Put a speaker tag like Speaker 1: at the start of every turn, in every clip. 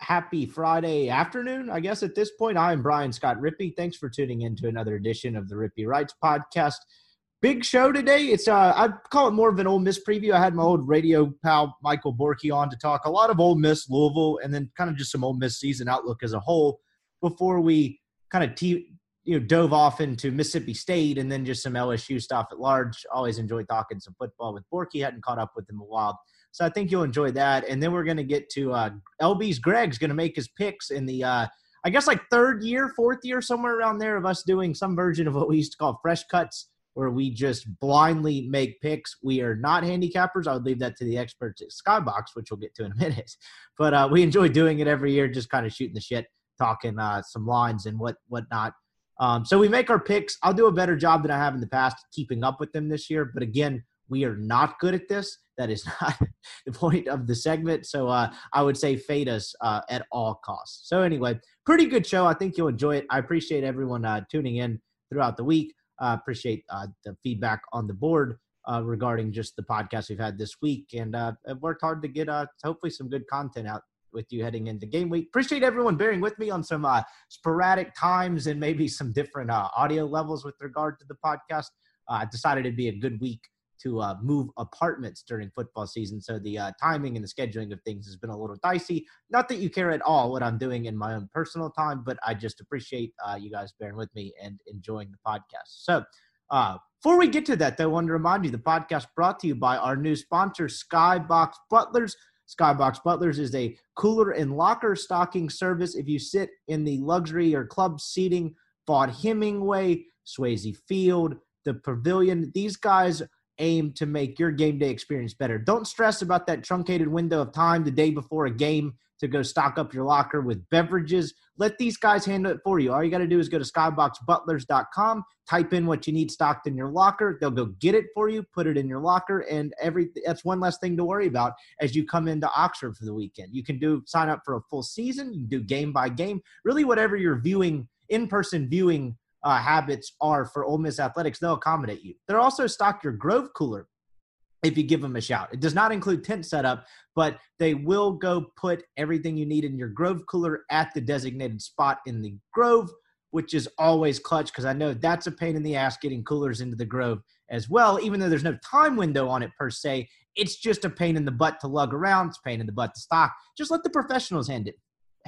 Speaker 1: Happy Friday afternoon, I guess at this point. I am Brian Scott Rippy. Thanks for tuning in to another edition of the Rippy Writes podcast. Big show today. It's uh I'd call it more of an Ole Miss preview. I had my old radio pal Michael Borky on to talk a lot of Ole Miss, Louisville, and then kind of just some Ole Miss season outlook as a whole before we kind of te- you know dove off into Mississippi State and then just some LSU stuff at large. Always enjoyed talking some football with Borky. Hadn't caught up with him a while, so I think you'll enjoy that. And then we're going to get to uh, LB's Greg's going to make his picks in the uh, I guess like third year, fourth year, somewhere around there of us doing some version of what we used to call fresh cuts. Where we just blindly make picks. We are not handicappers. I would leave that to the experts at Skybox, which we'll get to in a minute. But uh, we enjoy doing it every year, just kind of shooting the shit talking uh, some lines and what whatnot. Um, so we make our picks. I'll do a better job than I have in the past keeping up with them this year. But again, we are not good at this. That is not the point of the segment. So uh, I would say fade us uh, at all costs. So anyway, pretty good show. I think you'll enjoy it. I appreciate everyone uh, tuning in throughout the week. I appreciate uh, the feedback on the board uh, regarding just the podcast we've had this week, and uh, I've worked hard to get hopefully some good content out with you heading into game week. Appreciate everyone bearing with me on some sporadic times and maybe some different audio levels with regard to the podcast. I decided it'd be a good week to uh, move apartments during football season, so the uh, timing and the scheduling of things has been a little dicey. Not that you care at all what I'm doing in my own personal time, but I just appreciate uh, you guys bearing with me and enjoying the podcast. So. before we get to that, though, I want to remind you the podcast brought to you by our new sponsor, Skybox Butlers. Skybox Butlers is a cooler and locker stocking service. If you sit in the luxury or club seating, Vaught Hemingway, Swayze Field, the Pavilion, these guys aim to make your game day experience better. Don't stress about that truncated window of time the day before a game to go stock up your locker with beverages. Let these guys handle it for you. All you got to do is go to skyboxbutlers.com, type in what you need stocked in your locker. They'll go get it for you, put it in your locker, and every that's one less thing to worry about as you come into Oxford for the weekend. You can do sign up for a full season, you can do game by game, really whatever you're viewing in-person viewing uh, habits are for Ole Miss athletics, they'll accommodate you. They're also stock your Grove cooler if you give them a shout. It does not include tent setup, but they will go put everything you need in your Grove cooler at the designated spot in the Grove, which is always clutch because I know that's a pain in the ass getting coolers into the Grove as well. Even though there's no time window on it per se, it's just a pain in the butt to lug around. It's pain in the butt to stock. Just let the professionals hand it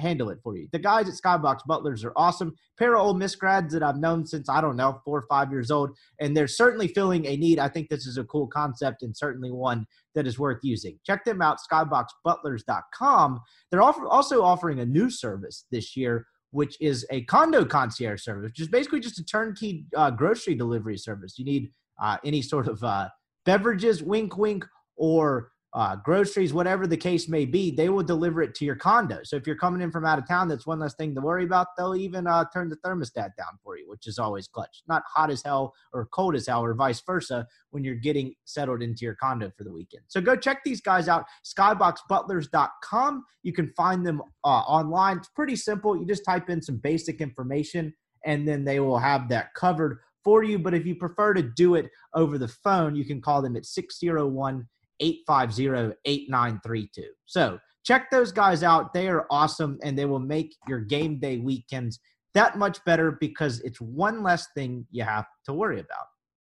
Speaker 1: handle it for you. The guys at Skybox Butlers are awesome. Pair of Ole Miss grads that I've known since I don't know four or five years old, and they're certainly filling a need. I think this is a cool concept and certainly one that is worth using. Check them out, skyboxbutlers.com. They're also offering a new service this year, which is a condo concierge service, which is basically just a turnkey uh, grocery delivery service. You need uh, any sort of uh, beverages, wink, wink, or uh, groceries, whatever the case may be, they will deliver it to your condo. So if you're coming in from out of town, that's one less thing to worry about. They'll even uh, turn the thermostat down for you, which is always clutch. Not hot as hell or cold as hell or vice versa when you're getting settled into your condo for the weekend. So go check these guys out, skyboxbutlers.com. You can find them uh, online. It's pretty simple. You just type in some basic information and then they will have that covered
Speaker 2: for you. But if you prefer to do it over the phone, you can call them at 601 850 8932. So check those guys out. They are awesome and they will make your game day weekends that much better because it's one less thing you have to worry about.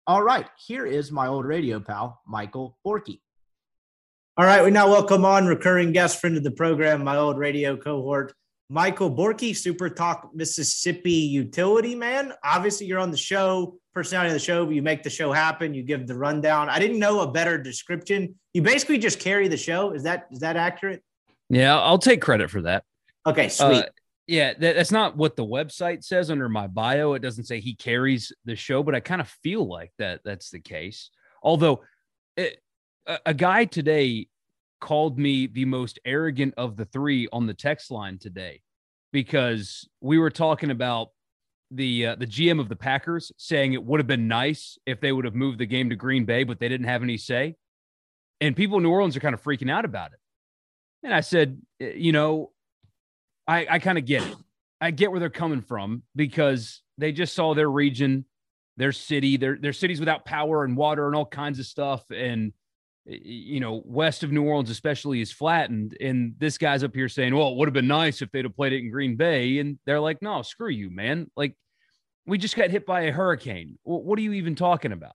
Speaker 2: All right, here is my old radio pal, Michael Borky.
Speaker 1: All right, we now welcome on recurring guest friend of the program, my old radio cohort, Michael Borky, Super Talk Mississippi utility man. Obviously, you're on the show, personality of the show, but you make the show happen. You give the rundown. I didn't know a better description. You basically just carry the show. Is that is that accurate?
Speaker 3: Yeah, I'll take credit for that.
Speaker 1: Okay, sweet. Uh,
Speaker 3: yeah, that, that's not what the website says under my bio. It doesn't say he carries the show, but I kind of feel like that that's the case. Although it, a, a guy today called me the most arrogant of the three on the text line today because we were talking about the uh, the GM of the Packers saying it would have been nice if they would have moved the game to Green Bay, but they didn't have any say. And people in New Orleans are kind of freaking out about it. And I said, you know, I, I kind of get it. I get where they're coming from because they just saw their region, their city, their their cities without power and water and all kinds of stuff. And you know, west of New Orleans, especially, is flattened. And this guy's up here saying, well, it would have been nice if they'd have played it in Green Bay. And they're like, no, screw you, man. Like, we just got hit by a hurricane. What are you even talking about?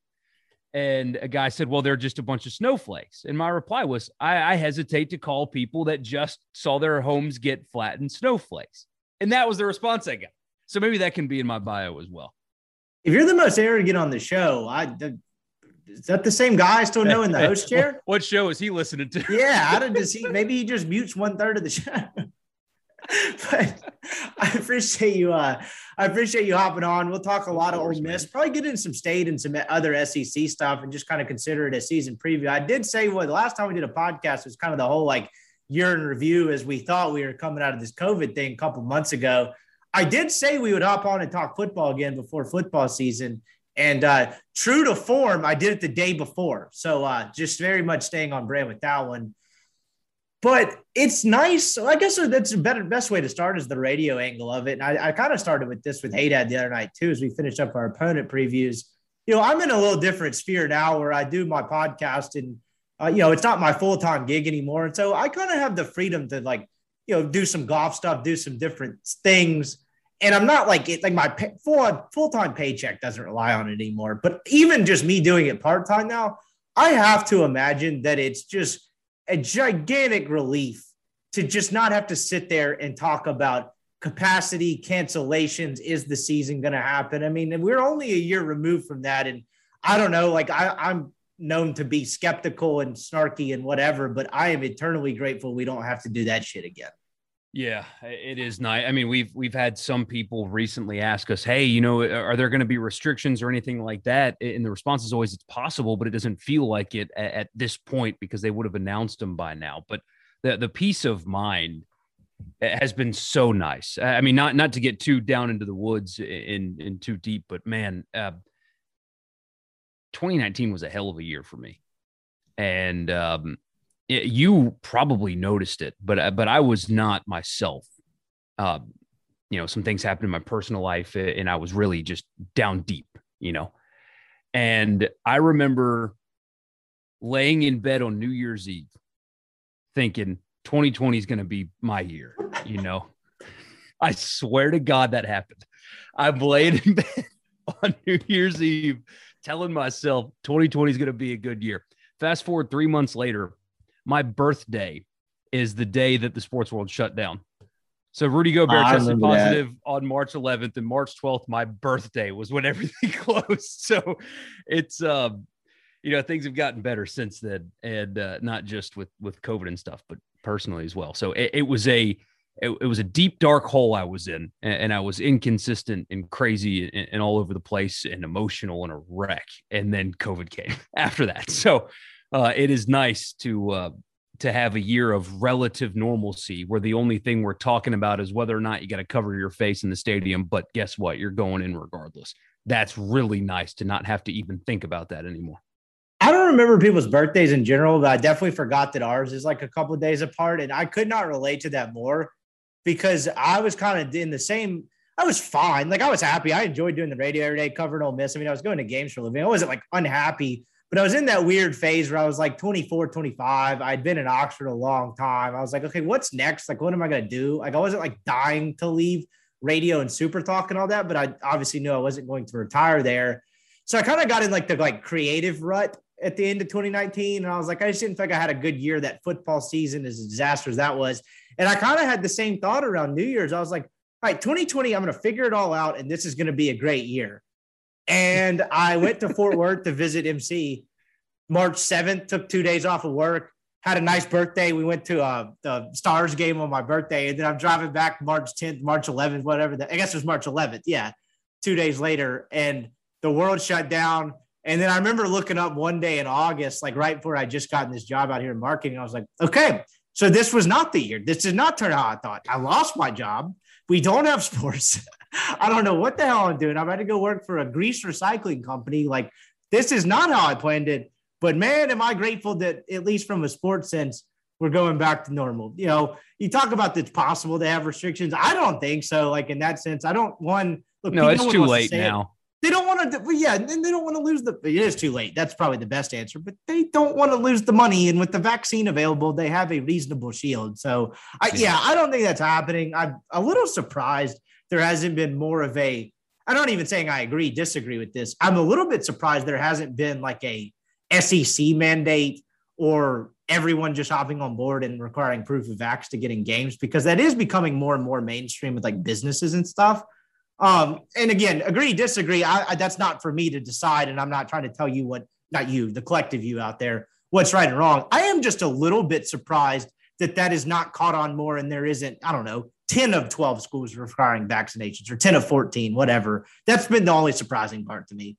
Speaker 3: And a guy said, well, they're just a bunch of snowflakes. And my reply was, I, I hesitate to call people that just saw their homes get flattened snowflakes. And that was the response I got. So maybe that can be in my bio as well.
Speaker 1: If you're the most arrogant on the show, I is that the same guy still know in the host chair?
Speaker 3: what show is he listening to?
Speaker 1: Yeah, how did he? Maybe he just mutes one third of the show. but I appreciate you. Uh, I appreciate you hopping on. We'll talk a lot of Ole Miss. Probably get in some state and some other SEC stuff, and just kind of consider it a season preview. I did say well, the last time we did a podcast was kind of the whole like year in review as we thought we were coming out of this COVID thing a couple months ago. I did say we would hop on and talk football again before football season. And uh, true to form, I did it the day before. So uh, just very much staying on brand with that one. But it's nice. I guess that's a better best way to start is the radio angle of it. And I, I kind of started with this with Haydad the other night too, as we finished up our opponent previews. You know, I'm in a little different sphere now where I do my podcast and uh, you know, it's not my full time gig anymore. And so I kind of have the freedom to like, you know, do some golf stuff, do some different things and I'm not like it, like my full full time paycheck doesn't rely on it anymore. But even just me doing it part time now, I have to imagine that it's just a gigantic relief to just not have to sit there and talk about capacity cancellations. Is the season going to happen? I mean, we're only a year removed from that, and I don't know. Like I, I'm known to be skeptical and snarky and whatever, but I am eternally grateful we don't have to do that shit again.
Speaker 3: Yeah, it is nice. I mean, we've we've had some people recently ask us, "Hey, you know, are there going to be restrictions or anything like that?" And the response is always, "It's possible, but it doesn't feel like it at, at this point because they would have announced them by now." But the the peace of mind has been so nice. I mean, not not to get too down into the woods in in too deep, but man, uh, 2019 was a hell of a year for me, and um, you probably noticed it, but uh, but I was not myself. Uh, you know, some things happened in my personal life, and I was really just down deep. You know, and I remember laying in bed on New Year's Eve, thinking 2020 is going to be my year. You know, I swear to God that happened. I'm laying in bed on New Year's Eve, telling myself 2020 is going to be a good year. Fast forward three months later, my birthday is the day that the sports world shut down. So Rudy Gobert tested positive that. on March 11th, and March 12th, my birthday was when everything closed. So it's um, you know, things have gotten better since then, and uh, not just with with COVID and stuff, but personally as well. So it, it was a it, it, was a deep dark hole I was in, and, and I was inconsistent and crazy and, and, all over the place and emotional and a wreck. And then COVID came after that. So uh, it is nice to uh, to have a year of relative normalcy where the only thing we're talking about is whether or not you got to cover your face in the stadium. But guess what? You're going in regardless. That's really nice to not have to even think about that anymore.
Speaker 1: I don't remember people's birthdays in general, but I definitely forgot that ours is like a couple of days apart. And I could not relate to that more because I was kind of in the same I was fine. Like I was happy. I enjoyed doing the radio every day, covering Ole Miss. I mean, I was going to games for a living. I wasn't like unhappy, but I was in that weird phase where I was like 24, 25. I'd been in Oxford a long time. I was like, okay, what's next? Like, what am I going to do? Like, I wasn't like dying to leave radio and super talk and all that, but I obviously knew I wasn't going to retire there. So I kind of got in like the like creative rut at the end of 2019. And I was like, I just didn't think I had a good year. That football season, as a disaster as that was. And I kind of had the same thought around New Year's. I was like, all right, 2020, I'm going to figure it all out, and this is going to be a great year. And I went to Fort Worth to visit MC March 7th, took two days off of work, had a nice birthday. We went to uh, the Stars game on my birthday, and then I'm driving back March 10th, March 11th, whatever. The, I guess it was March 11th. Yeah, two days later, and the world shut down. And then I remember looking up one day in August, like right before I just gotten this job out here in marketing. I was like, okay, so this was not the year. This did not turn out I thought. I lost my job. We don't have sports. I don't know what the hell I'm doing. I'm about to go work for a grease recycling company. Like, this is not how I planned it. But man, am I grateful that at least from a sports sense, we're going back to normal. You know, you talk about it's possible to have restrictions. I don't think so. Like in that sense, I don't one.
Speaker 3: Look, no, it's too late now. It.
Speaker 1: They don't want to. Yeah, they don't want to lose the. It is too late. That's probably the best answer. But they don't want to lose the money, and with the vaccine available, they have a reasonable shield. So, I, yeah, I don't think that's happening. I'm a little surprised there hasn't been more of a. I'm not even saying I agree, disagree with this. I'm a little bit surprised there hasn't been like a SEC mandate or everyone just hopping on board and requiring proof of vax to get in games because that is becoming more and more mainstream with like businesses and stuff. Um, and again, agree, disagree. I, I, that's not for me to decide. And I'm not trying to tell you what, not you, the collective you out there, what's right and wrong. I am just a little bit surprised that that is not caught on more. And there isn't, I don't know, 10 of 12 schools requiring vaccinations or 10 of 14, whatever. That's been the only surprising part to me.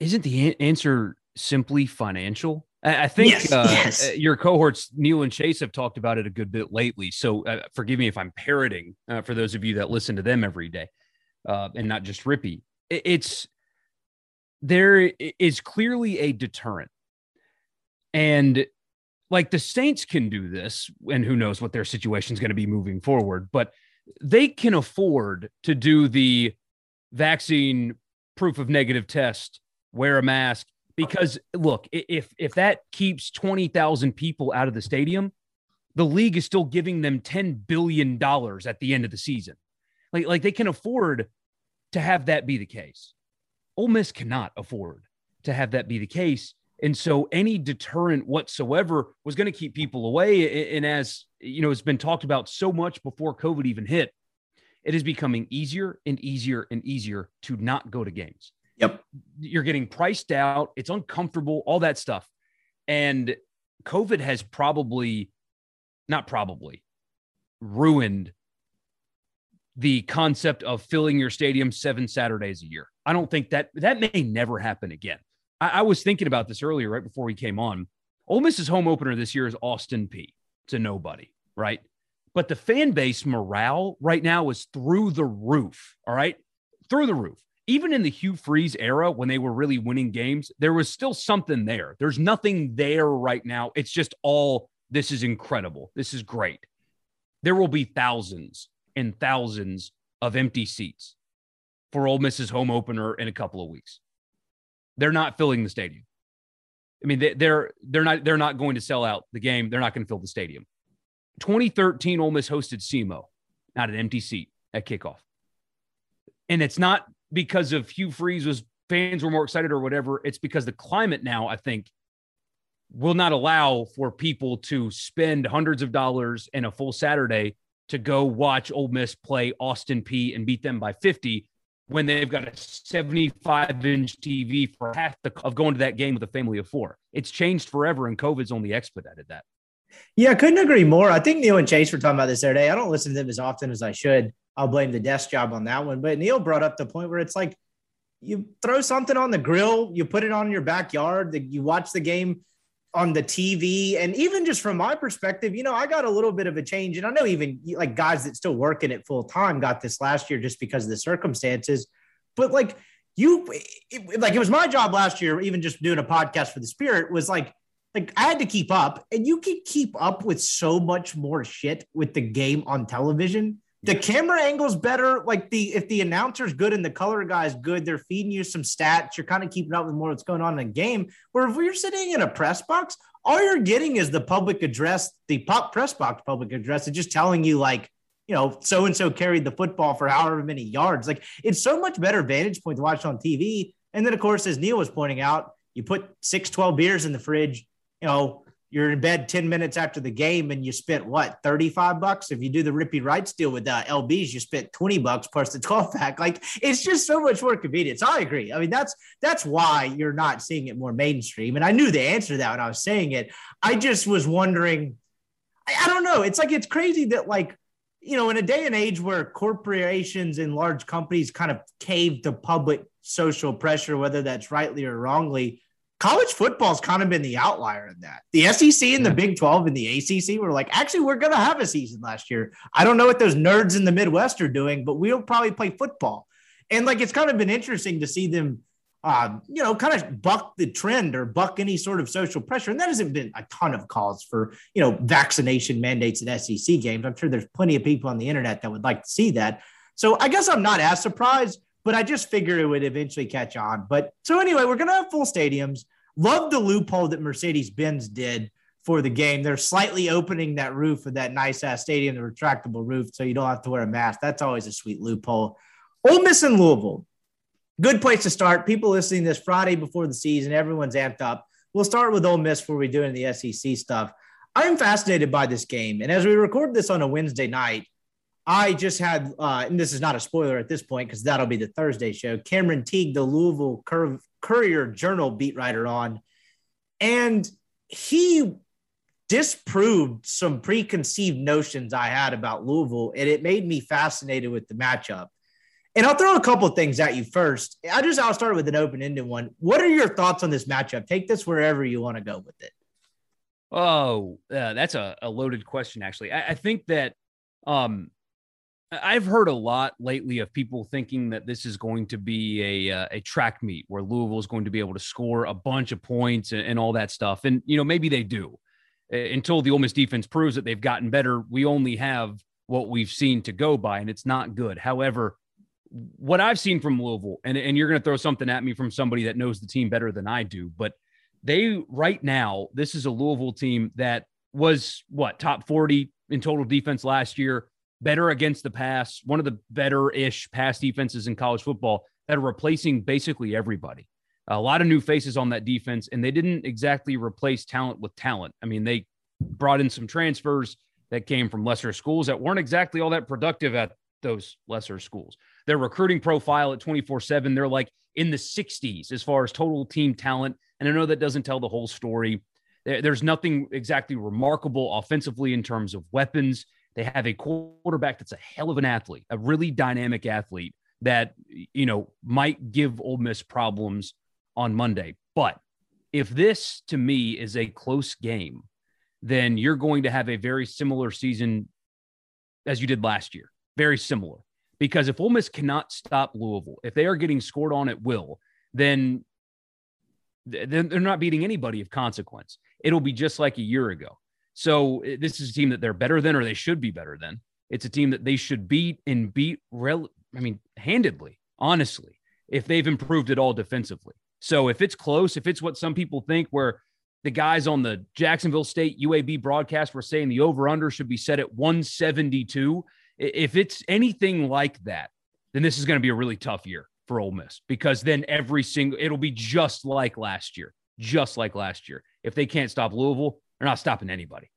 Speaker 3: Isn't the answer simply financial? I think yes, uh, yes. Uh, your cohorts, Neil and Chase, have talked about it a good bit lately. So uh, forgive me if I'm parroting uh, for those of you that listen to them every day uh, and not just Rippy. It's there is clearly a deterrent. And like the Saints can do this, and who knows what their situation is going to be moving forward, but they can afford to do the vaccine proof of negative test, wear a mask. Because look, if if that keeps 20,000 people out of the stadium, the league is still giving them 10 billion dollars at the end of the season. Like like they can afford to have that be the case. Ole Miss cannot afford to have that be the case. And so any deterrent whatsoever was going to keep people away. And as you know, it's been talked about so much before COVID even hit, it is becoming easier and easier and easier to not go to games.
Speaker 1: Yep.
Speaker 3: You're getting priced out. It's uncomfortable, all that stuff. And COVID has probably, not probably, ruined the concept of filling your stadium seven Saturdays a year. I don't think that that may never happen again. I, I, was thinking about this earlier, right before we came on. Ole Miss's home opener this year is Austin Peay a nobody, right? But the fan base morale right now is through the roof. All right, through the roof. Even in the Hugh Freeze era, when they were really winning games, there was still something there. There's nothing there right now. It's just all this is incredible. This is great. There will be thousands and thousands of empty seats for Ole Miss's home opener in a couple of weeks. They're not filling the stadium. I mean, they, they're they're not they're not going to sell out the game. They're not going to fill the stadium. 2013, Ole Miss hosted SEMO, not an empty seat at kickoff, and it's not because of Hugh Freeze was fans were more excited or whatever. It's because the climate now, I think, will not allow for people to spend hundreds of dollars in a full Saturday to go watch Ole Miss play Austin Peay and beat them by 50 when they've got a 75 inch TV for half the of going to that game with a family of four. It's changed forever, and COVID's only expedited that.
Speaker 1: Yeah, I couldn't agree more. I think Neil and Chase were talking about this the other day. I don't listen to them as often as I should. I'll blame the desk job on that one. But Neil brought up the point where it's like you throw something on the grill, you put it on your backyard, you watch the game on the TV. And even just from my perspective, you know, I got a little bit of a change. And I know even like guys that still work in it full time got this last year just because of the circumstances. But like you, it, like it was my job last year, even just doing a podcast for the Spirit was like, like I had to keep up, and you can keep up with so much more shit with the game on television the camera angle's better. Like the if the announcer's good and the color guy's good, they're feeding you some stats. You're kind of keeping up with more what's going on in the game. Where if you're sitting in a press box, all you're getting is the public address, the pop press box public address, and just telling you like, you know, so and so carried the football for however many yards. Like it's so much better vantage point to watch on TV. And then of course, as Neil was pointing out, you put six, 12 beers in the fridge, you know, you're in bed 10 minutes after the game and you spent what 35 bucks? If you do the rippy writes deal with uh, lbs you spent 20 bucks plus the 12 pack. Like it's just so much more convenient so i agree. I mean that's that's why you're not seeing it more mainstream. And i knew the answer to that when i was saying it. I just was wondering I, I don't know. It's like it's crazy that like you know in a day and age where corporations and large companies kind of cave to public social pressure whether that's rightly or wrongly college football's kind of been the outlier in that. The SEC and the Big 12 and the ACC were like, actually, we're going to have a season last year. I don't know what those nerds in the Midwest are doing, but we'll probably play football. And like, it's kind of been interesting to see them, uh, you know, kind of buck the trend or buck any sort of social pressure. And that hasn't been a ton of calls for, you know, vaccination mandates at SEC games. I'm sure there's plenty of people on the internet that would like to see that. So I guess I'm not as surprised but I just figured it would eventually catch on. But so anyway, we're going to have full stadiums. Love the loophole that Mercedes Benz did for the game. They're slightly opening that roof of that nice ass stadium, the retractable roof, so you don't have to wear a mask. That's always a sweet loophole. Ole Miss and Louisville, good place to start. People listening this Friday before the season, everyone's amped up. We'll start with Ole Miss before we do in the SEC stuff. I'm fascinated by this game, and as we record this on a Wednesday night, I just had, uh, and this is not a spoiler at this point because that'll be the Thursday show. Cameron Teague, the Louisville Cur- Courier Journal beat writer, on, and he disproved some preconceived notions I had about Louisville, and it made me fascinated with the matchup. And I'll throw a couple things at you first. I just I'll start with an open-ended one. What are your thoughts on this matchup? Take this wherever you want to go with it.
Speaker 3: Oh, uh, that's a, a, loaded question. Actually, I, I think that um, I've heard a lot lately of people thinking that this is going to be a uh, a track meet where Louisville is going to be able to score a bunch of points and, and all that stuff. And you know, maybe they do. Until the Ole Miss defense proves that they've gotten better, we only have what we've seen to go by, and it's not good. However, what I've seen from Louisville, and, and you're going to throw something at me from somebody that knows the team better than I do, but they right now, this is a Louisville team that was what top 40 in total defense last year better against the pass, one of the better ish pass defenses in college football that are replacing basically everybody. A lot of new faces on that defense, and they didn't exactly replace talent with talent. I mean, they brought in some transfers that came from lesser schools that weren't exactly all that productive at those lesser schools. Their recruiting profile at 24 7, they're like in the 60s as far as total team talent. And I know that doesn't tell the whole story. There's nothing exactly remarkable offensively in terms of weapons. They have a quarterback that's a hell of an athlete, a really dynamic athlete that, you know, might give Ole Miss problems on Monday. But if this to me is a close game, then you're going to have a very similar season as you did last year. Very similar. Because if Ole Miss cannot stop Louisville, if they are getting scored on at will, then they're not beating anybody of consequence. It'll be just like a year ago. So eh, this is a team that they're better than, or they should be better than. It's a team that they should beat and beat. Rel- I mean, handedly, honestly, if they've improved at all defensively. So if it's close, if it's what some people think, where the guys on the Jacksonville State UAB broadcast were saying the over under should be set at 172. If it's anything like that, then this is going to be a really tough year for Ole Miss because then every single it'll be just like last year, just like last year. If they can't stop Louisville, they're not stopping anybody.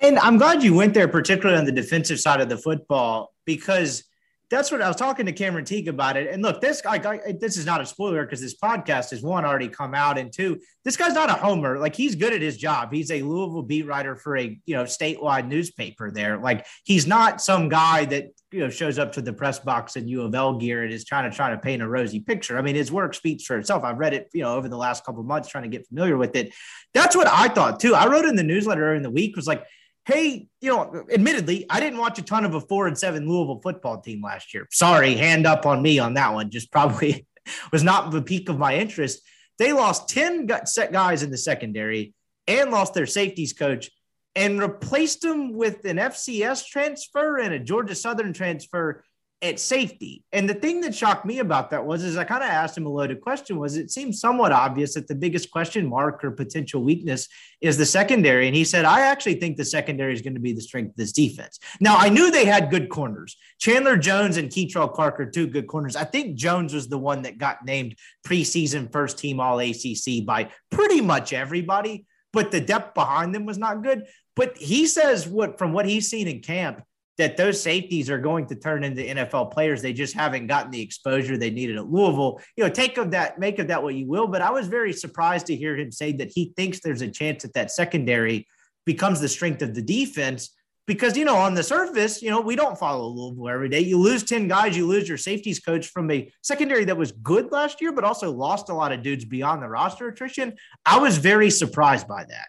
Speaker 1: And I'm glad you went there, particularly on the defensive side of the football, because that's what I was talking to Cameron Teague about it. And look, this guy, this is not a spoiler because this podcast has one already come out, and two, this guy's not a homer. Like he's good at his job. He's a Louisville beat writer for a you know statewide newspaper there. Like he's not some guy that you know shows up to the press box in U of L gear and is trying to try to paint a rosy picture. I mean, his work speaks for itself. I've read it, you know, over the last couple months trying to get familiar with it. That's what I thought too. I wrote in the newsletter in the week was like hey, you know, admittedly, I didn't watch a ton of a four and seven Louisville football team last year. Sorry, hand up on me on that one. Just probably was not the peak of my interest. They lost 10 set guys in the secondary and lost their safeties coach. and replaced them with an FCS transfer and a Georgia Southern transfer at safety. And the thing that shocked me about that was, is I kind of asked him a loaded question. Was it seems somewhat obvious that the biggest question mark or potential weakness is the secondary? And he said, I actually think the secondary is going to be the strength of this defense. Now I knew they had good corners. Chandler Jones and Kei'Trel Clark are two good corners. I think Jones was the one that got named preseason first team All ACC by pretty much everybody. But the depth behind them was not good. But he says what from what he's seen in camp, that those safeties are going to turn into NFL players. They just haven't gotten the exposure they needed at Louisville. You know, take of that, make of that what you will. But I was very surprised to hear him say that he thinks there's a chance that that secondary becomes the strength of the defense. Because, you know, on the surface, you know, we don't follow Louisville every day. You lose 10 guys, you lose your safeties coach from a secondary that was good last year, but also lost a lot of dudes beyond the roster attrition. I was very surprised by that.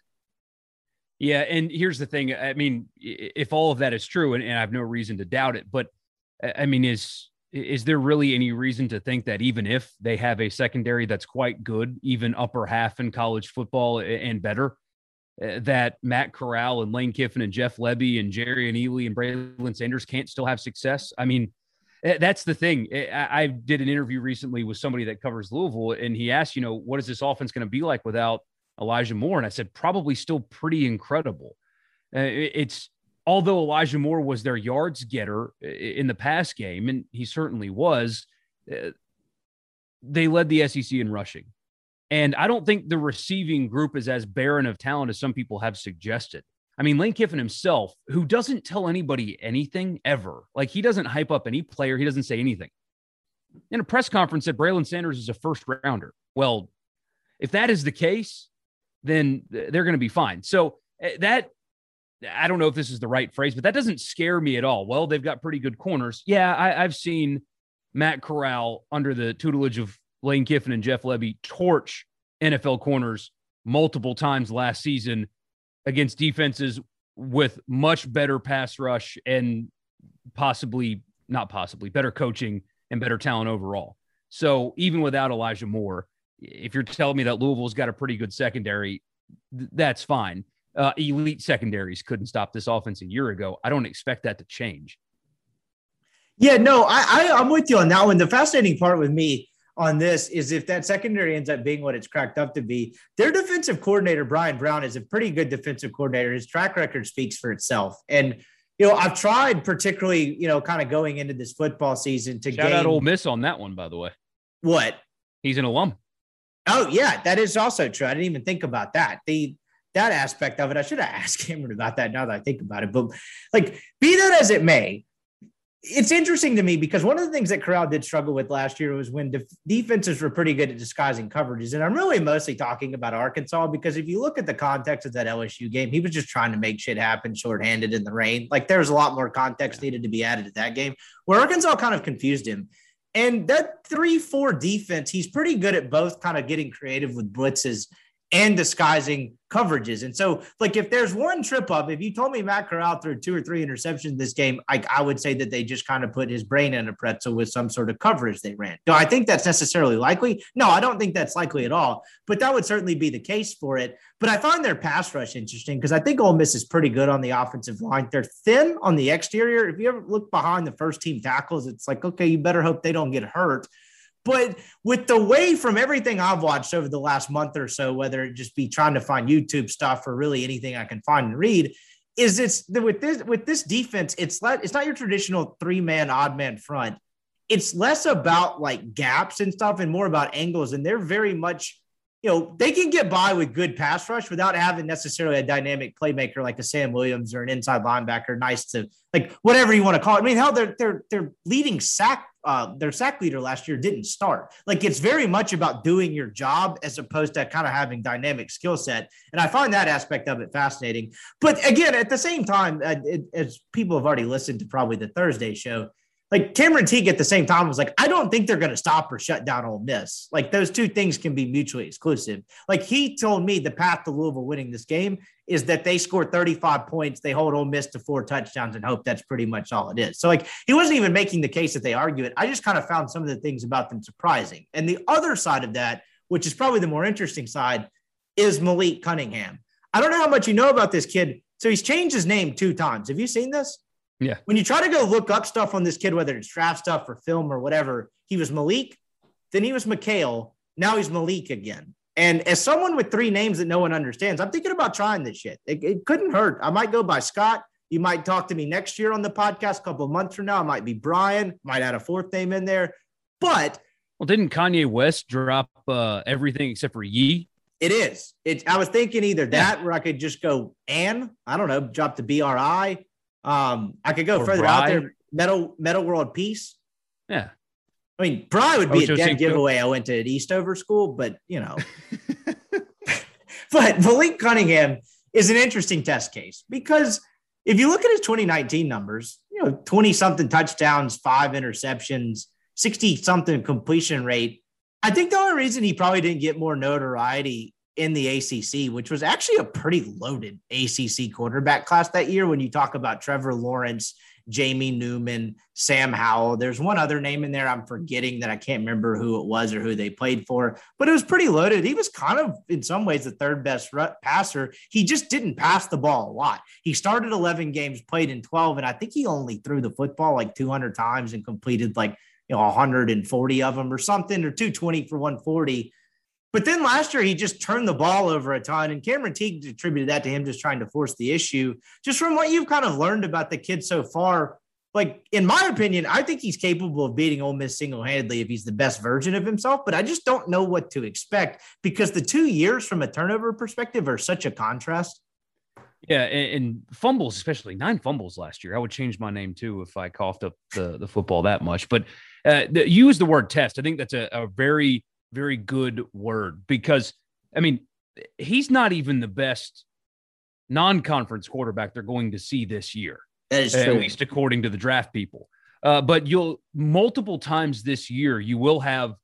Speaker 3: Yeah, and here's the thing. I mean, if all of that is true, and, and I have no reason to doubt it, but I mean, is is there really any reason to think that even if they have a secondary that's quite good, even upper half in college football and better, uh, that Matt Corral and Lane Kiffin and Jeff Lebby and Jerrion Ealy and Braylon Sanders can't still have success? I mean, that's the thing. I did an interview recently with somebody that covers Louisville, and he asked, you know, what is this offense going to be like without Elijah Moore. And I said, probably still pretty incredible. Uh, it's although Elijah Moore was their yards getter in the pass game, and he certainly was, uh, they led the SEC in rushing. And I don't think the receiving group is as barren of talent as some people have suggested. I mean, Lane Kiffin himself, who doesn't tell anybody anything ever, like he doesn't hype up any player, he doesn't say anything. In a press conference, said Braylon Sanders is a first rounder. Well, if that is the case, then they're going to be fine. So eh, that I don't know if this is the right phrase, but that doesn't scare me at all. Well, they've got pretty good corners. Yeah, I, have seen Matt Corral under the tutelage of Lane Kiffin and Jeff Lebby torch NFL corners multiple times last season against defenses with much better pass rush and possibly not possibly better coaching and better talent overall. So even without Elijah Moore, if you're telling me that Louisville's got a pretty good secondary, th- that's fine. Uh, elite secondaries couldn't stop this offense a year ago. I don't expect that to change.
Speaker 1: Yeah, no, I, I I'm with you on that one. The fascinating part with me on this is if that secondary ends up being what it's cracked up to be, their defensive coordinator Bryan Brown is a pretty good defensive coordinator. His track record speaks for itself, and you know I've tried particularly you know kind of going into this football season to
Speaker 3: shout
Speaker 1: gain,
Speaker 3: out Ole Miss on that one by the way.
Speaker 1: What?
Speaker 3: He's an alum.
Speaker 1: Oh yeah, that is also true. I didn't even think about that. The that aspect of it, I should have asked Cameron about that. Now that I think about it, but like be that as it may, it's interesting to me because one of the things that Corral did struggle with last year was when def- defenses were pretty good at disguising coverages. And I'm really mostly talking about Arkansas because if you look at the context of that LSU game, he was just trying to make shit happen shorthanded in the rain. Like there's a lot more context needed to be added to that game where Arkansas kind of confused him. And that 3 4 defense, he's pretty good at both kind of getting creative with blitzes and disguising coverages. And so, like, if there's one trip up, if you told me Matt Corral threw two or three interceptions this game, I, I would say that they just kind of put his brain in a pretzel with some sort of coverage they ran. Do I think that's necessarily likely? No, I don't think that's likely at all. But that would certainly be the case for it. But I find their pass rush interesting because I think Ole Miss is pretty good on the offensive line. They're thin on the exterior. If you ever look behind the first team tackles, it's like, okay, you better hope they don't get hurt. But with the way from everything I've watched over the last month or so, whether it just be trying to find YouTube stuff or really anything I can find and read, is it's with this with this defense, it's let it's not your traditional three man odd man front. It's less about like gaps and stuff and more about angles. And they're very much you know, they can get by with good pass rush without having necessarily a dynamic playmaker like a Sam Williams or an inside linebacker. Nice to like whatever you want to call it. I mean, hell, their their their leading sack, uh, their sack leader last year didn't start. Like it's very much about doing your job as opposed to kind of having dynamic skill set. And I find that aspect of it fascinating. But again, at the same time, uh, it, as people have already listened to probably the Thursday show, like Cameron Teague at the same time was like, I don't think they're going to stop or shut down Ole Miss. Like those two things can be mutually exclusive. Like he told me the path to Louisville winning this game is that they score 35 points, they hold Ole Miss to four touchdowns and hope that's pretty much all it is. So like he wasn't even making the case that they argue it. I just kind of found some of the things about them surprising. And the other side of that, which is probably the more interesting side, is Malik Cunningham. I don't know how much you know about this kid So he's changed his name two times. Have you seen this?
Speaker 3: Yeah.
Speaker 1: When you try to go look up stuff on this kid, whether it's draft stuff or film or whatever, he was Malik, then he was Micale, now he's Malik again. And as someone with three names that no one understands, I'm thinking about trying this shit. It, it couldn't hurt. I might go by Scott. You might talk to me next year on the podcast, a couple of months from now. I might be Brian, might add a fourth name in there. But
Speaker 3: well, didn't Kanye West drop uh, everything except for Yee?
Speaker 1: It is. It. I was thinking either that, yeah. where I could just go and I don't know, drop the BRI. Um, I could go or further Bri. out there. Metta Metta World Peace.
Speaker 3: Yeah.
Speaker 1: I mean, Bry would be Ocho a dead Cinco. giveaway. I went to Eastover school, but you know. but Malik Cunningham is an interesting test case because if you look at his 2019 numbers, you know, 20 something touchdowns, five interceptions, 60 something completion rate. I think the only reason he probably didn't get more notoriety in the ACC, which was actually a pretty loaded ACC quarterback class that year. When you talk about Trevor Lawrence, Jamie Newman, Sam Howell, there's one other name in there I'm forgetting that I can't remember who it was or who they played for, but it was pretty loaded. He was kind of, in some ways, the third best passer. He just didn't pass the ball a lot. He started 11 games, played in 12, and I think he only threw the football like 200 times and completed like you know 140 of them or something, or 220 for 140. But then last year, he just turned the ball over a ton. And Cameron Teague attributed that to him just trying to force the issue. Just from what you've kind of learned about the kid so far, like in my opinion, I think he's capable of beating Ole Miss single handedly if he's the best version of himself. But I just don't know what to expect because the two years from a turnover perspective are such a contrast.
Speaker 3: Yeah, and, and, fumbles, especially nine fumbles last year. I would change my name too if I coughed up the, the football that much. But uh, the, use the word test. I think that's a, a very, very good word because, I mean, he's not even the best non conference quarterback they're going to see this year.
Speaker 1: That is true. At
Speaker 3: least according to the draft people. Uh, but you'll multiple times this year, you will have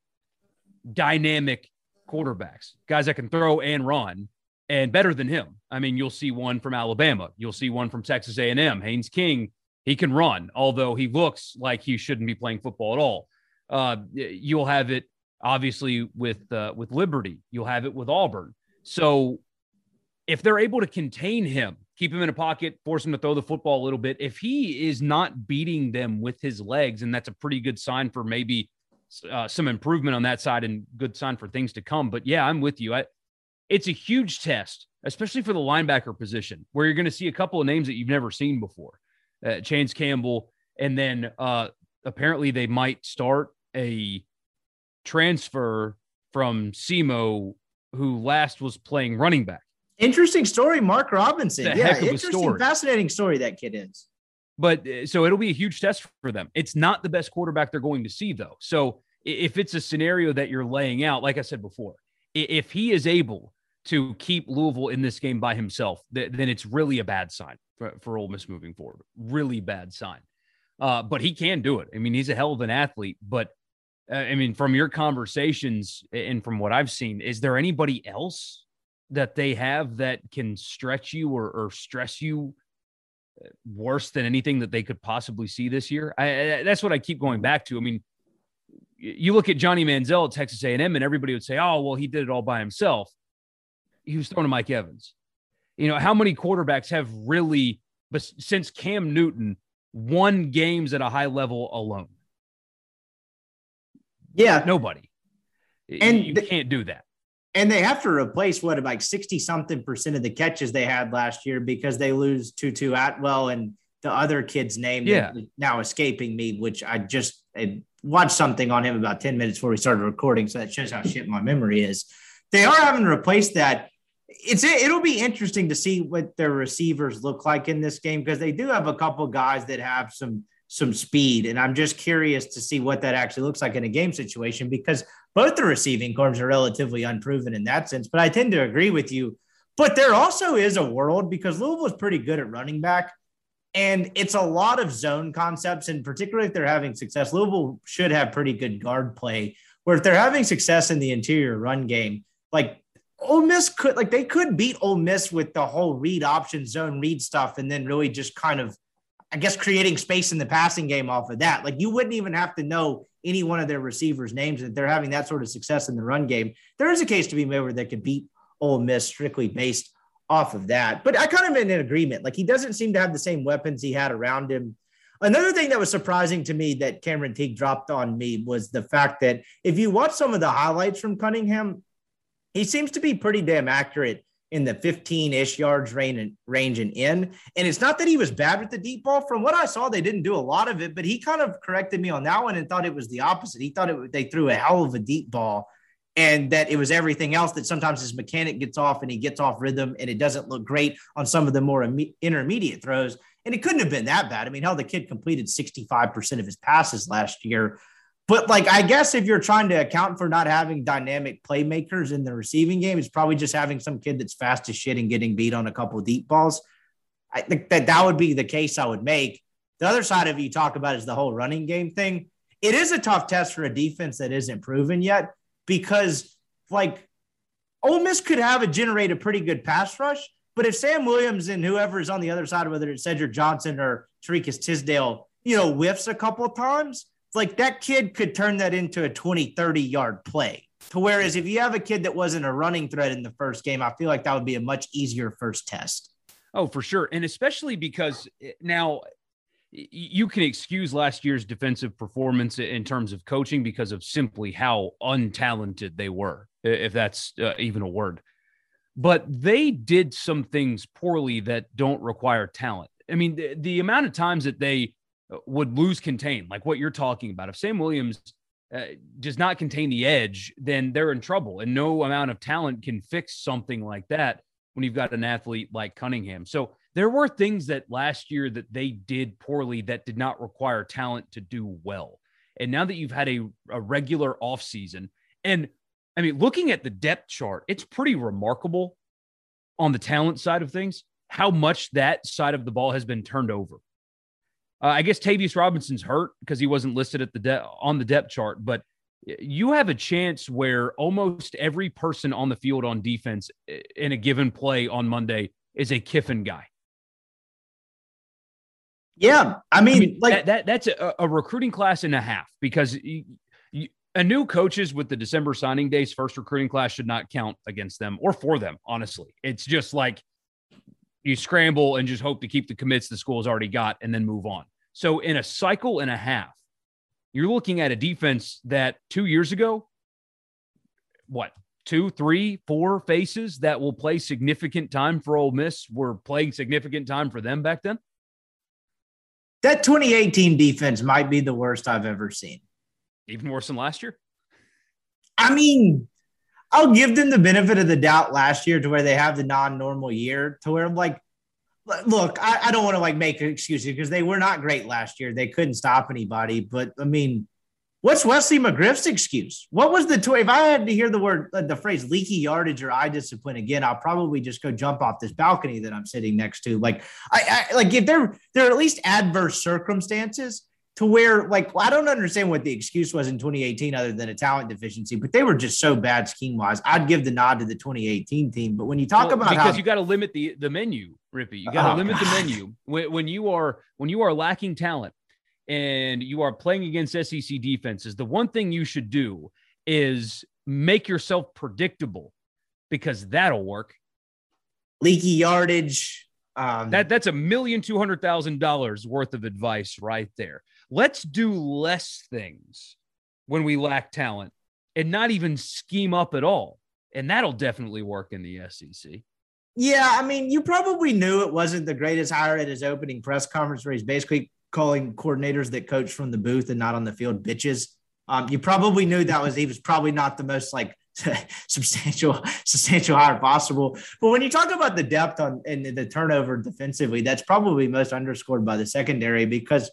Speaker 3: dynamic quarterbacks, guys that can throw and run and better than him. I mean, you'll see one from Alabama, you'll see one from Texas A&M, Haynes King. He can run, although he looks like he shouldn't be playing football at all. Uh, you'll have it obviously with uh, with Liberty. You'll have it with Auburn. So if they're able to contain him, keep him in a pocket, force him to throw the football a little bit, if he is not beating them with his legs, and that's a pretty good sign for maybe uh, some improvement on that side and good sign for things to come. But yeah, I'm with you. I, it's a huge test, especially for the linebacker position, where you're going to see a couple of names that you've never seen before. Uh, Chance Campbell, and then uh, apparently they might start a transfer from SEMO, who last was playing running back.
Speaker 1: Interesting story, Mark Robinson. yeah, interesting, story. fascinating story that kid is.
Speaker 3: But uh, so it'll be a huge test for them. It's not the best quarterback they're going to see, though. So if it's a scenario that you're laying out, like I said before, if he is able to keep Louisville in this game by himself, then it's really a bad sign for, for Ole Miss moving forward. Really bad sign. Uh, but he can do it. I mean, he's a hell of an athlete. But I mean, from your conversations and from what I've seen, is there anybody else that they have that can stretch you or, or stress you uh, worse than anything that they could possibly see this year? I, I, that's what I keep going back to. I mean, you look at Johnny Manziel at Texas A&M, and everybody would say, "Oh, well, he did it all by himself." he was throwing to Mike Evans. You know, how many quarterbacks have really, but since Cam Newton, won games at a high level alone?
Speaker 1: Yeah.
Speaker 3: Nobody. And you can't do that.
Speaker 1: And they have to replace what like 60 something percent of the catches they had last year because they lose Tutu Atwell and the other kid's name
Speaker 3: yeah.
Speaker 1: now escaping me, which I just I watched something on him about 10 minutes before we started recording. So that shows how shit my memory is. They are having to replace that it's it'll be interesting to see what their receivers look like in this game because they do have a couple guys that have some some speed. And i'm just curious to see what that actually looks like in a game situation because both the receiving corps are relatively unproven in that sense but i tend to agree with you. But there also is a world because louisville is pretty good at running back and it's a lot of zone concepts and particularly if they're having success louisville should have pretty good guard play where if they're having success in the interior run game like Ole Miss could like they could beat Ole Miss with the whole read option zone read stuff, and then really just kind of, I guess, creating space in the passing game off of that. Like you wouldn't even have to know any one of their receivers' names that they're having that sort of success in the run game. There is a case to be made where they could beat Ole Miss strictly based off of that. But I kind of am in agreement. Like he doesn't seem to have the same weapons he had around him. Another thing that was surprising to me that Cameron Teague dropped on me was the fact that if you watch some of the highlights from Cunningham, he seems to be pretty damn accurate in the 15-ish yards range and range and in. And it's not that he was bad with the deep ball. From what I saw, they didn't do a lot of it, but he kind of corrected me on that one and thought it was the opposite. He thought it they threw a hell of a deep ball and that it was everything else that sometimes his mechanic gets off and he gets off rhythm and it doesn't look great on some of the more Im- intermediate throws. And it couldn't have been that bad. I mean, hell, the kid completed 65% of his passes last year. But like, I guess if you're trying to account for not having dynamic playmakers in the receiving game, it's probably just having some kid that's fast as shit and getting beat on a couple deep balls. I think that that would be the case I would make. The other side of you talk about is the whole running game thing. It is a tough test for a defense that isn't proven yet because like Ole Miss could have a generate a pretty good pass rush, but if Sam Williams and whoever is on the other side, whether it's Cedric Johnson or Tariqious Tisdale, you know, whiffs a couple of like that kid could turn that into a 20, 30 yard play. To whereas if you have a kid that wasn't a running threat in the first game, I feel like that would be a much easier first test.
Speaker 3: Oh, for sure. And especially because eh, now you can excuse last year's defensive performance in terms of coaching because of simply how untalented they were, if that's uh, even a word. But they did some things poorly that don't require talent. I mean, the, the amount of times that they would lose contain, like what you're talking about, if Sam Williams uh, does not contain the edge, then they're in trouble. And no amount of talent can fix something like that when you've got an athlete like Cunningham. So there were things that last year that they did poorly that did not require talent to do well. And now that you've had a, a regular offseason, and I mean, looking at the depth chart, it's pretty remarkable on the talent side of things how much that side of the ball has been turned over. Uh, I guess Tavius Robinson's hurt because he wasn't listed at the de- on the depth chart, but you have a chance where almost every person on the field on defense in a given play on Monday is a Kiffin guy.
Speaker 1: Yeah, I mean, I mean
Speaker 3: like that, that that's a, a, recruiting class and a half because you, you, a new coaches with the December signing days first recruiting class should not count against them or for them. Honestly, it's just like you scramble and just hope to keep the commits the school's already got and then move on. So in a cycle and a half, you're looking at a defense that two years ago, what two, three, four faces that will play significant time for Ole Miss were playing significant time for them back then
Speaker 1: that 2018 defense might be the worst I've ever seen.
Speaker 3: Even worse than last year?
Speaker 1: I mean, I'll give them the benefit of the doubt last year to where they have the non-normal year to where I'm like, look, I, I don't want to like make excuses because they were not great last year. They couldn't stop anybody. But I mean, What's Wesley McGriff's excuse? What was the toy? If I had to hear the word, uh, the phrase leaky yardage or eye discipline again, I'll probably just go jump off this balcony that I'm sitting next to. Like, I, I like if there are at least adverse circumstances to where, like, I don't understand what the excuse was in 2018 other than a talent deficiency, but they were just so bad scheme wise. I'd give the nod to the 2018 team. But when you talk well, about
Speaker 3: because
Speaker 1: how,
Speaker 3: you got to limit the the menu, Rippy, you got to oh, limit God. the menu when, when you are when you are lacking talent and you are playing against SEC defenses, the one thing you should do is make yourself predictable because that'll work.
Speaker 1: Leaky yardage. Um,
Speaker 3: that that's a million two hundred thousand dollars worth of advice right there. Let's do less things when we lack talent and not even scheme up at all. And that'll definitely work in the SEC.
Speaker 1: Yeah, I mean, you probably knew it wasn't the greatest hire at his opening press conference where he's basically calling coordinators that coach from the booth and not on the field bitches. Um, you probably knew that was he was probably not the most like substantial substantial hire possible. But when you talk about the depth on and the turnover defensively, that's probably most underscored by the secondary because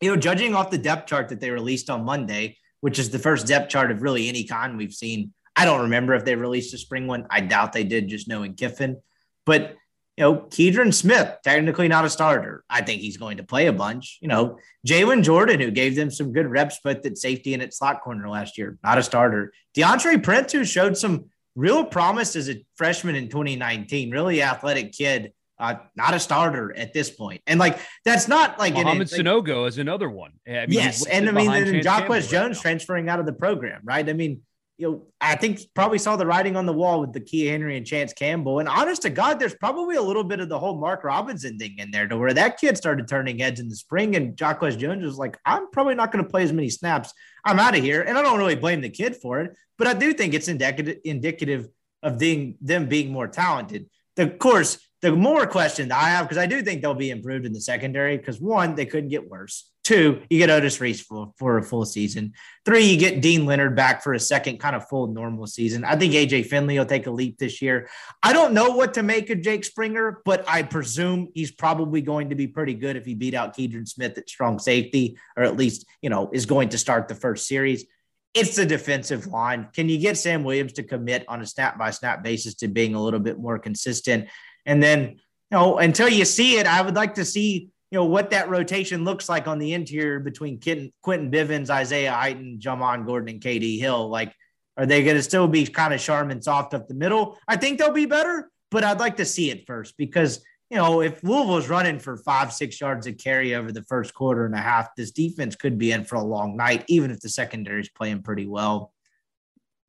Speaker 1: you know, judging off the depth chart that they released on Monday, which is the first depth chart of really any kind we've seen. I don't remember if they released a spring one. I doubt they did, just knowing Kiffin. But you know, Keidron Smith, technically not a starter. I think he's going to play a bunch. You know, Jalen Jordan, who gave them some good reps, but at safety and at slot corner last year, not a starter. DeAndre Prince, who showed some real promise as a freshman in 2019, really athletic kid, uh, not a starter at this point. And like, that's not like
Speaker 3: Mohamed like, Sanogo is another one.
Speaker 1: I mean, yes. And I mean, then Jacquez Jones right transferring out of the program, right? I mean, you know, I think probably saw the writing on the wall with the Key Henry and Chance Campbell. And honest to God, there's probably a little bit of the whole Mark Robinson thing in there to where that kid started turning heads in the spring. And Jacquez Jones was like, I'm probably not going to play as many snaps. I'm out of here. And I don't really blame the kid for it, but I do think it's indicative, indicative of being, them being more talented. Of course, the more question I have, because I do think they'll be improved in the secondary, because one, they couldn't get worse. Two, you get Otis Reese for, for a full season. Three, you get Deane Leonard back for a second kind of full normal season. I think AJ Finley will take a leap this year. I don't know what to make of Jake Springer, but I presume he's probably going to be pretty good if he beat out Keidron Smith at strong safety, or at least, you know, is going to start the first series. It's the defensive line. Can you get Sam Williams to commit on a snap by snap basis to being a little bit more consistent? And then, you know, until you see it, I would like to see you know what that rotation looks like on the interior between Quinton Bivens, Isaiah Iton, Jamon Gordon, and KD Hill. Like, are they going to still be kind of Charmin soft up the middle? I think they'll be better, but I'd like to see it first because you know if Louisville's running for five, six yards of carry over the first quarter and a half, this defense could be in for a long night, even if the secondary is playing pretty well.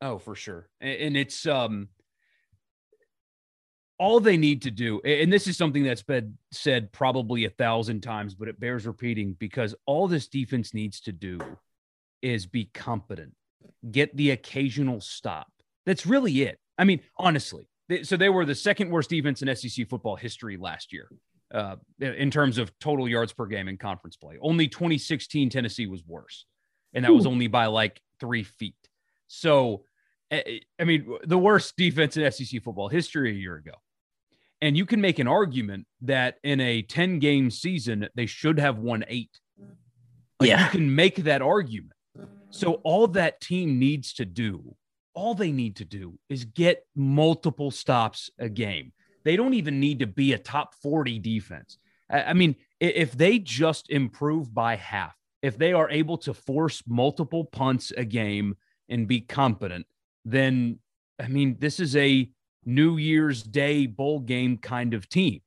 Speaker 3: Oh, for sure, and it's um all they need to do, and this is something that's been said probably a thousand times, but it bears repeating because all this defense needs to do is be competent, get the occasional stop. That's really it. I mean, honestly, so they were the second worst defense in SEC football history last year uh, in terms of total yards per game in conference play. Only 2016 Tennessee was worse, and that Ooh. was only by like three feet. So, I mean, the worst defense in SEC football history a year ago. And you can make an argument that in a 10 game season, they should have won eight. Like yeah. You can make that argument. So, all that team needs to do, all they need to do is get multiple stops a game. They don't even need to be a top 40 defense. I mean, if they just improve by half, if they are able to force multiple punts a game and be competent, then I mean, this is a New Year's Day bowl game kind of team.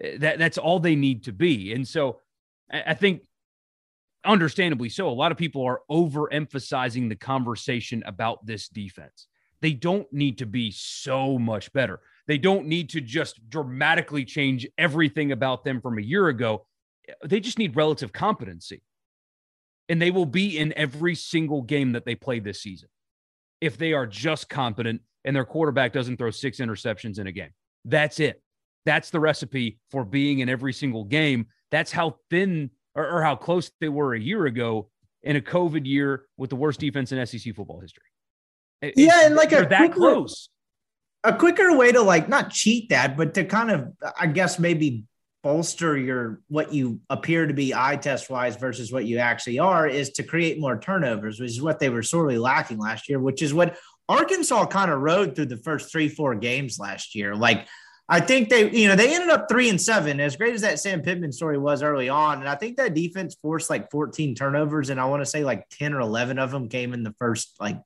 Speaker 3: Eh, that that's all they need to be. And so I think understandably so, a lot of people are overemphasizing the conversation about this defense. They don't need to be so much better. They don't need to just dramatically change everything about them from a year ago. They just need relative competency. And they will be in every single game that they play this season if they are just competent and their quarterback doesn't throw six interceptions in a game. That's it. That's the recipe for being in every single game. That's how thin or, or how close they were a year ago in a COVID year with the worst defense in SEC football history.
Speaker 1: It, yeah, and like
Speaker 3: a that quicker, close.
Speaker 1: A quicker way to like not cheat that, but to kind of, I guess, maybe bolster your what you appear to be eye test wise versus what you actually are is to create more turnovers, which is what they were sorely lacking last year, which is what Arkansas kind of rode through the first three, four games last year. Like, I think they, you know, they ended up three and seven, as great as that Sam Pittman story was early on. And I think that defense forced like 14 turnovers. And I want to say like 10 or 11 of them came in the first like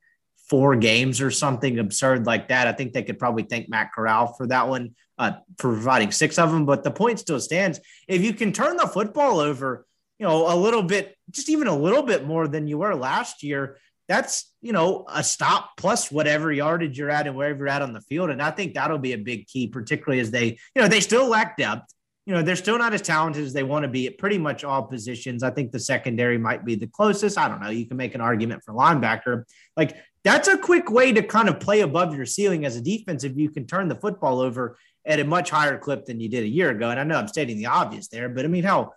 Speaker 1: four games or something absurd like that. I think they could probably thank Matt Corral for that one, uh, for providing six of them. But the point still stands. If you can turn the football over, you know, a little bit, just even a little bit more than you were last year, that's you know a stop plus whatever yardage you're at and wherever you're at on the field. And i think that'll be a big key particularly as they you know they still lack depth. You know they're still not as talented as they want to be at pretty much all positions. I think the secondary might be the closest. I don't know. You can make an argument for linebacker. Like that's a quick way to kind of play above your ceiling as a defense if you can turn the football over at a much higher clip than you did a year ago. And i know i'm stating the obvious there but i mean how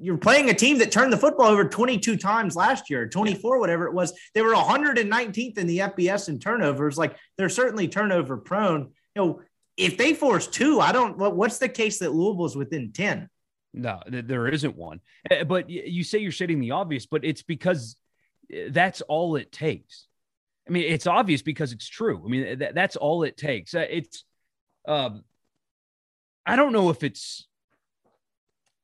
Speaker 1: you're playing a team that turned the football over 22 times last year, 24, whatever it was. They were 119th in the FBS in turnovers. Like they're certainly turnover prone. You know, if they force two, I don't. What's the case that Louisville's within 10?
Speaker 3: No, there isn't one. Eh, but you say you're stating the obvious, but it's because eh, that's all it takes. I mean, it's obvious because it's true. I mean, that's all it takes. It's, um, I don't know if it's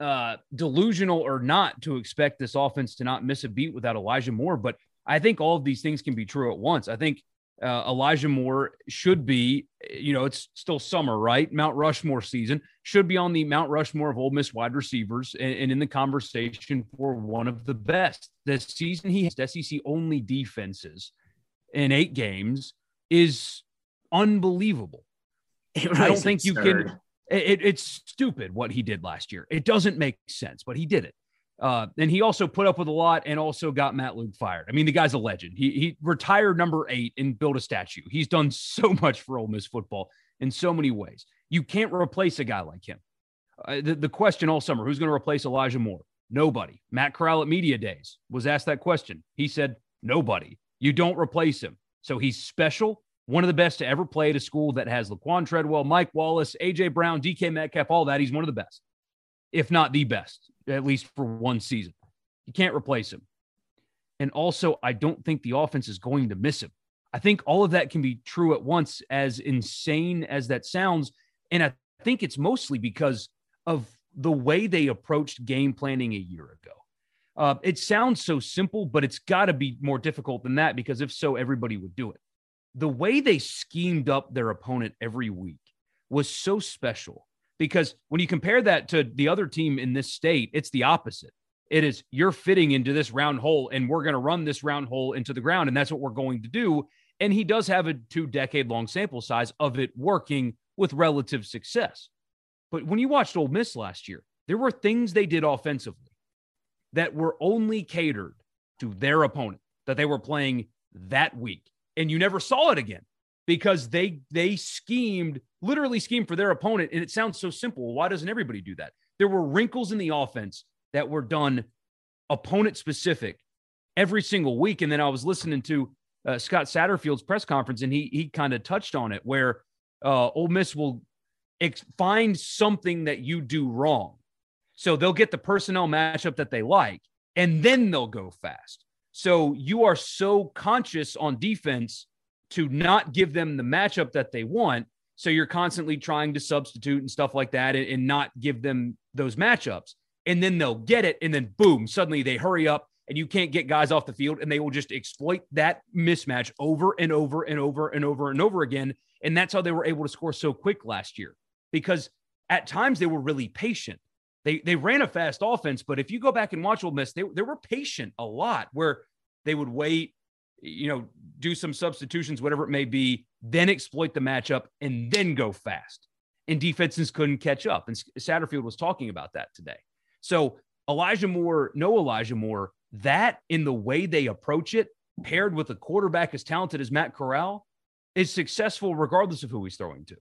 Speaker 3: uh, delusional or not to expect this offense to not miss a beat without Elijah Moore, but I think all of these things can be true at once. I think uh, Elijah Moore should be, you know, it's still summer, right? Mount Rushmore season should be on the Mount Rushmore of Ole Miss wide receivers and, and in the conversation for one of the best. The season he has SEC only defenses in eight games is unbelievable.
Speaker 1: It
Speaker 3: I don't think you can. It, it's stupid what he did last year. It doesn't make sense, but he did it. Uh, and he also put up with a lot and also got Matt Luke fired. I mean, the guy's a legend. He, he retired number eight and built a statue. He's done so much for Ole Miss football in so many ways. You can't replace a guy like him. Uh, the, the question all summer who's going to replace Elijah Moore? Nobody. Matt Corral at Media Days was asked that question. He said, Nobody. You don't replace him. So he's special, one of the best to ever play at a school that has Laquan Treadwell, Mike Wallace, AJ Brown, DK Metcalf, all that. He's one of the best, if not the best, at least for one season. You can't replace him. And also, I don't think the offense is going to miss him. I think all of that can be true at once, as insane as that sounds. And I think it's mostly because of the way they approached game planning a year ago. Uh, it sounds so simple, but it's got to be more difficult than that because if so, everybody would do it. The way they schemed up their opponent every week was so special because when you compare that to the other team in this state, it's the opposite. It is you're fitting into this round hole, and we're going to run this round hole into the ground, and that's what we're going to do. And he does have a two decade long sample size of it working with relative success. But when you watched Ole Miss last year, there were things they did offensively that were only catered to their opponent that they were playing that week. And you never saw it again because they they schemed, literally schemed for their opponent. And it sounds so simple. Why doesn't everybody do that? There were wrinkles in the offense that were done opponent specific every single week. And then I was listening to uh, Scott Satterfield's press conference, and he he kind of touched on it where uh, Ole Miss will ex- find something that you do wrong. So they'll get the personnel matchup that they like, and then they'll go fast. So you are so conscious on defense to not give them the matchup that they want. So you're constantly trying to substitute and stuff like that and, and not give them those matchups. And then they'll get it. And then boom, suddenly they hurry up and you can't get guys off the field and they will just exploit that mismatch over and over and over and over and over again. And that's how they were able to score so quick last year because at times they were really patient. They they ran a fast offense, but if you go back and watch Ole Miss, they, they were patient a lot where they would wait, you know, do some substitutions, whatever it may be, then exploit the matchup and then go fast. And defenses couldn't catch up. And Satterfield was talking about that today. So Elijah Moore, no Elijah Moore, that in the way they approach it, paired with a quarterback as talented as Matt Corral, is successful regardless of who he's throwing to.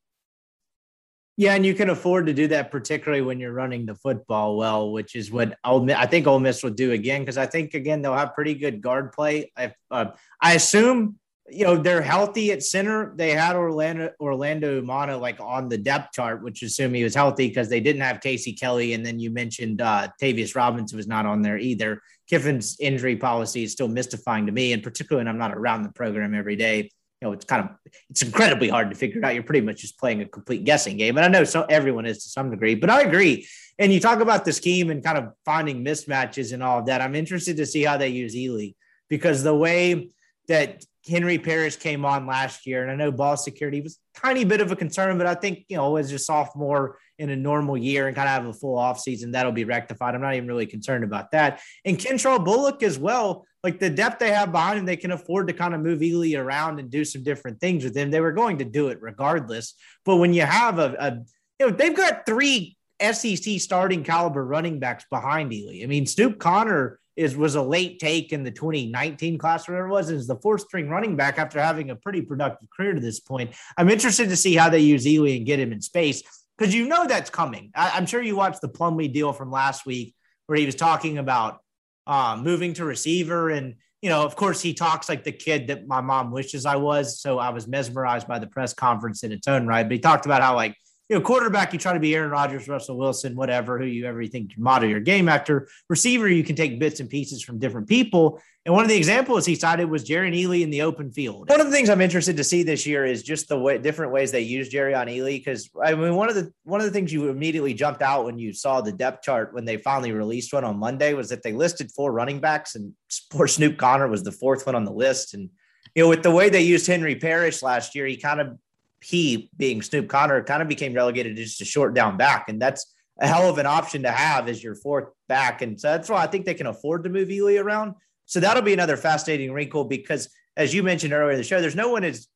Speaker 1: Yeah, and you can afford to do that, particularly when you're running the football well, which is what I think Ole Miss will do again because I think again they'll have pretty good guard play. I, uh, I assume you know they're healthy at center. They had Orlando Orlando Umana like on the depth chart, which assume he was healthy because they didn't have Casey Kelly, and then you mentioned uh, Tavius Robinson was not on there either. Kiffin's injury policy is still mystifying to me, and particularly when I'm not around the program every day you know, it's kind of it's incredibly hard to figure out. You're pretty much just playing a complete guessing game. And I know so everyone is to some degree, but I agree. And you talk about the scheme and kind of finding mismatches and all of that. I'm interested to see how they use Ealy because the way that Henry Parrish came on last year, and I know ball security was a tiny bit of a concern, but I think, you know, as a sophomore in a normal year and kind of have a full offseason, that'll be rectified. I'm not even really concerned about that. And Kentrell Bullock as well like the depth they have behind him, they can afford to kind of move Ealy around and do some different things with him. They were going to do it regardless. But when you have a, a you know, they've got three SEC starting caliber running backs behind Ealy. I mean, Snoop Conner is was a late take in the 2019 class, whatever it was, is the fourth string running back after having a pretty productive career to this point. I'm interested to see how they use Ealy and get him in space because you know that's coming. I, I'm sure you watched the Plumlee deal from last week where he was talking about uh, moving to receiver. And, you know, of course, he talks like the kid that my mom wishes I was. So I was mesmerized by the press conference in its own right. But he talked about how, like, you know, quarterback, you try to be Aaron Rodgers, Russell Wilson, whatever, who you ever think you model your game after. Receiver, you can take bits and pieces from different people. And one of the examples he cited was Jerrion Ealy in the open field. One of the things I'm interested to see this year is just the way different ways they use Jerrion Ealy. Because I mean, one of the one of the things you immediately jumped out when you saw the depth chart when they finally released one on Monday was that they listed four running backs, and poor Snoop Conner was the fourth one on the list. And you know, with the way they used Henry Parrish last year, he kind of he being Snoop Conner kind of became relegated to just a short down back. And that's a hell of an option to have as your fourth back. And so that's why I think they can afford to move Ealy around. So that'll be another fascinating wrinkle because as you mentioned earlier in the show, there's no one as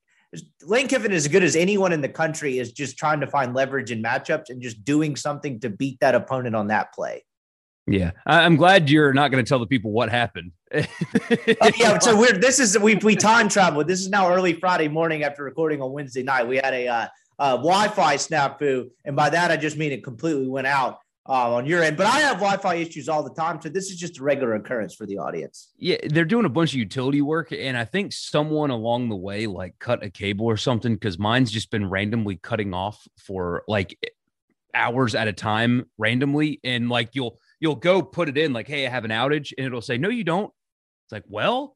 Speaker 1: Lane Kiffin is as good as anyone in the country is just trying to find leverage in matchups and just doing something to beat that opponent on that play.
Speaker 3: Yeah, I'm glad you're not going to tell the people what happened.
Speaker 1: oh, yeah, so weird. This is we we time traveled. This is now early Friday morning after recording on Wednesday night. We had a uh, uh, Wi-Fi snafu, and by that I just mean it completely went out uh, on your end. But I have Wi-Fi issues all the time, so this is just a regular occurrence for the audience.
Speaker 3: Yeah, they're doing a bunch of utility work, and I think someone along the way like cut a cable or something because mine's just been randomly cutting off for like hours at a time randomly, and like you'll you'll go put it in like, hey, I have an outage, and it'll say, no, you don't. It's like, well,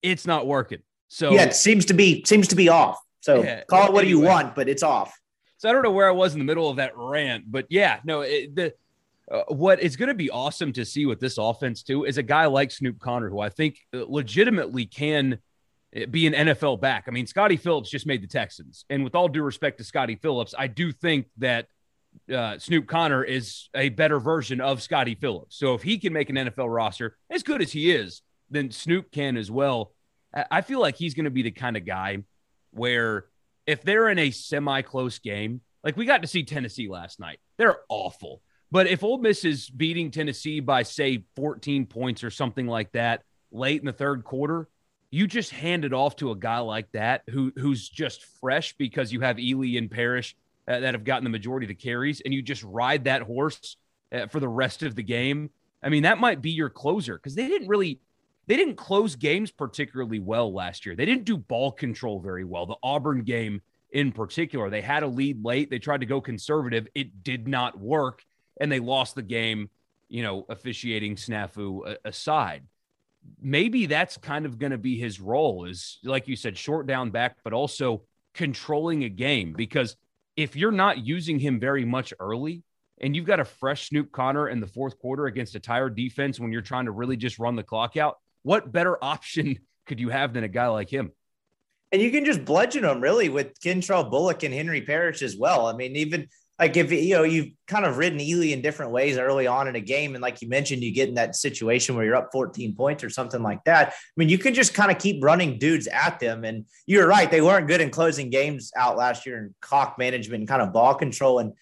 Speaker 3: it's not working. So
Speaker 1: yeah, it seems to be seems to be off. So yeah, call it what anyway. you want, but it's off.
Speaker 3: So I don't know where I was in the middle of that rant, but yeah, no, it, the uh, what is going to be awesome to see with this offense too is a guy like Snoop Conner, who I think uh, legitimately can uh, be an NFL back. I mean, Scotty Phillips just made the Texans, and with all due respect to Scotty Phillips, I do think that uh, Snoop Conner is a better version of Scotty Phillips. So if he can make an NFL roster as good as he is, then Snoop can as well. I feel like he's going to be the kind of guy where if they're in a semi close game, like we got to see Tennessee last night, they're awful. But if Ole Miss is beating Tennessee by, say, 14 points or something like that late in the third quarter, you just hand it off to a guy like that who who's just fresh because you have Ealy and Parrish uh, that have gotten the majority of the carries, and you just ride that horse uh, for the rest of the game. I mean, that might be your closer because they didn't really they didn't close games particularly well last year. They didn't do ball control very well. The Auburn game in particular, they had a lead late. They tried to go conservative. It did not work, and they lost the game. You know, officiating snafu aside, maybe that's kind of going to be his role. Is like you said, short down back, but also controlling a game because if you're not using him very much early and you've got a fresh Snoop Conner in the fourth quarter against a tired defense when you're trying to really just run the clock out, what better option could you have than a guy like him?
Speaker 1: And you can just bludgeon him really with Kentrell Bullock and Henry Parrish as well. I mean, even like if you know you've kind of ridden Ealy in different ways early on in a game, and like you mentioned, you get in that situation where you're up 14 points or something like that. I mean, you can just kind of keep running dudes at them. And you're right, they weren't good in closing games out last year in clock management and kind of ball control. And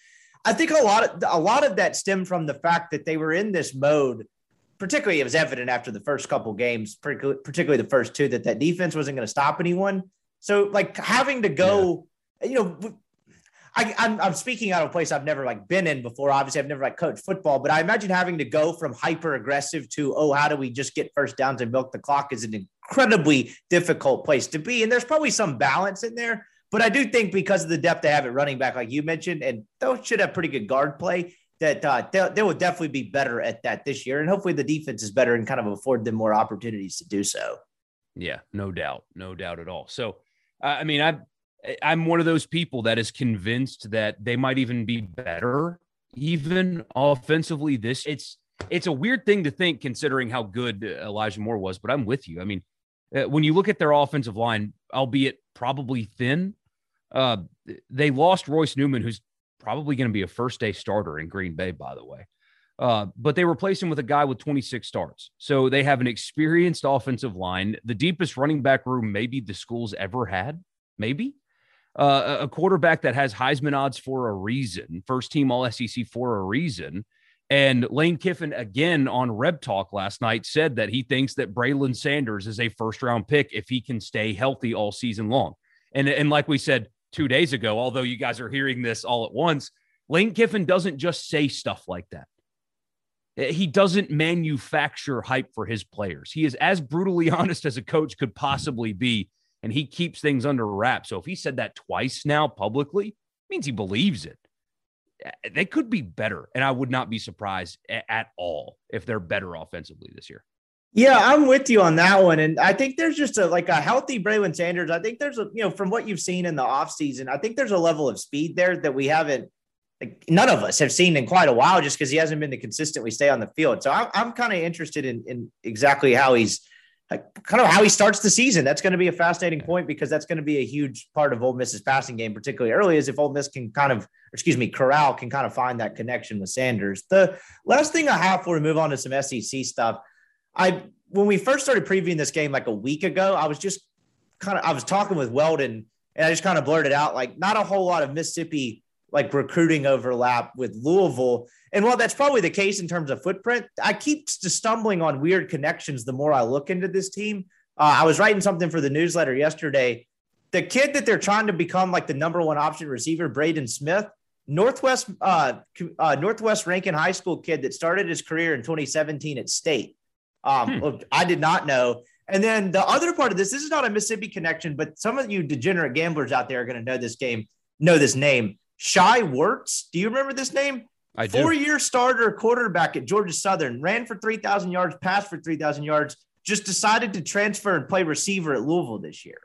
Speaker 1: I think a lot of a lot of that stemmed from the fact that they were in this mode. Particularly, it was evident after the first couple games, particularly the first two, that that defense wasn't going to stop anyone. So, like having to go, yeah. you know, I, I'm, I'm speaking out of a place I've never like been in before. Obviously, I've never like coached football, but I imagine having to go from hyper aggressive to oh, how do we just get first downs and milk the clock is an incredibly difficult place to be. And there's probably some balance in there, but I do think because of the depth they have at running back, like you mentioned, and those should have pretty good guard play. That uh, they, they will definitely be better at that this year, and hopefully the defense is better and kind of afford them more opportunities to do so.
Speaker 3: Yeah, no doubt, no doubt at all. So, I mean, I I'm one of those people that is convinced that they might even be better, even offensively. This it's it's a weird thing to think considering how good Elijah Moore was, but I'm with you. I mean, uh, when you look at their offensive line, albeit probably thin, uh, they lost Royce Newman, who's probably going to be a first day starter in Green Bay, by the way. Uh, but they replaced him with a guy with 26 starts. So they have an experienced offensive line, the deepest running back room maybe the school's ever had, maybe uh, a quarterback that has Heisman odds for a reason, first team All SEC for a reason. And Lane Kiffin, again on Reb Talk last night, said that he thinks that Braylon Sanders is a first round pick if he can stay healthy all season long. And, and like we said two days ago, although you guys are hearing this all at once, Lane Kiffin doesn't just say stuff like that. He doesn't manufacture hype for his players. He is as brutally honest as a coach could possibly be and he keeps things under wraps. So if he said that twice now publicly, means he believes it. They could be better, and I would not be surprised at all if they're better offensively this year.
Speaker 1: Yeah, I'm with you on that one. And I think there's just a like a healthy Braylon Sanders. I think there's a, you know, from what you've seen in the offseason, I think there's a level of speed there that we haven't like none of us have seen in quite a while just because he hasn't been the consistent we stay on the field. So I'm, I'm kind of interested in, in exactly how he's kind of how he starts the season. That's going to be a fascinating point because that's going to be a huge part of Ole Miss's passing game, particularly early, is if Ole Miss can kind of, excuse me, Corral can kind of find that connection with Sanders. The last thing I have before we move on to some SEC stuff, I when we first started previewing this game like a week ago, I was just kind of I was talking with Weldon and I just kind of blurted out like not a whole lot of Mississippi like recruiting overlap with Louisville. And while that's probably the case in terms of footprint, I keep stumbling on weird connections the more I look into this team. Uh, I was writing something for the newsletter yesterday. The kid that they're trying to become like the number one option receiver, Braden Smith, Northwest uh, uh, Northwest Rankin High School kid that started his career in 2017 at State. Um, hmm. I did not know. And then the other part of this, this is not a Mississippi connection, but some of you degenerate gamblers out there are going to know this game, know this name. Shai Werts. Do you remember this name?
Speaker 3: I do.
Speaker 1: Four-year starter quarterback at Georgia Southern, ran for 3,000 yards, passed for 3,000 yards, just decided to transfer and play receiver at Louisville this year.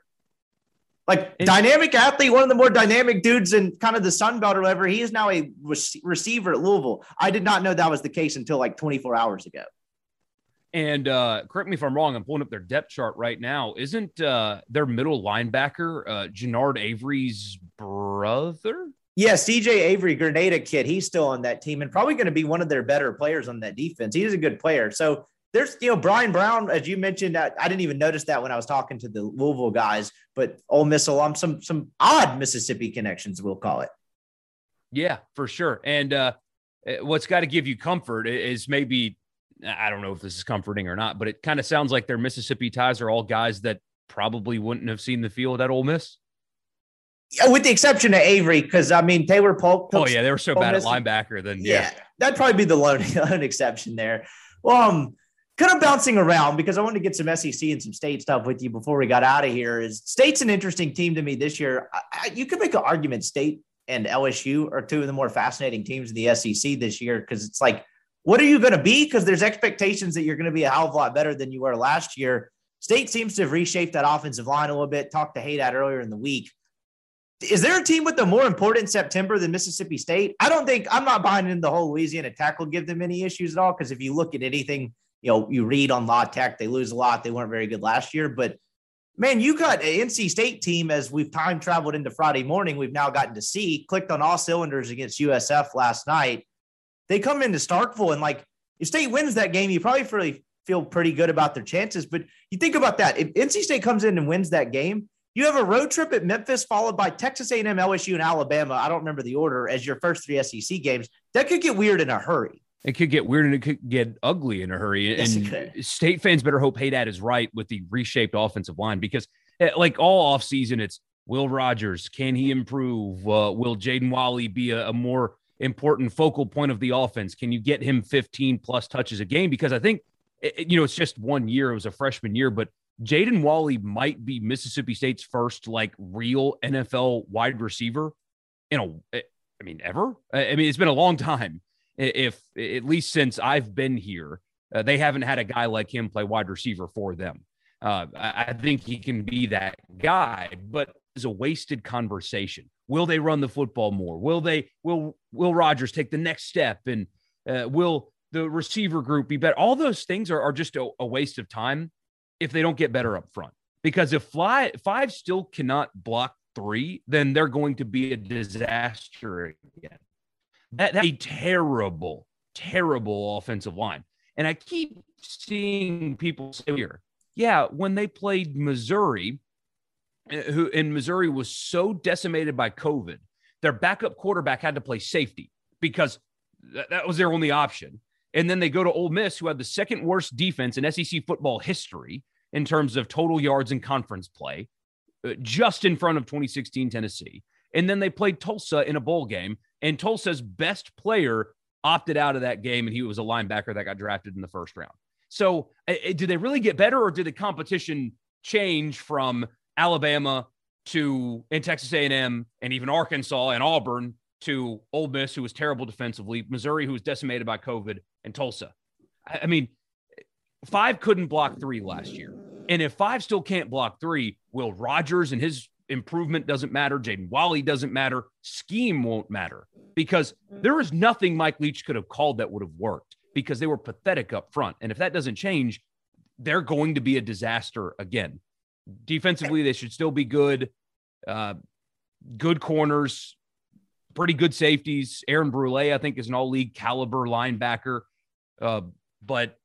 Speaker 1: Like it's, dynamic athlete, one of the more dynamic dudes in kind of the Sun Belt or whatever. He is now a receiver at Louisville. I did not know that was the case until like 24 hours ago.
Speaker 3: And uh, correct me if I'm wrong. I'm pulling up their depth chart right now. Isn't uh, their middle linebacker uh, Genard Avery's brother?
Speaker 1: Yeah, CJ Avery, Grenada kid. He's still on that team and probably going to be one of their better players on that defense. He's a good player. So there's, you know, Bryan Brown, as you mentioned, I, I, didn't even notice that when I was talking to the Louisville guys, but Ole Miss alum, some some odd Mississippi connections, we'll call it.
Speaker 3: Yeah, for sure. And uh, eh, what's got to give you comfort is maybe I don't know if this is comforting or not, but it kind of sounds like their Mississippi ties are all guys that probably wouldn't have seen the field at Ole Miss.
Speaker 1: With the exception of Avery, because I mean Taylor Polk.
Speaker 3: Oh yeah, they were so bad at linebacker. Then yeah. yeah,
Speaker 1: that'd probably be the lone, lone exception there. Well, um, kind of bouncing around because I wanted to get some SEC and some state stuff with you before we got out of here. Is state's an interesting team to me this year. I, you could make an argument state and LSU are two of the more fascinating teams in the SEC this year because it's like, what are you going to be? Because there's expectations that you're going to be a hell of a lot better than you were last year. State seems to have reshaped that offensive line a little bit. Talked to Haydad earlier in the week. Is there a team with a more important September than Mississippi State? I don't think I'm not buying in the whole Louisiana tackle give them any issues at all. Because if you look at anything, you know, you read on La Tech, they lose a lot. They weren't very good last year. But man, you got an NC State team as we've time traveled into Friday morning. We've now gotten to see, clicked on all cylinders against USF last night. They come into Starkville and like if State wins that game, you probably really feel pretty good about their chances. But you think about that. If NC State comes in and wins that game, you have a road trip at Memphis, followed by Texas A&M, LSU, and Alabama. I don't remember the order as your first three SEC games. That could get weird in a hurry.
Speaker 3: It could get weird and it could get ugly in a hurry. Yes, and state fans better hope Haydad is right with the reshaped offensive line because, eh, like all offseason, it's Will Rogers. Can he improve? Uh, will Jaden Walley be a, a more important focal point of the offense? Can you get him 15 plus touches a game? Because I think, it, eh, eh, you know, it's just one year. It was a freshman year, but Jaden Walley might be Mississippi State's first like real NFL wide receiver in a, eh, I mean, ever. I mean, it's been a long time. If at least since I've been here, uh, they haven't had a guy like him play wide receiver for them. Uh, I think he can be that guy, but it's a wasted conversation. Will they run the football more? Will they? Will Will Rogers take the next step? And uh, will the receiver group be better? All those things are, are just a, a waste of time if they don't get better up front. Because if fly, five still cannot block three, then they're going to be a disaster again. That, that's a terrible, terrible offensive line. And I keep seeing people say here, yeah, when they played Missouri, uh, who in Missouri was so decimated by COVID, their backup quarterback had to play safety because that was their only option. And then they go to Ole Miss, who had the second worst defense in SEC football history in terms of total yards and conference play, uh, just in front of 2016 Tennessee. And then they played Tulsa in a bowl game, and Tulsa's best player opted out of that game, and he was a linebacker that got drafted in the first round. So, uh, uh did they really get better, or did the competition change from Alabama to and Texas A&M and even Arkansas and Auburn to Ole Miss, who was terrible defensively, Missouri, who was decimated by COVID, and Tulsa? I mean, five couldn't block three last year. And if five still can't block three, Will Rogers and his improvement doesn't matter. Jaden Walley doesn't matter. Scheme won't matter because there is nothing Mike Leach could have called that would have worked because they were pathetic up front. And if that doesn't change, they're going to be a disaster again. Defensively, they should still be good. Uh, good corners, pretty good safeties. Aaron Brule, I think, is an all league caliber linebacker. Uh, but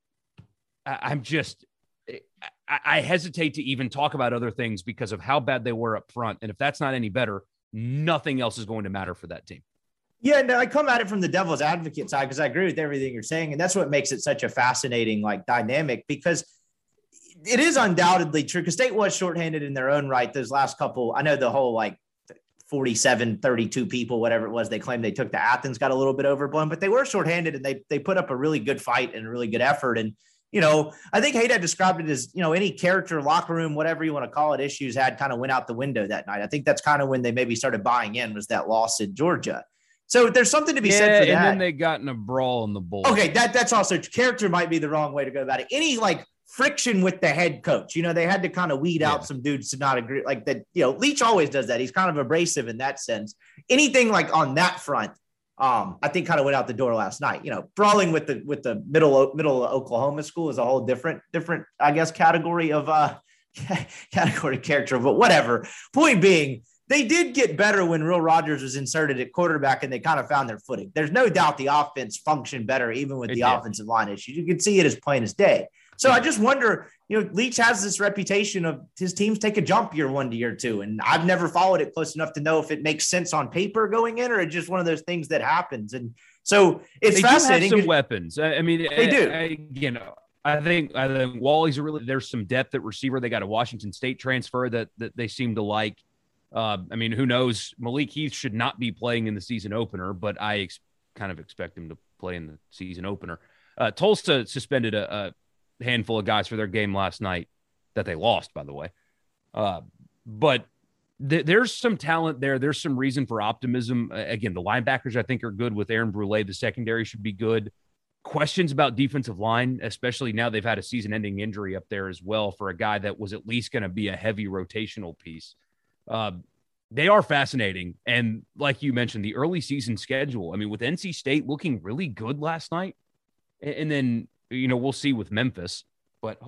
Speaker 3: I, am just I, I hesitate to even talk about other things because of how bad they were up front. And if that's not any better, nothing else is going to matter for that team.
Speaker 1: Yeah, no, I come at it from the devil's advocate side because I agree with everything you're saying, and that's what makes it such a fascinating like dynamic because it is undoubtedly true. Because State was shorthanded in their own right those last couple. I know the whole like 47, 32 people, whatever it was, they claimed they took to Athens got a little bit overblown, but they were shorthanded and they they put up a really good fight and a really good effort. And you know, I think Haydad described it as, you know, any character, locker room, whatever you want to call it, issues had kind of went out the window that night. I think that's kind of when they maybe started buying in was that loss in Georgia. So there's something to be
Speaker 3: yeah,
Speaker 1: said for that.
Speaker 3: And then they got in a brawl in the bowl.
Speaker 1: Okay, that that's also character might be the wrong way to go about it. Any like friction with the head coach, you know, they had to kind of weed out some dudes to not agree. Like that, you know, Leach always does that. He's kind of abrasive in that sense. Anything like on that front, um, I think kind of went out the door last night. You know, brawling with the with the middle middle Oklahoma school is a whole different different I guess category of uh category character, but whatever. Point being, they did get better when Real Rogers was inserted at quarterback and they kind of found their footing. There's no doubt the offense functioned better even with it the did. offensive line issues. You can see it as plain as day. So I just wonder, you know, Leach has this reputation of his teams take a jump year one to year two. And I've never followed it close enough to know if it makes sense on paper going in or it's just one of those things that happens. And so it's
Speaker 3: they
Speaker 1: fascinating.
Speaker 3: some weapons. I mean,
Speaker 1: they do.
Speaker 3: I, you know, I think I think Walley's a really there's some depth at receiver. They got a Washington State transfer that that they seem to like. Uh, I mean, who knows? Malik Heath should not be playing in the season opener, but I ex- kind of expect him to play in the season opener. Uh, Tulsa suspended a, a handful of guys for their game last night that they lost, by the way. Uh, but th- there's some talent there. There's some reason for optimism. Again, the linebackers I think are good with Aaron Brule. The secondary should be good. Questions about defensive line, especially now they've had a season-ending injury up there as well for a guy that was at least going to be a heavy rotational piece. Uh, they are fascinating, and like you mentioned, the early season schedule. I mean, with NC State looking really good last night, and then you know, we'll see with Memphis. But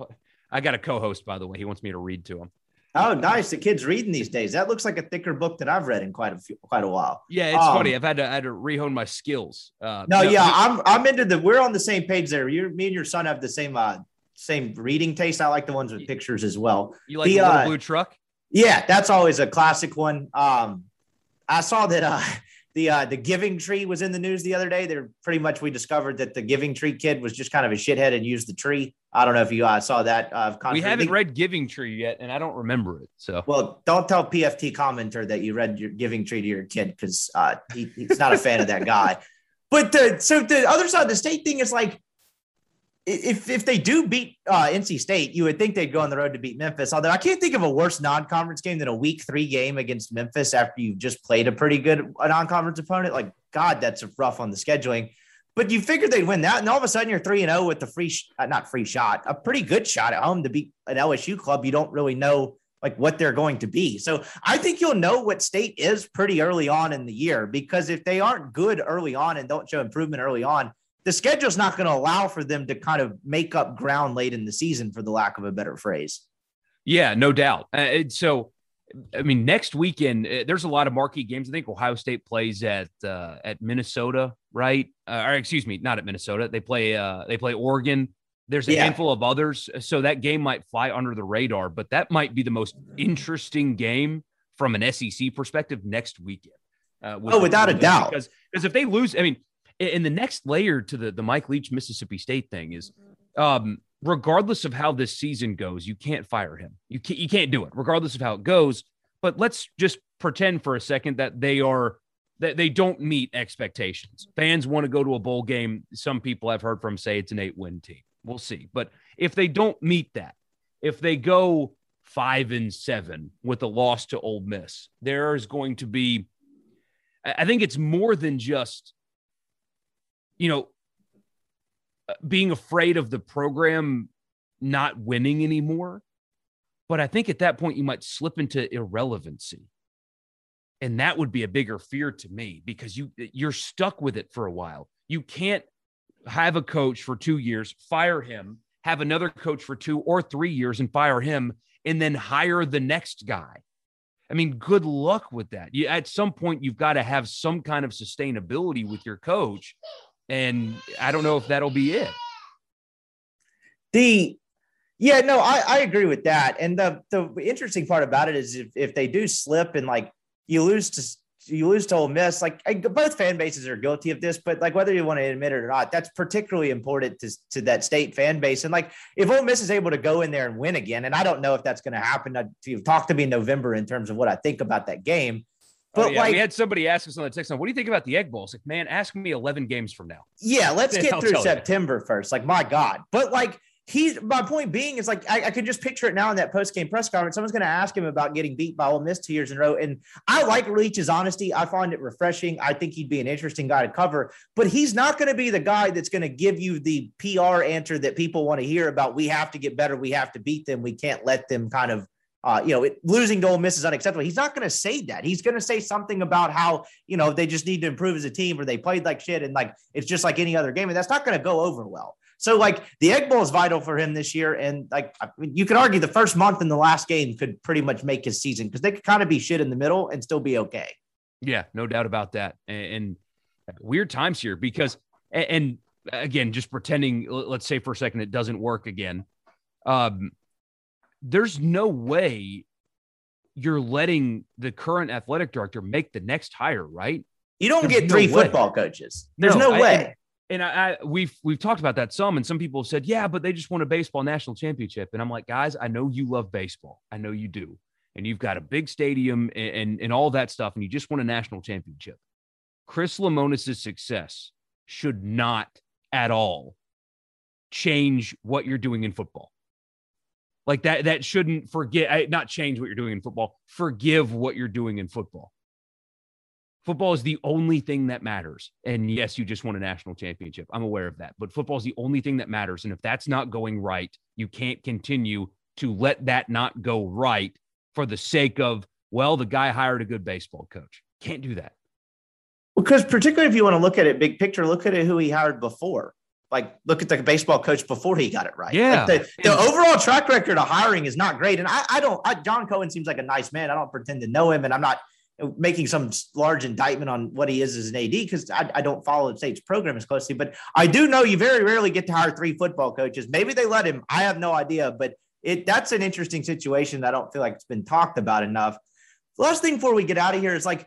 Speaker 3: I got a co-host, by the way. He wants me to read to him.
Speaker 1: Oh, nice! The kids reading these days. That looks like a thicker book that I've read in quite a few, quite a while.
Speaker 3: Yeah, it's um, funny. I've had to I had to rehone my skills.
Speaker 1: Uh, no, no, yeah, I'm I'm into the. We're on the same page there. You, me, and your son have the same uh same reading taste. I like the ones with pictures as well.
Speaker 3: You like the, the little uh, blue truck?
Speaker 1: Yeah, that's always a classic one. Um, I saw that uh the uh, the Giving Tree was in the news the other day. They're pretty much we discovered that the Giving Tree kid was just kind of a shithead and used the tree. I don't know if you uh, saw that. Uh,
Speaker 3: we haven't read Giving Tree yet, and I don't remember it. So
Speaker 1: well, don't tell PFT commenter that you read your Giving Tree to your kid because uh, he, he's not a fan of that guy. But the so the other side of the state thing is like if if they do beat uh, NC State, you would think they'd go on the road to beat Memphis. Although I can't think of a worse non-conference game than a Week Three game against Memphis after you've just played a pretty good non-conference opponent. Like God, that's rough on the scheduling. But you figured they'd win that, and all of a sudden you're three and zero oh with the free, uh, not free shot, a pretty good shot at home to beat an LSU club. You don't really know like what they're going to be. So I think you'll know what state is pretty early on in the year because if they aren't good early on and don't show improvement early on, the schedule's not going to allow for them to kind of make up ground late in the season, for the lack of a better phrase.
Speaker 3: Yeah, no doubt. Uh, so, I mean, next weekend uh, there's a lot of marquee games. I think Ohio State plays at uh, at Minnesota, right? Uh, or excuse me, not at Minnesota. They play uh, they play Oregon. There's a yeah. handful of others, so that game might fly under the radar. But that might be the most interesting game from an SEC perspective next weekend.
Speaker 1: Uh, oh, without a doubt.
Speaker 3: Because because if they lose, I mean, and the next layer to the the Mike Leach Mississippi State thing is, um, regardless of how this season goes, you can't fire him. You can't, you can't do it, regardless of how it goes. But let's just pretend for a second that they are that they don't meet expectations. Fans want to go to a bowl game. Some people I've heard from say it's an eight win team. We'll see. But if they don't meet that, if they go five and seven with a loss to Ole Miss, there is going to be. I think it's more than just you know, uh, being afraid of the program not winning anymore. But I think at that point, you might slip into irrelevancy. And that would be a bigger fear to me because you you're stuck with it for a while. You can't have a coach for two years, fire him, have another coach for two or three years and fire him, and then hire the next guy. I mean, good luck with that. You, at some point, you've got to have some kind of sustainability with your coach and I don't know if that'll be it.
Speaker 1: The Yeah, no, I, I agree with that. And the the interesting part about it is if, if they do slip and like you lose to you lose to Ole Miss, like both fan bases are guilty of this, but like whether you want to admit it or not, that's particularly important to, to that state fan base. And like if Ole Miss is able to go in there and win again, and I don't know if that's going to happen. You've talked to me in November in terms of what I think about that game.
Speaker 3: Oh, but oh, yeah. like, we had somebody ask us on the text, "What do you think about the Egg Bowl?" It's like, man, ask me eleven games from now.
Speaker 1: Yeah, let's get through September you. first. Like, my God, but like he's my point being is like I, I could just picture it now in that post game press conference. Someone's going to ask him about getting beat by Ole Miss two years in a row, and I like Leach's honesty. I find it refreshing. I think he'd be an interesting guy to cover, but he's not going to be the guy that's going to give you the PR answer that people want to hear about. We have to get better. We have to beat them. We can't let them kind of. Uh, you know, it, losing to Ole Miss is unacceptable. He's not going to say that. He's going to say something about how you know they just need to improve as a team, or they played like shit, and like it's just like any other game, and that's not going to go over well. So like the Egg Bowl is vital for him this year, and like you could argue the first month in the last game could pretty much make his season because they could kind of be shit in the middle and still be okay.
Speaker 3: Yeah, no doubt about that. And, weird times here because and again, just pretending. Let's say for a second it doesn't work again. Um, there's no way you're letting the current athletic director make the next hire, right?
Speaker 1: You don't There's get three no football coaches. There's no, no way.
Speaker 3: I, and I, I, we've we've talked about that some, and some people have said, yeah, but they just won a baseball national championship. And I'm like, guys, I know you love baseball, I know you do, and you've got a big stadium and and, and all that stuff, and you just won a national championship. Chris Lemonis' success should not at all change what you're doing in football. Like that, that shouldn't forget, not change what you're doing in football, forgive what you're doing in football. Football is the only thing that matters. And yes, you just won a national championship. I'm aware of that. But football is the only thing that matters. And if that's not going right, you can't continue to let that not go right for the sake of, well, the guy hired a good baseball coach. Can't do that.
Speaker 1: Because particularly if you want to look at it big picture, look at it who he hired before. Like look at the baseball coach before he got it right.
Speaker 3: Yeah.
Speaker 1: Like the, the overall track record of hiring is not great. And I, I don't I, John Cohen seems like a nice man. I don't pretend to know him and I'm not making some large indictment on what he is as an AD because I, I, don't follow the state's program as closely, but I do know you very rarely get to hire three football coaches. Maybe they let him. I have no idea, but it that's an interesting situation. I don't feel like it's been talked about enough. The last thing before we get out of here is like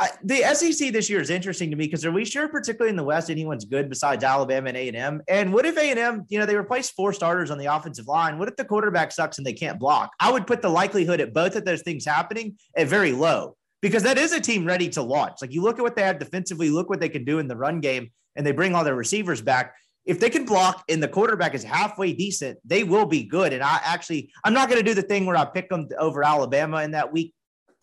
Speaker 1: I, the SEC this year is interesting to me because are we sure, particularly in the West, anyone's good besides Alabama and A and M? And what if A and M, you know, they replace four starters on the offensive line? What if the quarterback sucks and they can't block? I would put the likelihood at both of those things happening at very low because that is a team ready to launch. Like you look at what they have defensively, look what they can do in the run game, and they bring all their receivers back. If they can block and the quarterback is halfway decent, they will be good. And I actually, I'm not going to do the thing where I pick them over Alabama in that week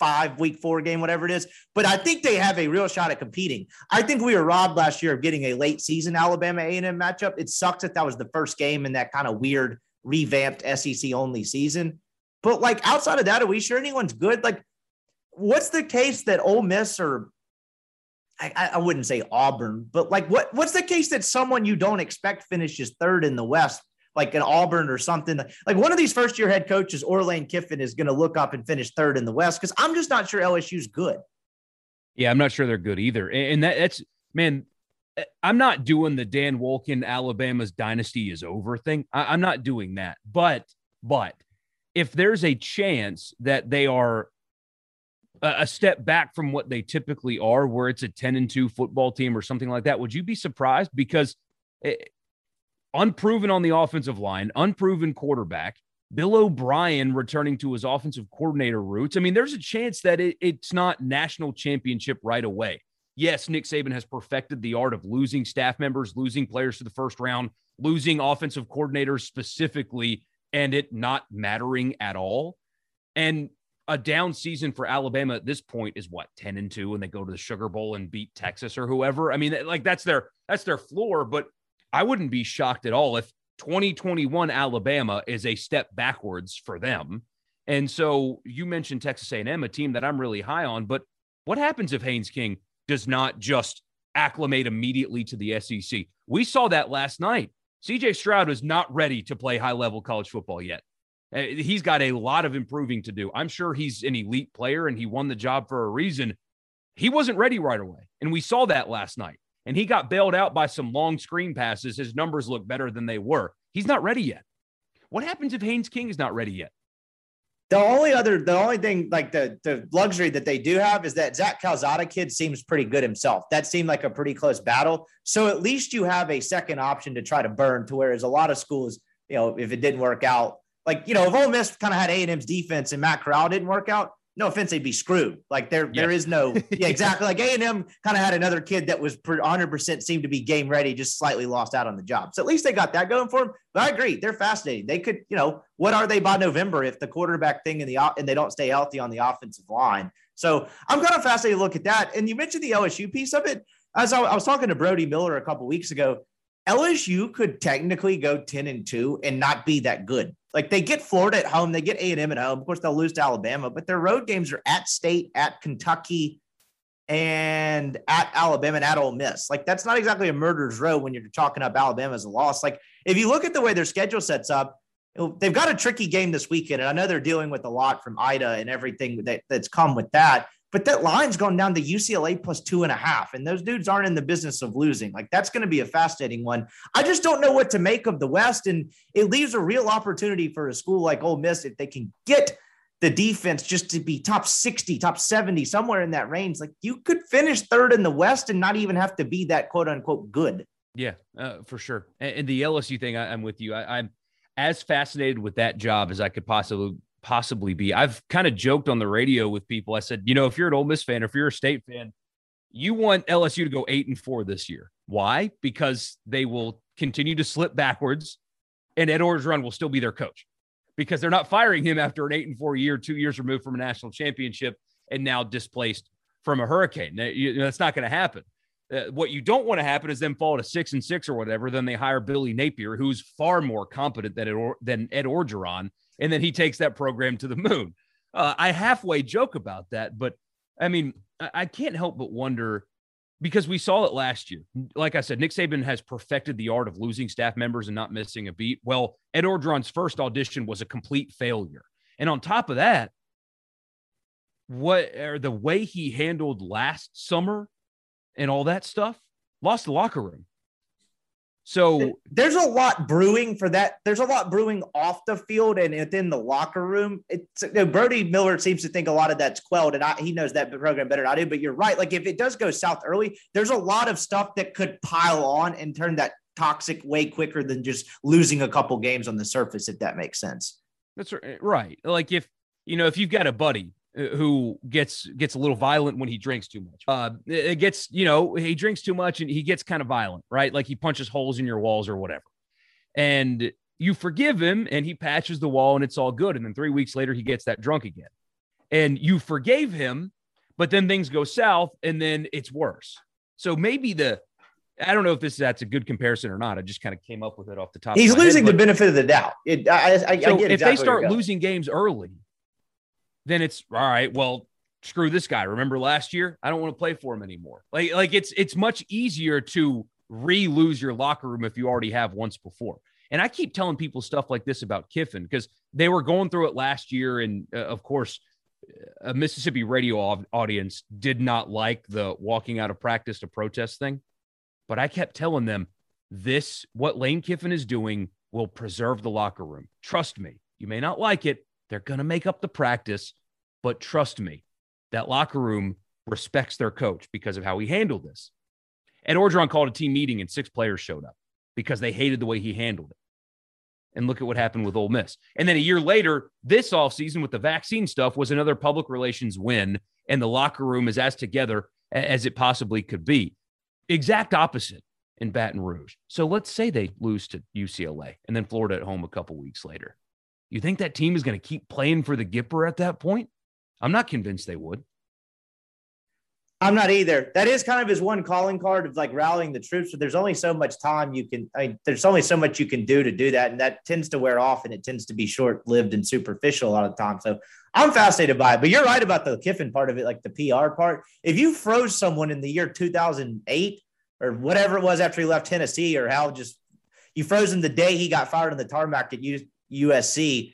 Speaker 1: five, week four game, whatever it is. But I think they have a real shot at competing. I think we were robbed last year of getting a late season Alabama A&M matchup. It sucks that that was the first game in that kind of weird revamped SEC only season. But like outside of that, are we sure anyone's good? Like, what's the case that Ole Miss or I, I wouldn't say Auburn, but like what what's the case that someone you don't expect finishes third in the West like an Auburn or something. Like one of these first year head coaches, or Lane Kiffin, is going to look up and finish third in the West because I'm just not sure LSU's good.
Speaker 3: Yeah, I'm not sure they're good either. And that, that's, man, eh, I'm not doing the Dan Wolken Alabama's dynasty is over thing. I, am not doing that. But, but if there's a chance that they are a, a step back from what they typically are, where it's a 10 and 2 football team or something like that, would you be surprised? Because it, eh, unproven on the offensive line, unproven quarterback. Bill O'Brien returning to his offensive coordinator roots. I mean, there's a chance that it, it's not national championship right away. Yes, Nick Saban has perfected the art of losing staff members, losing players to the first round, losing offensive coordinators specifically, and it not mattering at all. And a down season for Alabama at this point is what 10 and 2 and they go to the Sugar Bowl and beat Texas or whoever. I mean, like that's their that's their floor, but I wouldn't be shocked at all if 2021 Alabama is a step backwards for them. And so you mentioned Texas A&M, a team that I'm really high on, but what happens if Haynes King does not just acclimate immediately to the SEC? We saw that last night. CJ Stroud is not ready to play high level college football yet. Uh, he's got a lot of improving to do. I'm sure he's an elite player and he won the job for a reason. He wasn't ready right away. And we saw that last night and he got bailed out by some long screen passes. His numbers look better than they were. He's not ready yet. What happens if Haynes King is not ready yet?
Speaker 1: The only other, the only thing like the the luxury that they do have is that Zach Calzada kid seems pretty good himself. That seemed like a pretty close battle. So at least you have a second option to try to burn. To whereas a lot of schools, you know, if it didn't work out, like you know, if Ole Miss kind of had A and M's defense and Matt Corral didn't work out, no offense, they'd be screwed. Like there, yeah. there is no, yeah, exactly. like A and M kind of had another kid that was 100 percent seemed to be game ready, just slightly lost out on the job. So at least they got that going for them. But I agree, they're fascinating. They could, you know, what are they by November if the quarterback thing and the and they don't stay healthy on the offensive line? So I'm kind of fascinated to look at that. And you mentioned the LSU piece of it. As I, I was talking to Brody Miller a couple weeks ago, LSU could technically go 10 and 2 and not be that good. Like they get Florida at home, they get A&M at home. Of course, they'll lose to Alabama, but their road games are at State, at Kentucky, and at Alabama and at Ole Miss. Like that's not exactly a murderer's row when you're talking up Alabama as a loss. Like if you look at the way their schedule sets up, they've got a tricky game this weekend, and I know they're dealing with a lot from Ida and everything that, that's come with that. But that line's gone down to UCLA plus two and a half. And those dudes aren't in the business of losing. Like that's going to be a fascinating one. I just don't know what to make of the West. And it leaves a real opportunity for a school like Ole Miss if they can get the defense just to be top 60, top 70, somewhere in that range. Like you could finish third in the West and not even have to be that quote unquote good.
Speaker 3: Yeah, uh, for sure. And, and, the LSU thing, I, am with you. I, I'm as fascinated with that job as I could possibly possibly be. I've kind of joked on the radio with people. I said, you know, if you're an Ole Miss fan, or if you're a state fan, you want LSU to go eight and four this year. Why? Because they will continue to slip backwards and Ed Orgeron will still be their coach because they're not firing him after an eight and four year, two years removed from a national championship and now displaced from a hurricane. That's not going to happen. Uh, what you don't want to happen is them fall to six and six or whatever. Then they hire Billy Napier, who's far more competent than Ed, than Ed Orgeron, and then he takes that program to the moon. Uh, I halfway joke about that, but I mean, I can't help but wonder because we saw it last year. Like I said, Nick Saban has perfected the art of losing staff members and not missing a beat. Well, Ed Orgeron's first audition was a complete failure. And on top of that, what or the way he handled last summer and all that stuff lost the locker room. So
Speaker 1: there's a lot brewing for that. There's a lot brewing off the field and within the locker room. It's you know, Brody Miller seems to think a lot of that's quelled, and I, he knows that program better than I do. But you're right. Like if it does go south early, there's a lot of stuff that could pile on and turn that toxic way quicker than just losing a couple games on the surface. If that makes sense.
Speaker 3: That's eh, right. Like if you know if you've got a buddy who gets gets a little violent when he drinks too much. Uh, it gets you know he drinks too much and he gets kind of violent, right? Like he punches holes in your walls or whatever, and you forgive him and he patches the wall and it's all good. And then three weeks later he gets that drunk again, and you forgave him, but then things go south and then it's worse. So maybe the I don't know if this that's a good comparison or not. I just kind of came up with it off the top.
Speaker 1: He's losing
Speaker 3: head,
Speaker 1: the benefit of the doubt. It, I, I, so I
Speaker 3: if exactly they start losing games early, then it's all right. Well, screw this guy. Remember last year? I don't want to play for him anymore. Like, like it's it's much easier to re-lose your locker room if you already have once before. And I keep telling people stuff like this about Kiffin because they were going through it last year, and uh, of course, a Mississippi radio audience did not like the walking out of practice to protest thing. But I kept telling them this: what Lane Kiffin is doing will preserve the locker room. Trust me. You may not like it, they're going to make up the practice, but trust me, that locker room respects their coach because of how he handled this. Ed Orgeron called a team meeting and six players showed up because they hated the way he handled it. And look at what happened with Ole Miss. And then a year later, this offseason with the vaccine stuff was another public relations win. And the locker room is as together as it possibly could be. Exact opposite in Baton Rouge. So let's say they lose to UCLA and then Florida at home a couple weeks later. You think that team is going to keep playing for the Gipper at that point? I'm not convinced they would.
Speaker 1: I'm not either. That is kind of his one calling card of like rallying the troops, but there's only so much time you can, I mean, there's only so much you can do to do that. And that tends to wear off and it tends to be short lived and superficial a lot of the time. So I'm fascinated by it. But you're right about the Kiffin part of it, like the PR part. If you froze someone in the year 2008 or whatever it was after he left Tennessee or how just you froze him the day he got fired on the tarmac at USC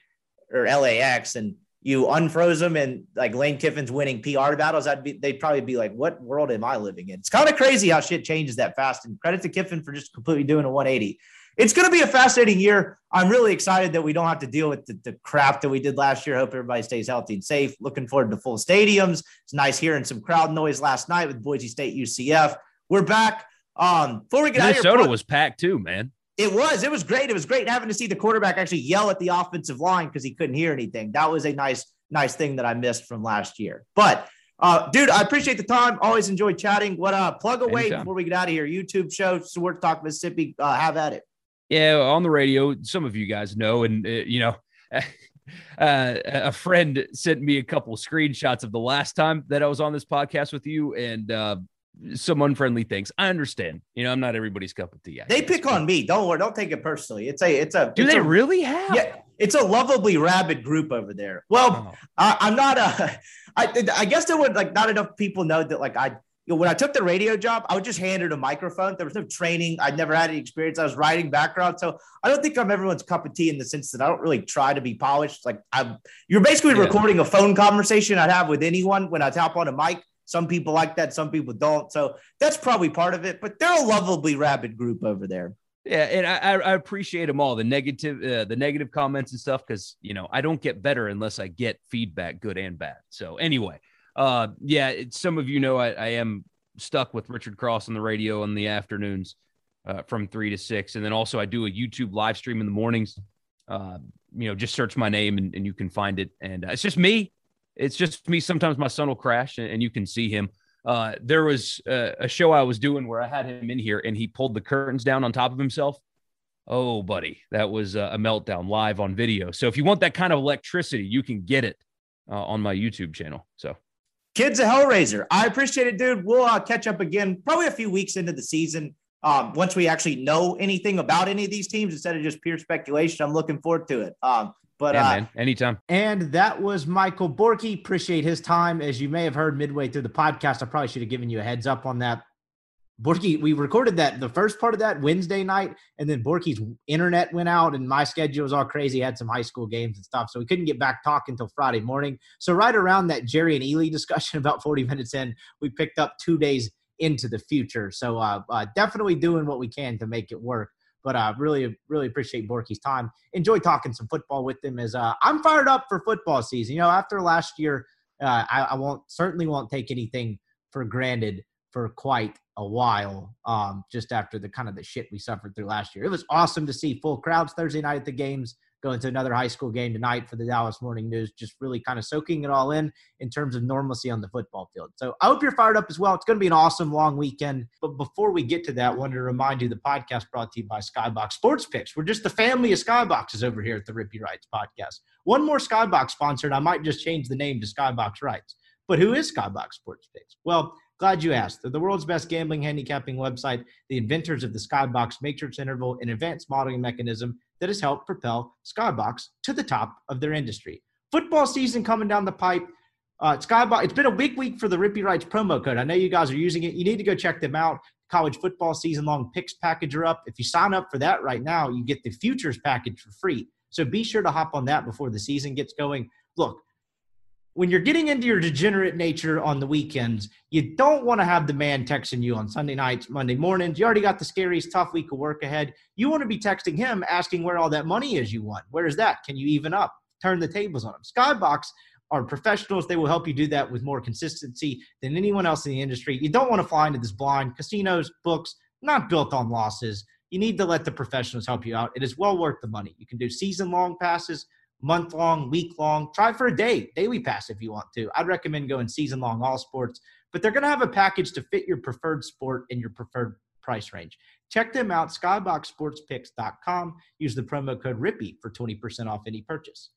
Speaker 1: or LAX and you unfroze them and like Lane Kiffin's winning PR battles, I'd be they'd probably be like, what world am I living in? It's kind of crazy how shit changes that fast. And credit to Kiffin for just completely doing a 180.
Speaker 4: it's going to be a fascinating year. I'm really excited that we don't have to deal with the, the, crap that we did last year. Hope everybody stays healthy and safe. Looking forward to full stadiums. It's nice hearing some crowd noise last night with Boise State UCF. We're back. Um, before we get
Speaker 3: Minnesota
Speaker 4: out
Speaker 3: Minnesota was packed too, man.
Speaker 4: It was. It was great. It was great having to see the quarterback actually yell at the offensive line because he couldn't hear anything. That was a nice, nice thing that I missed from last year. But uh, dude, I appreciate the time. Always enjoy chatting. What uh plug away Anytime. before we get out of here. YouTube show, Sports Talk Mississippi. Uh, have at it.
Speaker 3: Yeah, on the radio, some of you guys know, and uh, you know, uh, a friend sent me a couple screenshots of the last time that I was on this podcast with you, and uh, some unfriendly things. I understand. You know, I'm not everybody's cup of tea.
Speaker 4: They pick on me. Don't worry. Don't take it personally. It's a. It's a.
Speaker 3: Do
Speaker 4: it's
Speaker 3: they
Speaker 4: a,
Speaker 3: really have?
Speaker 4: Yeah. It's a lovably rabid group over there. Well, oh. I, am not a. I, I guess there would like not enough people know that like I. You know, when I took the radio job, I was just handed a microphone. There was no training. I'd never had any experience. I was writing background, so I don't think I'm everyone's cup of tea in the sense that I don't really try to be polished. Like I'm, you're basically yeah. recording a phone conversation I'd have with anyone when I tap on a mic some people like that, some people don't. So that's probably part of it. But they're a lovably rabid group over there.
Speaker 3: Yeah, and I, I appreciate them all the negative uh, the negative comments and stuff because you know I don't get better unless I get feedback, good and bad. So anyway, uh, yeah, some of you know I, I am stuck with Richard Cross on the radio in the afternoons uh, from three to six, and then also I do a YouTube live stream in the mornings. Uh, you know, just search my name and, and you can find it, and uh, it's just me it's just me. Sometimes my son will crash and, and you can see him. Uh, there was a, a, show I was doing where I had him in here and he pulled the curtains down on top of himself. Oh, buddy, that was a, a meltdown live on video. So if you want that kind of electricity, you can get it uh, on my YouTube channel. So,
Speaker 4: kids, a Hellraiser. I appreciate it, dude. We'll uh, catch up again probably a few weeks into the season. Um, once we actually know anything about any of these teams instead of just pure speculation, I'm looking forward to it. Um, but yeah, uh, man,
Speaker 3: anytime.
Speaker 1: And that was Michael Borky. Appreciate his time. As you may have heard midway through the podcast, I probably should have given you a heads up on that. Borky, we recorded that the first part of that Wednesday night, and then Borky's internet went out, and my schedule was all crazy. had some high school games and stuff, so we couldn't get back talking until Friday morning. So right around that Jerrion Ealy discussion, about forty minutes in, we picked up two days into the future. So uh, uh, definitely doing what we can to make it work. But I uh, really, really appreciate Borky's time. Enjoy talking some football with him. As uh, I'm fired up for football season. You know, after last year, uh, I, I, won't certainly won't take anything for granted for quite a while. Um, just after the kind of the shit we suffered through last year, it was awesome to see full crowds Thursday night at the games going to another high school game tonight for the Dallas Morning News, just really kind of soaking it all in in terms of normalcy on the football field. So I hope you're fired up as well. It's going to be an awesome long weekend. But before we get to that, I wanted to remind you the podcast brought to you by Skybox Sports Picks. We're just the family of Skyboxes over here at the Rippy Writes podcast. One more Skybox sponsor, and I might just change the name to Skybox Writes. But who is Skybox Sports Picks? Well, Glad you asked. They're the world's best gambling handicapping website, the inventors of the Skybox matrix interval, an advanced modeling mechanism that has helped propel Skybox to the top of their industry. Football season coming down the pipe. Uh, Skybox, it's been a big week for the Rippy Writes promo code. I know you guys are using it. You need to go check them out. College football season long picks package are up. If you sign up for that right now, you get the futures package for free. So be sure to hop on that before the season gets going. Look, when you're getting into your degenerate nature on the weekends, you don't want to have the man texting you on Sunday nights, Monday mornings. You already got the scariest tough week of work ahead. You want to be texting him asking where all that money is you want. Where is that? Can you even up? Turn the tables on him. Skybox are professionals. They will help you do that with more consistency than anyone else in the industry. You don't want to fly into this blind. Casinos, books, not built on losses. You need to let the professionals help you out. It is well worth the money. You can do season long passes month long, week long. Try for a day, daily pass if you want to. I'd recommend going season long all sports, but they're going to have a package to fit your preferred sport and your preferred price range. Check them out, skyboxsportspicks.com. Use the promo code RIPPY for 20% off any purchase.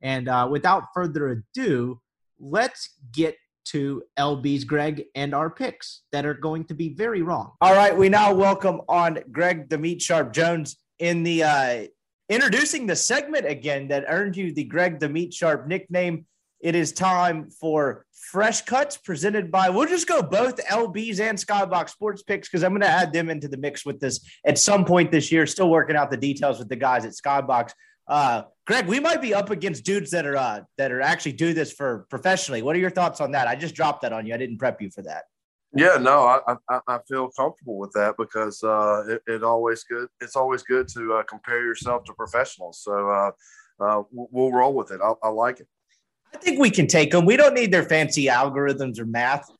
Speaker 1: And uh, without further ado, let's get to LB's Greg and our picks that are going to be very wrong.
Speaker 4: All right, we now welcome on Greg the Meat Sharp Jones in the uh, Introducing the segment again that earned you the Greg the Meat Sharp nickname. It is time for Fresh Cuts presented by, we'll just go both LBs and Skybox Sports Picks because I'm going to add them into the mix with this at some point this year. Still working out the details with the guys at Skybox. Uh, Greg, we might be up against dudes that are uh, that are actually do this for professionally. What are your thoughts on that? I just dropped that on you. I didn't prep you for that.
Speaker 5: Yeah, no, I, I, I feel comfortable with that because uh, it, it always good. It's always good to uh, compare yourself to professionals. So uh, uh, we'll roll with it. I, I like it.
Speaker 1: I think we can take them. We don't need their fancy algorithms or math.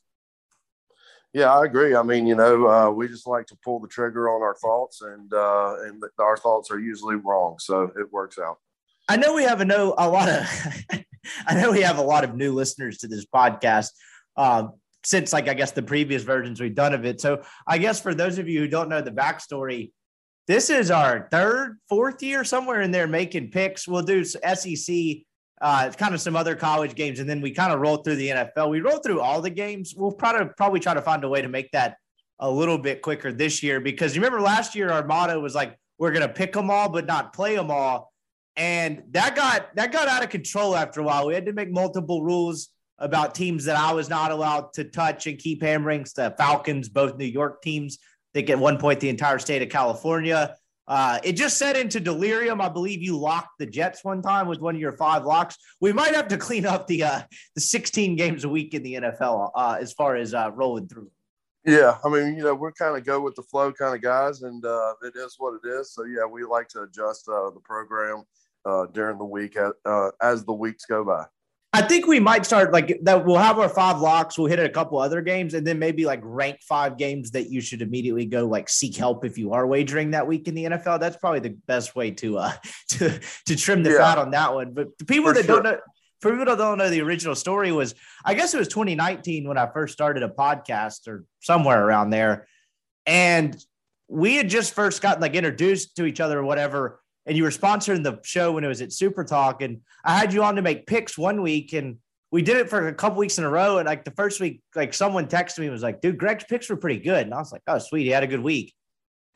Speaker 5: Yeah, I agree. I mean, you know, uh, we just like to pull the trigger on our thoughts, and uh, and our thoughts are usually wrong, so it works out.
Speaker 1: I know we have a no a lot of I know we have a lot of new listeners to this podcast. Um, since like I guess the previous versions we've done of it. So I guess for those of you who don't know the backstory, this is our third, fourth year somewhere in there making picks. We'll do SEC, uh, kind of some other college games, and then we kind of roll through the NFL. We roll through all the games. We'll probably probably try to find a way to make that a little bit quicker this year because you remember last year our motto was like we're gonna pick them all but not play them all, and that got that got out of control after a while. We had to make multiple rules about teams that I was not allowed to touch and keep hammering. The Falcons, both New York teams. I think at one point the entire state of California. Uh, it just set into delirium. I believe you locked the Jets one time with one of your five locks. We might have to clean up the uh, the 16 games a week in the NFL uh, as far as uh, rolling through.
Speaker 5: Yeah, I mean, you know, we're kind of go with the flow kind of guys, and uh, it is what it is. So yeah, we like to adjust uh, the program during the week as the weeks go by.
Speaker 1: I think we might start like that. We'll have our five locks. We'll hit a couple other games, and then maybe like rank five games that you should immediately go like seek help if you are wagering that week in the NFL. That's probably the best way to uh to to trim the yeah. fat on that one. But the people for that sure. don't know, for people that don't know, the original story was I guess it was 2019 when I first started a podcast or somewhere around there, and we had just first gotten like introduced to each other or whatever and you were sponsoring the show when it was at Super Talk, and I had you on to make picks one week, and we did it for a couple weeks in a row. And like the first week, like someone texted me and was like, "Dude, Greg's picks were pretty good," and I was like, "Oh, sweet, he had a good week."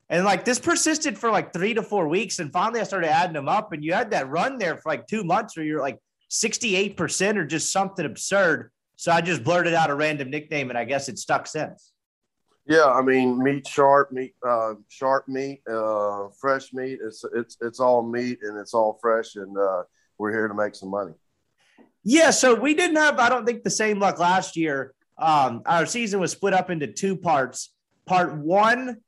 Speaker 1: And like this persisted for like three to four weeks, and finally I started adding them up, and you had that run there for like two months where you're like 68 percent or just something absurd. So I just blurted out a random nickname, and I guess it stuck since.
Speaker 5: Yeah, I mean meat sharp, meat uh, sharp meat, uh, fresh meat. It's it's it's all meat and it's all fresh, and uh, we're here to make some money.
Speaker 1: Yeah, so we didn't have, I don't think, the same luck last year. Um, our season was split up into two parts. Part one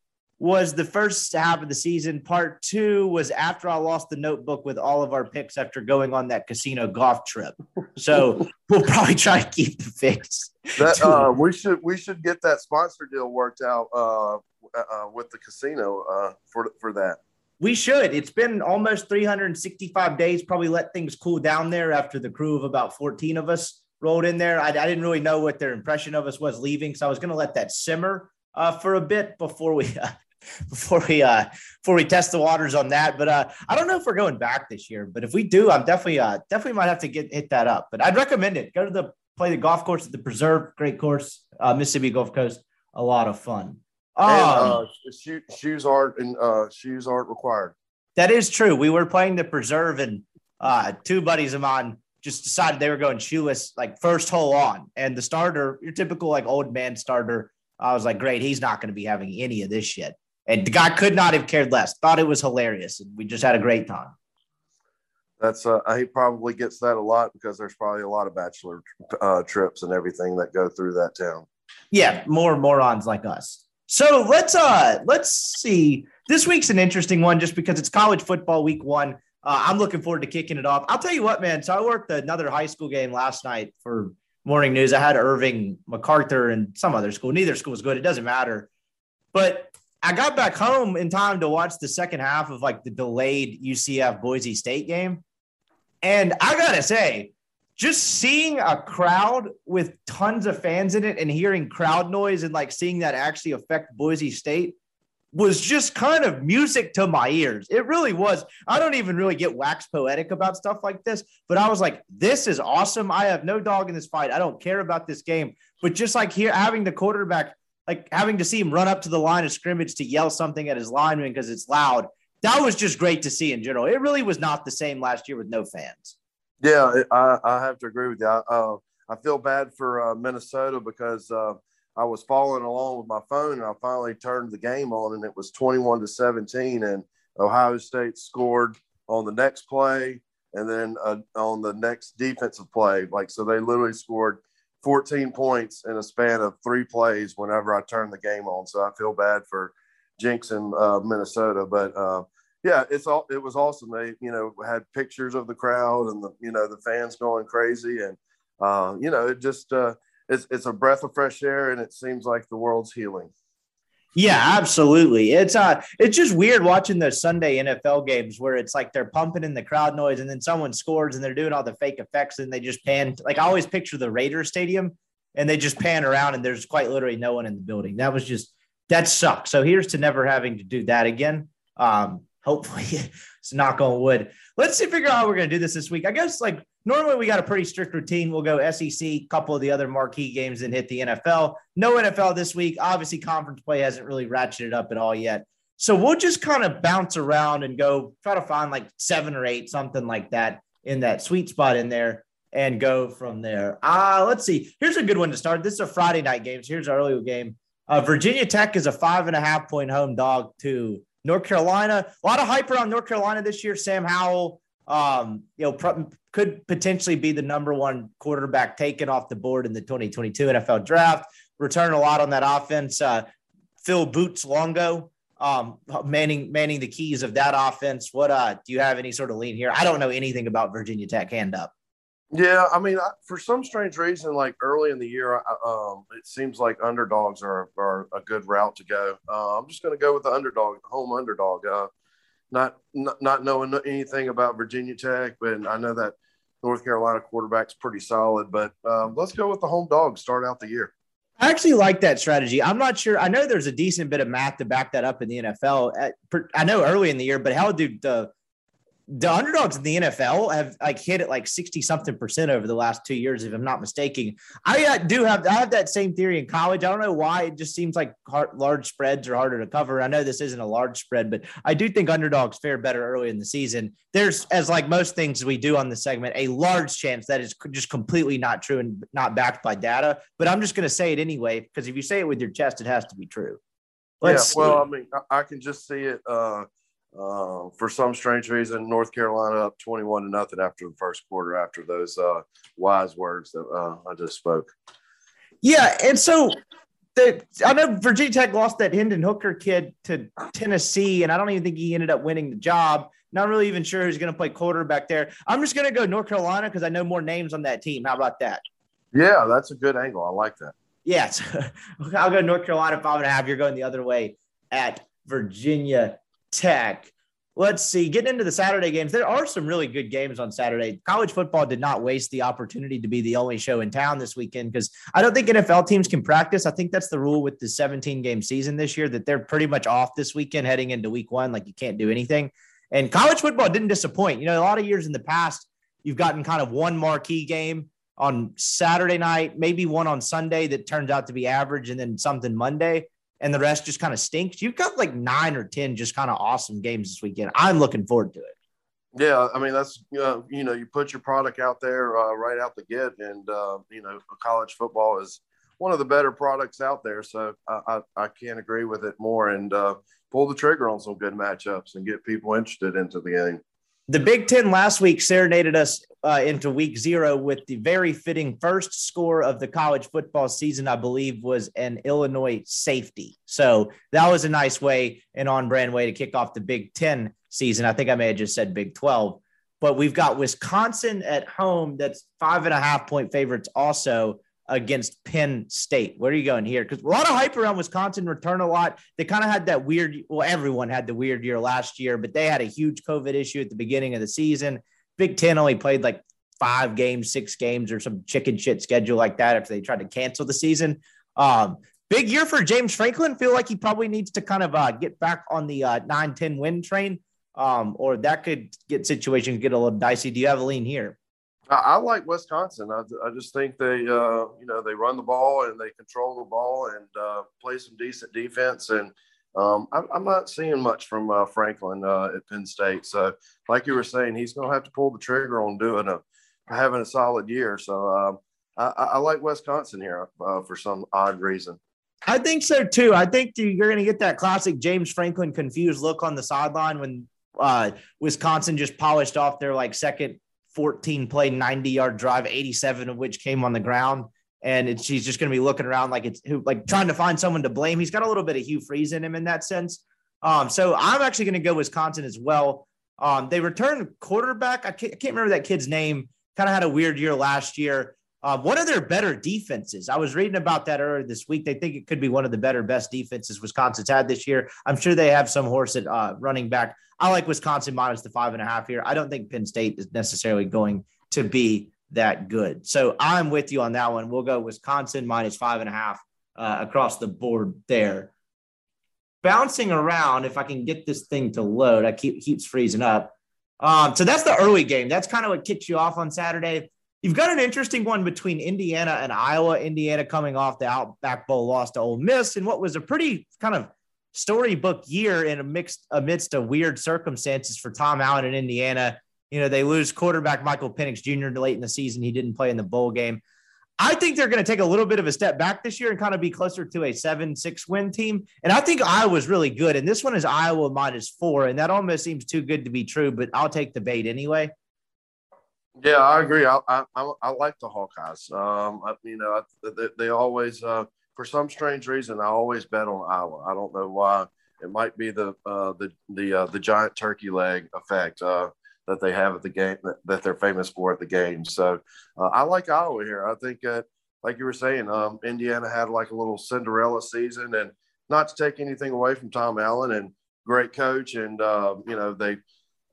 Speaker 1: was the first half of the season. Part two was after I lost the notebook with all of our picks after going on that casino golf trip. So we'll probably try to keep the fix.
Speaker 5: That, uh, we should we should get that sponsor deal worked out uh, uh, with the casino uh, for for that.
Speaker 1: We should. It's been almost 365 days. Probably let things cool down there after the crew of about 14 of us rolled in there. I, I didn't really know what their impression of us was leaving, so I was going to let that simmer uh, for a bit before we uh, before we uh before we test the waters on that. But uh I don't know if we're going back this year, but if we do, I'm definitely uh definitely might have to get hit that up. But I'd recommend it. Go to the play the golf course at the preserve, great course, uh Mississippi Gulf Coast, a lot of fun.
Speaker 5: Um, and, uh, shoe, shoes aren't and uh shoes aren't required.
Speaker 1: That is true. We were playing the preserve and uh two buddies of mine just decided they were going shoeless like first hole on. And the starter, your typical like old man starter, I was like, great, he's not going to be having any of this shit. And the guy could not have cared less. Thought it was hilarious, and we just had a great time.
Speaker 5: That's uh, he probably gets that a lot because there's probably a lot of bachelor uh, trips and everything that go through that town.
Speaker 1: Yeah, more morons like us. So let's uh let's see. This week's an interesting one just because it's college football week one. Uh, I'm looking forward to kicking it off. I'll tell you what, man. So I worked another high school game last night for morning news. I had Irving, MacArthur, and some other school. Neither school was good. It doesn't matter. But I got back home in time to watch the second half of like the delayed UCF Boise State game. And I got to say, just seeing a crowd with tons of fans in it and hearing crowd noise and like seeing that actually affect Boise State was just kind of music to my ears. It really was. I don't even really get wax poetic about stuff like this, but I was like, this is awesome. I have no dog in this fight. I don't care about this game. But just like here, having the quarterback like having to see him run up to the line of scrimmage to yell something at his lineman because it's loud. That was just great to see in general. It really was not the same last year with no fans.
Speaker 5: Yeah, I, I have to agree with you. I, uh, I feel bad for uh, Minnesota because uh, I was following along with my phone and I finally turned the game on and it was 21 to 17 and Ohio State scored on the next play and then uh, on the next defensive play. Like, so they literally scored 14 points in a span of three plays whenever I turn the game on. So I feel bad for jinxing uh, Minnesota, but uh, yeah, it's all it was awesome. They you know had pictures of the crowd and the you know the fans going crazy, and uh, you know it just uh, it's it's a breath of fresh air, and it seems like the world's healing.
Speaker 1: Yeah, absolutely. It's uh it's just weird watching those Sunday NFL games where it's like they're pumping in the crowd noise and then someone scores and they're doing all the fake effects and they just pan like I always picture the Raiders stadium and they just pan around and there's quite literally no one in the building. That was just that sucks. So here's to never having to do that again. Um hopefully it's knock on wood. Let's see figure out how we're gonna do this this week. I guess like normally we got a pretty strict routine. We'll go SEC, couple of the other marquee games, and hit the NFL. No NFL this week. Obviously, conference play hasn't really ratcheted up at all yet. So we'll just kind of bounce around and go try to find like seven or eight, something like that, in that sweet spot in there and go from there. Uh, let's see. Here's a good one to start. This is a Friday night game. So here's our early game. Uh, Virginia Tech is a five and a half point home dog to North Carolina. A lot of hype around North Carolina this year. Sam Howell um, you know, could potentially be the number one quarterback taken off the board in the 2022 NFL draft. Return a lot on that offense. Uh, Phil Boots Longo, um, manning manning the keys of that offense. What uh, do you have any sort of lean here? I don't know anything about Virginia Tech. Hand up.
Speaker 5: Yeah, I mean, for some strange reason, like early in the year, um, it seems like underdogs are, are a good route to go. Uh, I'm just going to go with the underdog, home underdog. Uh, not, not not knowing anything about Virginia Tech, but I know that North Carolina quarterback's pretty solid. But um, let's go with the home dog. Start out the year.
Speaker 1: I actually like that strategy. I'm not sure. I know there's a decent bit of math to back that up in the NFL. I know early in the year, but how do the the underdogs in the NFL have like hit it like 60 something percent over the last two years, if I'm not mistaken. I uh, do have, I have that same theory in college. I don't know why it just seems like hard, large spreads are harder to cover. I know this isn't a large spread, but I do think underdogs fare better early in the season. There's, as like most things we do on the segment, a large chance that is just completely not true and not backed by data. But I'm just going to say it anyway, because if you say it with your chest, it has to be true.
Speaker 5: Let's yeah, well, see. I mean, I can just see it. Uh, uh, for some strange reason, North Carolina up 21 to nothing after the first quarter after those uh, wise words that uh, I just spoke.
Speaker 1: Yeah. And so the, I know Virginia Tech lost that Hendon Hooker kid to Tennessee, and I don't even think he ended up winning the job. Not really even sure who's going to play quarterback there. I'm just going to go North Carolina because I know more names on that team. How about that?
Speaker 5: Yeah, that's a good angle. I like that.
Speaker 1: Yes. I'll go North Carolina five and a half. You're going the other way at Virginia Tech. Let's see, getting into the Saturday games, there are some really good games on Saturday. College football did not waste the opportunity to be the only show in town this weekend because I don't think NFL teams can practice. I think that's the rule with the 17 game season this year that they're pretty much off this weekend heading into week one. Like you can't do anything. And college football didn't disappoint. You know, a lot of years in the past, you've gotten kind of one marquee game on Saturday night, maybe one on Sunday that turns out to be average, and then something Monday and the rest just kind of stinks. You've got like nine or 10 just kind of awesome games this weekend. I'm looking forward to it.
Speaker 5: Yeah, I mean that's uh, you know you put your product out there uh, right out the get, and uh, you know college football is one of the better products out there. So I, I, I can't agree with it more, and uh, pull the trigger on some good matchups and get people interested into the game.
Speaker 1: The Big Ten last week serenaded us uh, into week zero with the very fitting first score of the college football season, I believe, was an Illinois safety. So that was a nice way, an on brand way to kick off the Big Ten season. I think I may have just said Big 12, but we've got Wisconsin at home that's five and a half point favorites also against Penn State. Where are you going here? Because a lot of hype around Wisconsin return a lot. They kind of had that weird, well, everyone had the weird year last year, but they had a huge COVID issue at the beginning of the season. Big Ten only played like five games, six games, or some chicken shit schedule like that after they tried to cancel the season. Um, big year for James Franklin. Feel like he probably needs to kind of uh, get back on the uh, 9 10 win train, um, or that could get situation get a little dicey. Do you have a lean here?
Speaker 5: I, like Wisconsin. I, I, just think they, uh, you know, they run the ball and they control the ball and uh, play some decent defense. And um, I'm, I'm, not seeing much from uh, Franklin uh, at Penn State. So, like you were saying, he's going to have to pull the trigger on doing a having a solid year. So, um, I, I, like Wisconsin here uh, for some odd reason.
Speaker 1: I think so too. I think you're going to get that classic James Franklin confused look on the sideline when uh, Wisconsin just polished off their like second 14 play, 90 yard drive, 87 of which came on the ground. and it's, he's just going to be looking around like it's who like trying to find someone to blame. He's got a little bit of Hugh Freeze in him in that sense. Um, so I'm actually going to go Wisconsin as well. Um, they returned quarterback. I can't, I can't remember that kid's name. Kind of had a weird year last year. Uh, one of their better defenses. I was reading about that earlier this week. They think it could be one of the better, best defenses Wisconsin's had this year. I'm sure they have some horse at uh, running back. I like Wisconsin minus the five and a half here. I don't think Penn State is necessarily going to be that good. So I'm with you on that one. We'll go Wisconsin minus five and a half uh, across the board there. Bouncing around, if I can get this thing to load, I keep keeps freezing up. Um, so that's the early game. That's kind of what kicks you off on Saturday. You've got an interesting one between Indiana and Iowa. Indiana coming off the Outback Bowl loss to Ole Miss in what was a pretty kind of storybook year in a mixed amidst of weird circumstances for Tom Allen in Indiana. You know, they lose quarterback Michael Penix Jr. late in the season. He didn't play in the bowl game. I think they're going to take a little bit of a step back this year and kind of be closer to a seven, six win team. And I think Iowa's really good. And this one is Iowa minus four. And that almost seems too good to be true, but I'll take the bait anyway.
Speaker 5: Yeah, I agree. I I, I like the Hawkeyes. Um, I, you know, they, they always, uh, for some strange reason, I always bet on Iowa. I don't know why. It might be the uh, the the uh, the giant turkey leg effect. Uh, that they have at the game that, that they're famous for at the game. So uh, I like Iowa here. I think, like you were saying, um, Indiana had like a little Cinderella season, and not to take anything away from Tom Allen and great coach, and uh, you know they.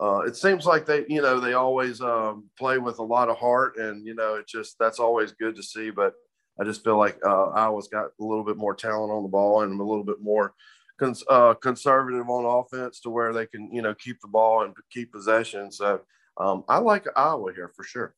Speaker 5: Uh, it seems like they, you know, they always um, play with a lot of heart, and you know, it just that's always good to see. But I just feel like uh, Iowa's got a little bit more talent on the ball and a little bit more cons- uh, conservative on offense to where they can, you know, keep the ball and keep possession. So um, I like Iowa here for sure.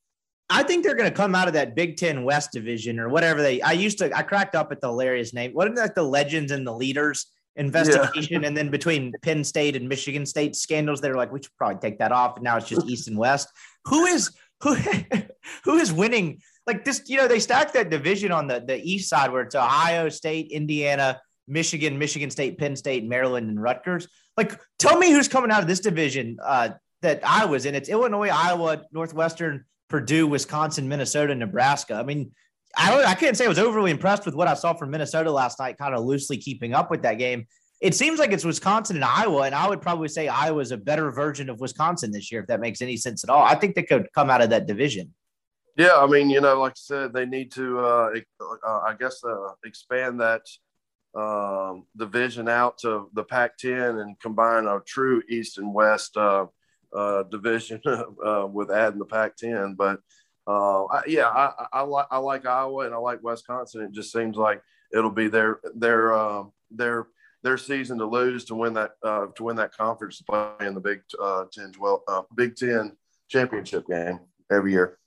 Speaker 1: I think they're going to come out of that Big Ten West division or whatever they. I used to. I cracked up at the hilarious name. What are like the legends and the leaders investigation, yeah. and then between Penn State and Michigan State scandals, they're like, we should probably take that off. And now it's just East and West. Who is who? who is winning? Like this, you know, they stack that division on the the East side where it's Ohio State, Indiana, Michigan, Michigan State, Penn State, Maryland, and Rutgers. Like, tell me who's coming out of this division uh, that I was in. It's Illinois, Iowa, Northwestern, Purdue, Wisconsin, Minnesota, Nebraska. I mean, I, I can't say I was overly impressed with what I saw from Minnesota last night, kind of loosely keeping up with that game. It seems like it's Wisconsin and Iowa, and I would probably say Iowa's a better version of Wisconsin this year, if that makes any sense at all. I think they could come out of that division.
Speaker 5: Yeah, I mean, you know, like I said, they need to, uh, uh, I guess, uh, expand that um, division out to the Pac-10 and combine a true East and West uh, uh, division with adding the Pac-10. But uh, I, yeah, I, I, like I like Iowa and I like Wisconsin. It just seems like it'll be their their um, their their season to lose to win that uh, to win that conference to play in the Big uh, 10 12 Big 10 championship game every year.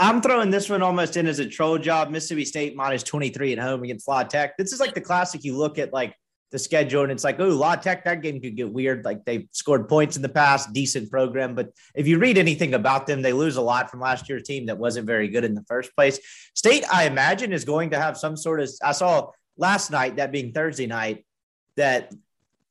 Speaker 1: I'm throwing this one almost in as a troll job. Mississippi State minus 23 at home against La Tech. This is like the classic. You look at like the schedule and it's like, oh, La Tech, that game could get weird. Like they've scored points in the past, decent program. But if you read anything about them, they lose a lot from last year's team that wasn't very good in the first place. State, I imagine, is going to have some sort of. I saw last night, that being Thursday night, that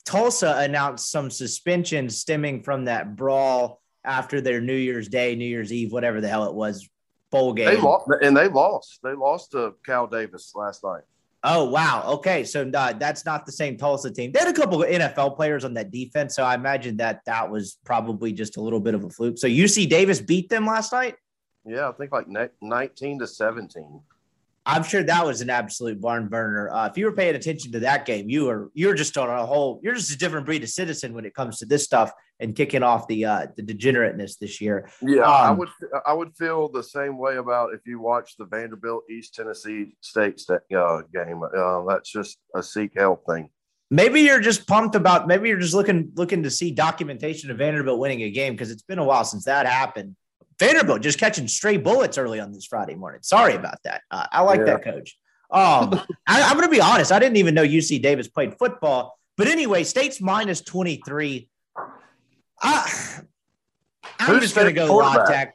Speaker 1: Tulsa announced some suspension stemming from that brawl after their New Year's Day, New Year's Eve, whatever the hell it was, bowl game.
Speaker 5: They lost, and they lost. They lost to Cal Davis last night.
Speaker 1: Oh wow. Okay, so uh, that's not the same Tulsa team. They had a couple of NFL players on that defense, so I imagine that that was probably just a little bit of a fluke. So UC Davis beat them last night.
Speaker 5: Yeah, I think like nineteen to seventeen.
Speaker 1: I'm sure that was an absolute barn burner. Uh, if you were paying attention to that game, you were you're just on a whole you're just a different breed of citizen when it comes to this stuff and kicking off the uh, the degenerateness this year.
Speaker 5: Yeah, um, I would I would feel the same way about if you watch the Vanderbilt East Tennessee State uh, game. Uh, that's just a seek help thing.
Speaker 1: Maybe you're just pumped about. Maybe you're just looking looking to see documentation of Vanderbilt winning a game because it's been a while since that happened. Vanderbilt just catching stray bullets early on this Friday morning. Sorry about that. Uh, I like yeah. that coach. Um, I, am going to be honest. I didn't even know UC Davis played football. But anyway, State's minus 23. I, I'm who's just going to go Tech.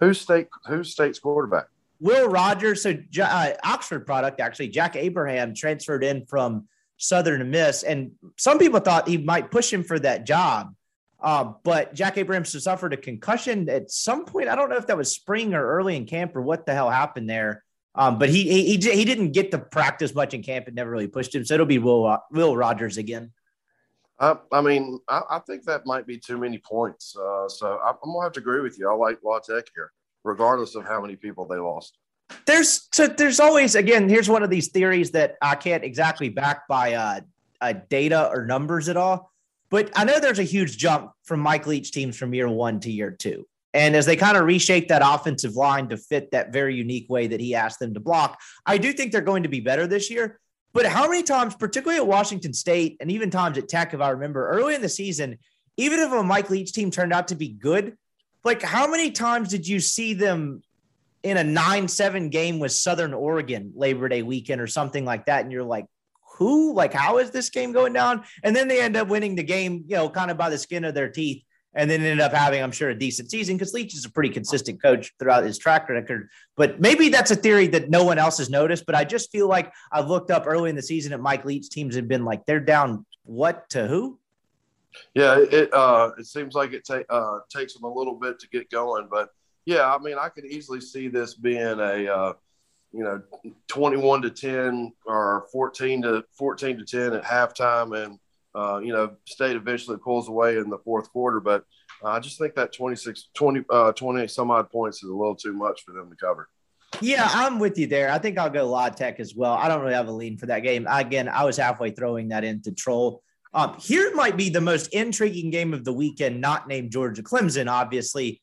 Speaker 5: Who's state? Who's state's quarterback?
Speaker 1: Will Rogers. So uh, Oxford product actually. Jack Abraham transferred in from Southern Miss, and some people thought he might push him for that job. Uh, but Jack Abraham suffered a concussion at some point. I don't know if that was spring or early in camp or what the hell happened there. Um, but he, he he he didn't get to practice much in camp and never really pushed him. So it'll be Will Will Rogers again.
Speaker 5: I, I mean, I, I, think that might be too many points. Uh, so I, am gonna have to agree with you. I like La Tech here, regardless of how many people they lost.
Speaker 1: There's so there's always again. Here's one of these theories that I can't exactly back by uh, uh, data or numbers at all. But I know there's a huge jump from Mike Leach teams from year one to year two. And as they kind of reshape that offensive line to fit that very unique way that he asked them to block, I do think they're going to be better this year. But how many times, particularly at Washington State and even times at Tech, if I remember early in the season, even if a Mike Leach team turned out to be good, like how many times did you see them in a 9 7 game with Southern Oregon Labor Day weekend or something like that? And you're like, who? Like, how is this game going down? And then they end up winning the game, you know, kind of by the skin of their teeth and then ended up having, I'm sure, a decent season because Leach is a pretty consistent coach throughout his track record. But maybe that's a theory that no one else has noticed. But I just feel like I've looked up early in the season at Mike Leach teams have been like they're down what to who?
Speaker 5: Yeah, it uh, it seems like it ta- uh, takes them a little bit to get going, but yeah, I mean, I could easily see this being a uh, you know 21 to 10 or 14 to 14 to 10 at halftime, and uh, you know, State eventually pulls away in the fourth quarter. But uh, I just think that 26, 20, uh, 20 some odd points is a little too much for them to cover.
Speaker 1: Yeah, I'm with you there. I think I'll go La Tech as well. I don't really have a lean for that game. Again, I was halfway throwing that into troll. Um, here might be the most intriguing game of the weekend, not named Georgia Clemson, obviously.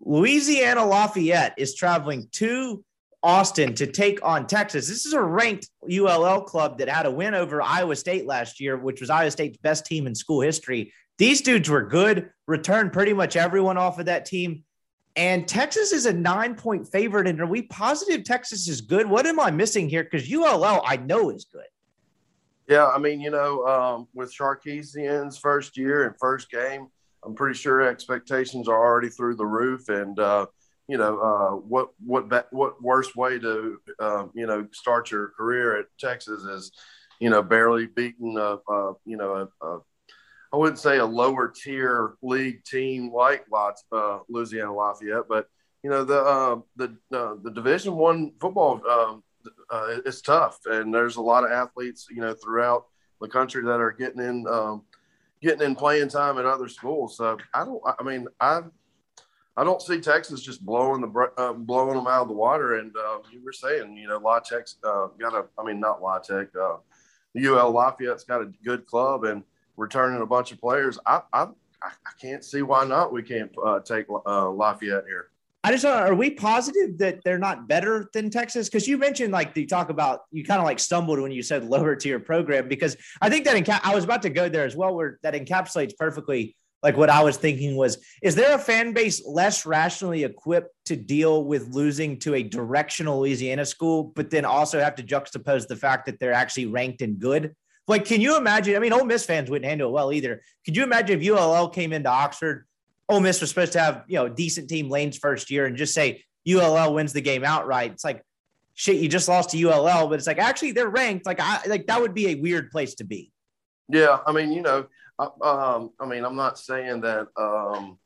Speaker 1: Louisiana Lafayette is traveling to Austin to take on Texas. This is a ranked ULL club that had a win over Iowa State last year, which was Iowa State's best team in school history. These dudes were good, returned pretty much everyone off of that team. And Texas is a nine point favorite. And are we positive Texas is good? What am I missing here? Because ULL, I know, is good.
Speaker 5: Yeah, I mean, you know, um, with Sarkisian's first year and first game, I'm pretty sure expectations are already through the roof. And, uh, you know, uh, what what what worst way to um, you know start your career at Texas is, you know, barely beating a, a you know a, a I wouldn't say a lower tier league team like lots uh, Louisiana Lafayette, but you know the uh, the uh, the Division One football um, uh, is tough, and there's a lot of athletes you know throughout the country that are getting in um, getting in playing time at other schools. So I don't. I mean, I I don't see Texas just blowing the uh, blowing them out of the water. And uh, you were saying, you know, La Tech's uh, got a, I mean, not La Tech, uh, UL Lafayette's got a good club and returning a bunch of players. I I, I can't see why not. We can't uh, take uh, Lafayette here.
Speaker 1: I just are we positive that they're not better than Texas? Because you mentioned like you talk about you kind of like stumbled when you said lower tier program because I think that enca- I was about to go there as well where that encapsulates perfectly like what I was thinking was, is there a fan base less rationally equipped to deal with losing to a directional Louisiana school, but then also have to juxtapose the fact that they're actually ranked and good? Like, can you imagine? I mean, Ole Miss fans wouldn't handle it well either. Could you imagine if ULL came into Oxford? Ole Miss was supposed to have, you know, decent team Lane's first year and just say ULL wins the game outright. It's like, shit, you just lost to ULL, but it's like, actually, they're ranked. Like, I like that would be a weird place to be.
Speaker 5: Yeah. I mean, you know, um, I mean, I'm not saying that um,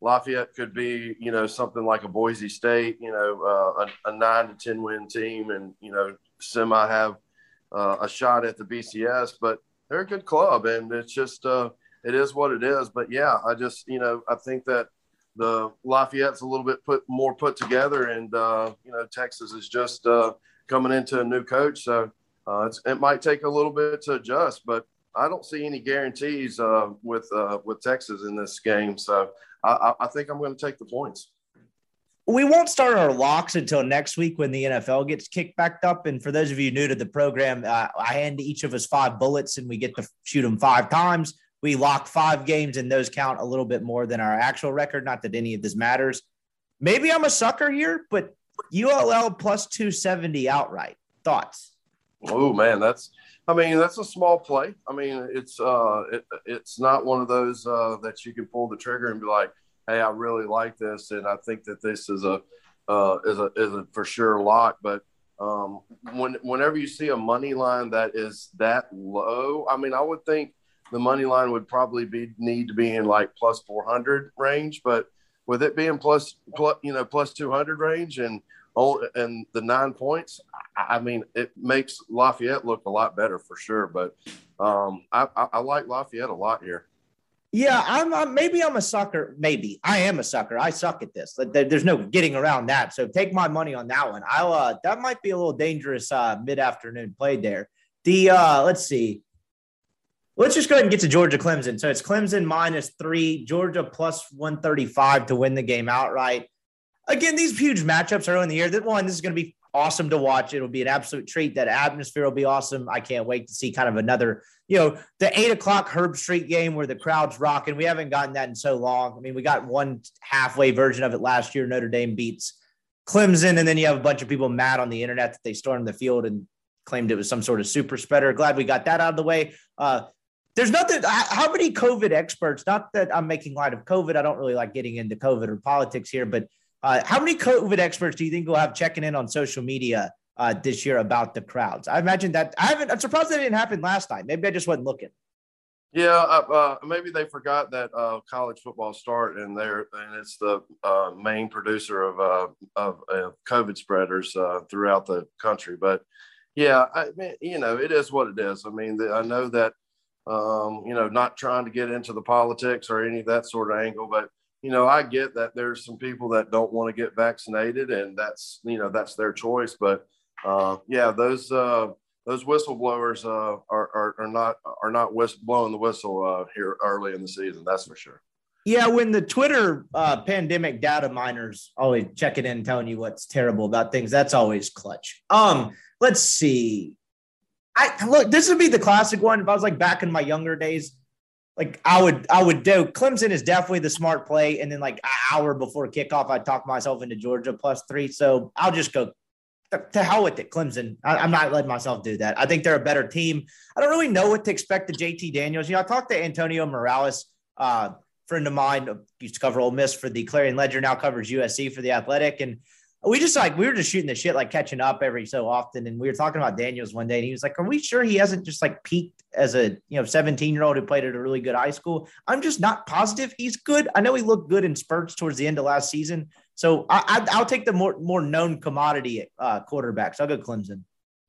Speaker 5: Lafayette could be, you know, something like a Boise State, you know, uh, a, a, nine to ten win team, and you know, semi have uh, a shot at the BCS, but they're a good club, and it's just uh, it is what it is. But yeah, I just, you know, I think that the Lafayette's a little bit put more put together, and uh, you know, Texas is just uh, coming into a new coach, so uh, it might take a little bit to adjust, but I don't see any guarantees uh, with uh, with Texas in this game, so I, I think I'm going to take the points.
Speaker 1: We won't start our locks until next week when the NFL gets kicked back up. And for those of you new to the program, uh, I hand each of us five bullets, and we get to shoot them five times. We lock five games, and those count a little bit more than our actual record. Not that any of this matters. Maybe I'm a sucker here, but ULL plus 270 outright. Thoughts?
Speaker 5: Oh man, that's I mean, that's a small play. I mean, it's uh, it, it's not one of those uh, that you can pull the trigger and be like, "Hey, I really like this," and I think that this is a uh, is a is a for sure lock. But um, when whenever you see a money line that is that low, I mean, I would think the money line would probably be need to be in like plus four hundred range, but with it being plus, plus you know plus two hundred range and and the nine points, I mean, it makes Lafayette look a lot better for sure. But um, I, I, I like Lafayette a lot here.
Speaker 1: Yeah, I'm, I'm, maybe I'm a sucker. Maybe I am a sucker. I suck at this. There's no getting around that. So take my money on that one. I'll uh, that might be a little dangerous uh, mid afternoon play there. The uh, let's see. Let's just go ahead and get to Georgia Clemson. So it's Clemson minus three, Georgia plus 135 to win the game outright. Again, these huge matchups early in the year. That one, this is going to be awesome to watch. It'll be an absolute treat. That atmosphere will be awesome. I can't wait to see kind of another, you know, the eight o'clock Herbstreit game where the crowd's rocking. We haven't gotten that in so long. I mean, we got one halfway version of it last year. Notre Dame beats Clemson, and then you have a bunch of people mad on the internet that they stormed the field and claimed it was some sort of super spreader. Glad we got that out of the way. Uh, there's nothing. How many COVID experts? Not that I'm making light of COVID. I don't really like getting into COVID or politics here, but uh, how many COVID experts do you think we'll have checking in on social media uh, this year about the crowds? I imagine that I haven't. I'm surprised that didn't happen last time. Maybe I just wasn't looking.
Speaker 5: Yeah, uh, uh maybe they forgot that uh, college football start, and there, and it's the uh, main producer of of COVID spreaders throughout the country. But yeah, I mean, you know, it is what it is. I mean, the, I know that um, you know, not trying to get into the politics or any of that sort of angle, but you know, I get that there's some people that don't want to get vaccinated, and that's you know that's their choice. But uh, yeah, those uh, those whistleblowers uh, are, are, are not are not whist- blowing the whistle uh, here early in the season. That's for sure.
Speaker 1: Yeah, when the Twitter uh, pandemic data miners always checking in, telling you what's terrible about things, that's always clutch. Um, let's see. I look, this would be the classic one. If I was like back in my younger days, like I would, I would do. Clemson is definitely the smart play, and then like an hour before kickoff, I'd talk myself into Georgia plus three. So I'll just go to hell with it, Clemson. I, am not letting myself do that. I think they're a better team. I don't really know what to expect to JT Daniels. You know, I talked to Antonio Morales, uh, friend of mine, used to cover Ole Miss for the Clarion Ledger, now covers USC for the Athletic, and we just like we were just shooting the shit, like catching up every so often. And we were talking about Daniels one day, and he was like, "Are we sure he hasn't just like peaked as a you know 17 year old who played at a really good high school?" I'm just not positive he's good. I know he looked good in spurts towards the end of last season, so I, will take the more more known commodity uh, quarterbacks. I'll go Clemson.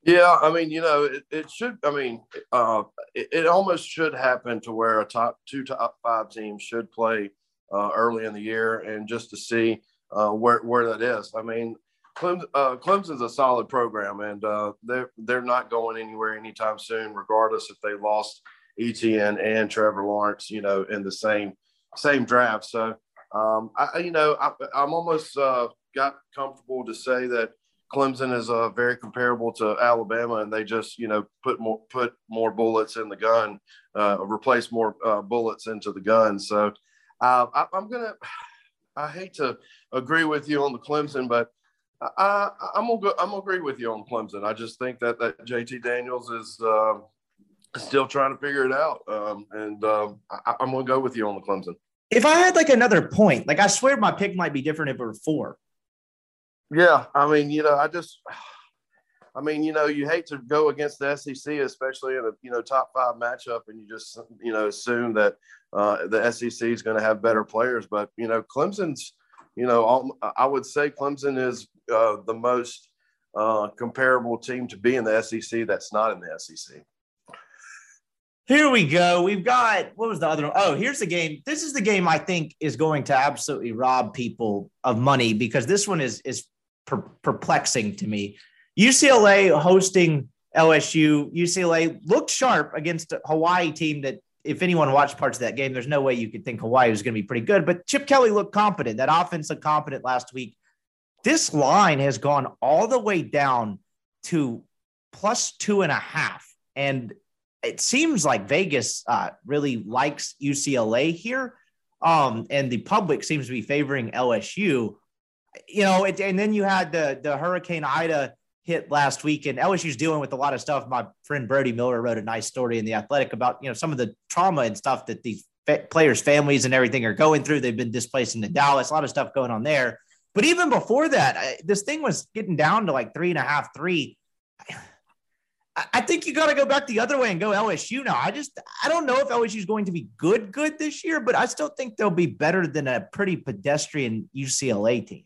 Speaker 5: Yeah, I mean, you know, it, it should. I mean, uh, it, it, almost should happen to where a top two top five teams should play uh, early in the year, and just to see uh, where where that is. I mean, Clemson, uh, Clemson's a solid program, and uh, they're they're not going anywhere anytime soon, regardless if they lost Etienne and Trevor Lawrence, you know, in the same same draft. So, um, I you know I, am almost uh, got comfortable to say that Clemson is uh, very comparable to Alabama, and they just you know put more put more bullets in the gun, uh, replace more uh, bullets into the gun. So, uh, I, I'm gonna. I hate to agree with you on the Clemson, but I, I'm gonna go, I'm gonna agree with you on Clemson. I just think that that JT Daniels is uh, still trying to figure it out, um, and um, I, am gonna go with you on the Clemson.
Speaker 1: If I had like another point, like I swear my pick might be different if it were four.
Speaker 5: Yeah, I mean, you know, I just, I mean, you know, you hate to go against the SEC, especially in a you know top five matchup, and you just you know assume that uh, the SEC is going to have better players. But you know, Clemson's, you know, I would say Clemson is uh, the most uh, comparable team to be in the SEC that's not in the SEC.
Speaker 1: Here we go. We've got what was the other one? Oh, here's the game. This is the game I think is going to absolutely rob people of money because this one is is per- perplexing to me. UCLA hosting LSU. UCLA looked sharp against a Hawaii team that if anyone watched parts of that game, there's no way you could think Hawaii was going to be pretty good. But Chip Kelly looked competent. That offense looked competent last week. This line has gone all the way down to plus two and a half. And it seems like Vegas uh, really likes UCLA here. Um, and the public seems to be favoring LSU. You know, it, and then you had the the Hurricane Ida hit last week, and LSU's dealing with a lot of stuff. My friend Brody Miller wrote a nice story in the Athletic about you know some of the trauma and stuff that these fa- players' families and everything are going through. They've been displaced into Dallas, a lot of stuff going on there. But even before that, I, this thing was getting down to like three and a half, three. I, I think you got to go back the other way and go LSU now. I just I don't know if LSU is going to be good, good this year, but I still think they'll be better than a pretty pedestrian UCLA team.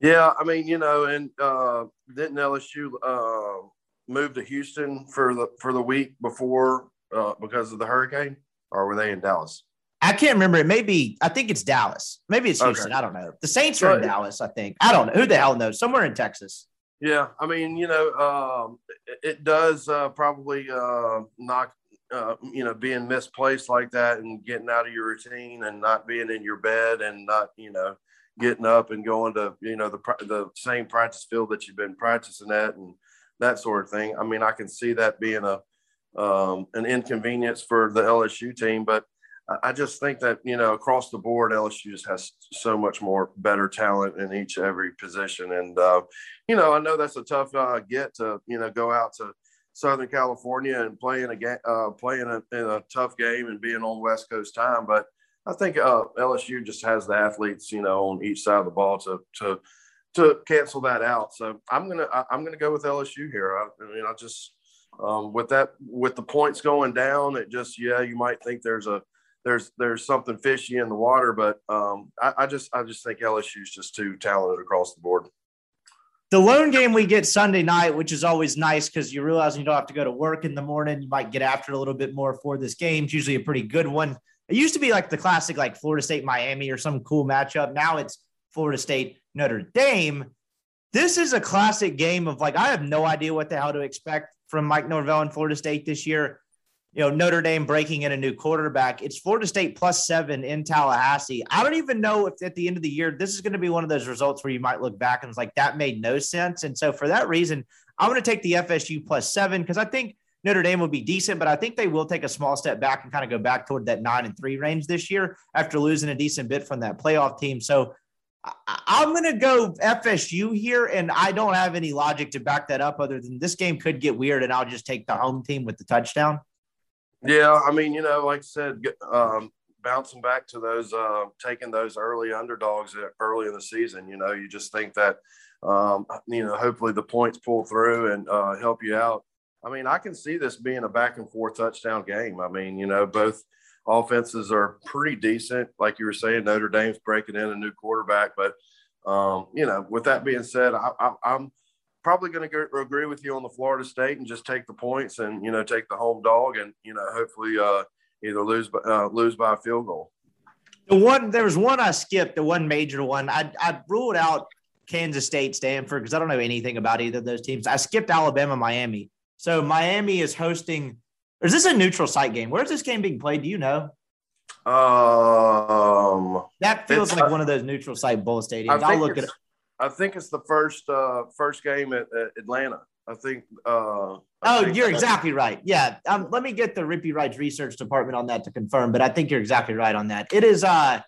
Speaker 5: Yeah, I mean, you know, and uh, didn't LSU uh, move to Houston for the for the week before uh, because of the hurricane, or were they in Dallas?
Speaker 1: I can't remember. It may be. I think it's Dallas. Maybe it's Houston. Okay. I don't know. The Saints are in Dallas. I think. I don't know. Who the hell knows? Somewhere in Texas.
Speaker 5: Yeah, I mean, you know, um, it, it, does uh, probably uh, knock, uh, you know, being misplaced like that and getting out of your routine and not being in your bed and not, you know, getting up and going to, you know, the the same practice field that you've been practicing at and that sort of thing. I mean, I can see that being a um, an inconvenience for the LSU team, but I just think that you know across the board, LSU just has so much more better talent in each every position, and uh, you know I know that's a tough uh, get to you know go out to Southern California and playing a game, uh, play in a, in a, tough game and being on West Coast time, but I think uh, LSU just has the athletes you know on each side of the ball to to to cancel that out. So I'm gonna I'm gonna go with LSU here. I, I mean I just um, with that with the points going down, it just yeah you might think there's a there's there's something fishy in the water, but um, I, I just I just think LSU is just too talented across the board.
Speaker 1: The lone game we get Sunday night, which is always nice because you realize you don't have to go to work in the morning. You might get after it a little bit more for this game. It's usually a pretty good one. It used to be like the classic, like Florida State Miami or some cool matchup. Now it's Florida State Notre Dame. This is a classic game of like I have no idea what the hell to expect from Mike Norvell and Florida State this year you know, Notre Dame breaking in a new quarterback. It's Florida State plus seven in Tallahassee. I don't even know if at the end of the year, this is going to be one of those results where you might look back and it's like, that made no sense. And so for that reason, I'm going to take the FSU plus seven because I think Notre Dame will be decent, but I think they will take a small step back and kind of go back toward that nine and three range this year after losing a decent bit from that playoff team. So I'm going to go FSU here, and I don't have any logic to back that up other than this game could get weird, and I'll just take the home team with the touchdown.
Speaker 5: Yeah, I mean, you know, like I said, um, bouncing back to those, uh, taking those early underdogs early in the season, you know, you just think that, um, you know, hopefully the points pull through and uh, help you out. I mean, I can see this being a back and forth touchdown game. I mean, you know, both offenses are pretty decent. Like you were saying, Notre Dame's breaking in a new quarterback, but um, you know, with that being said, I, I'm probably going to agree with you on the Florida State and just take the points and you know take the home dog and you know hopefully uh, either lose by uh, lose by a field goal.
Speaker 1: The one there was one I skipped, the one major one. I I ruled out Kansas State, Stanford because I don't know anything about either of those teams. I skipped Alabama, Miami. So Miami is hosting. Is this a neutral site game? Where's this game being played? Do you know?
Speaker 5: Um,
Speaker 1: that feels like one of those neutral site bowl stadiums. I'll look at it.
Speaker 5: I think it's the first uh, first game at, at Atlanta. I think. Uh, I
Speaker 1: oh,
Speaker 5: think
Speaker 1: you're exactly right. Yeah. Um, let me get the Rippy Writes research department on that to confirm, but I think you're exactly right on that. It is. Uh,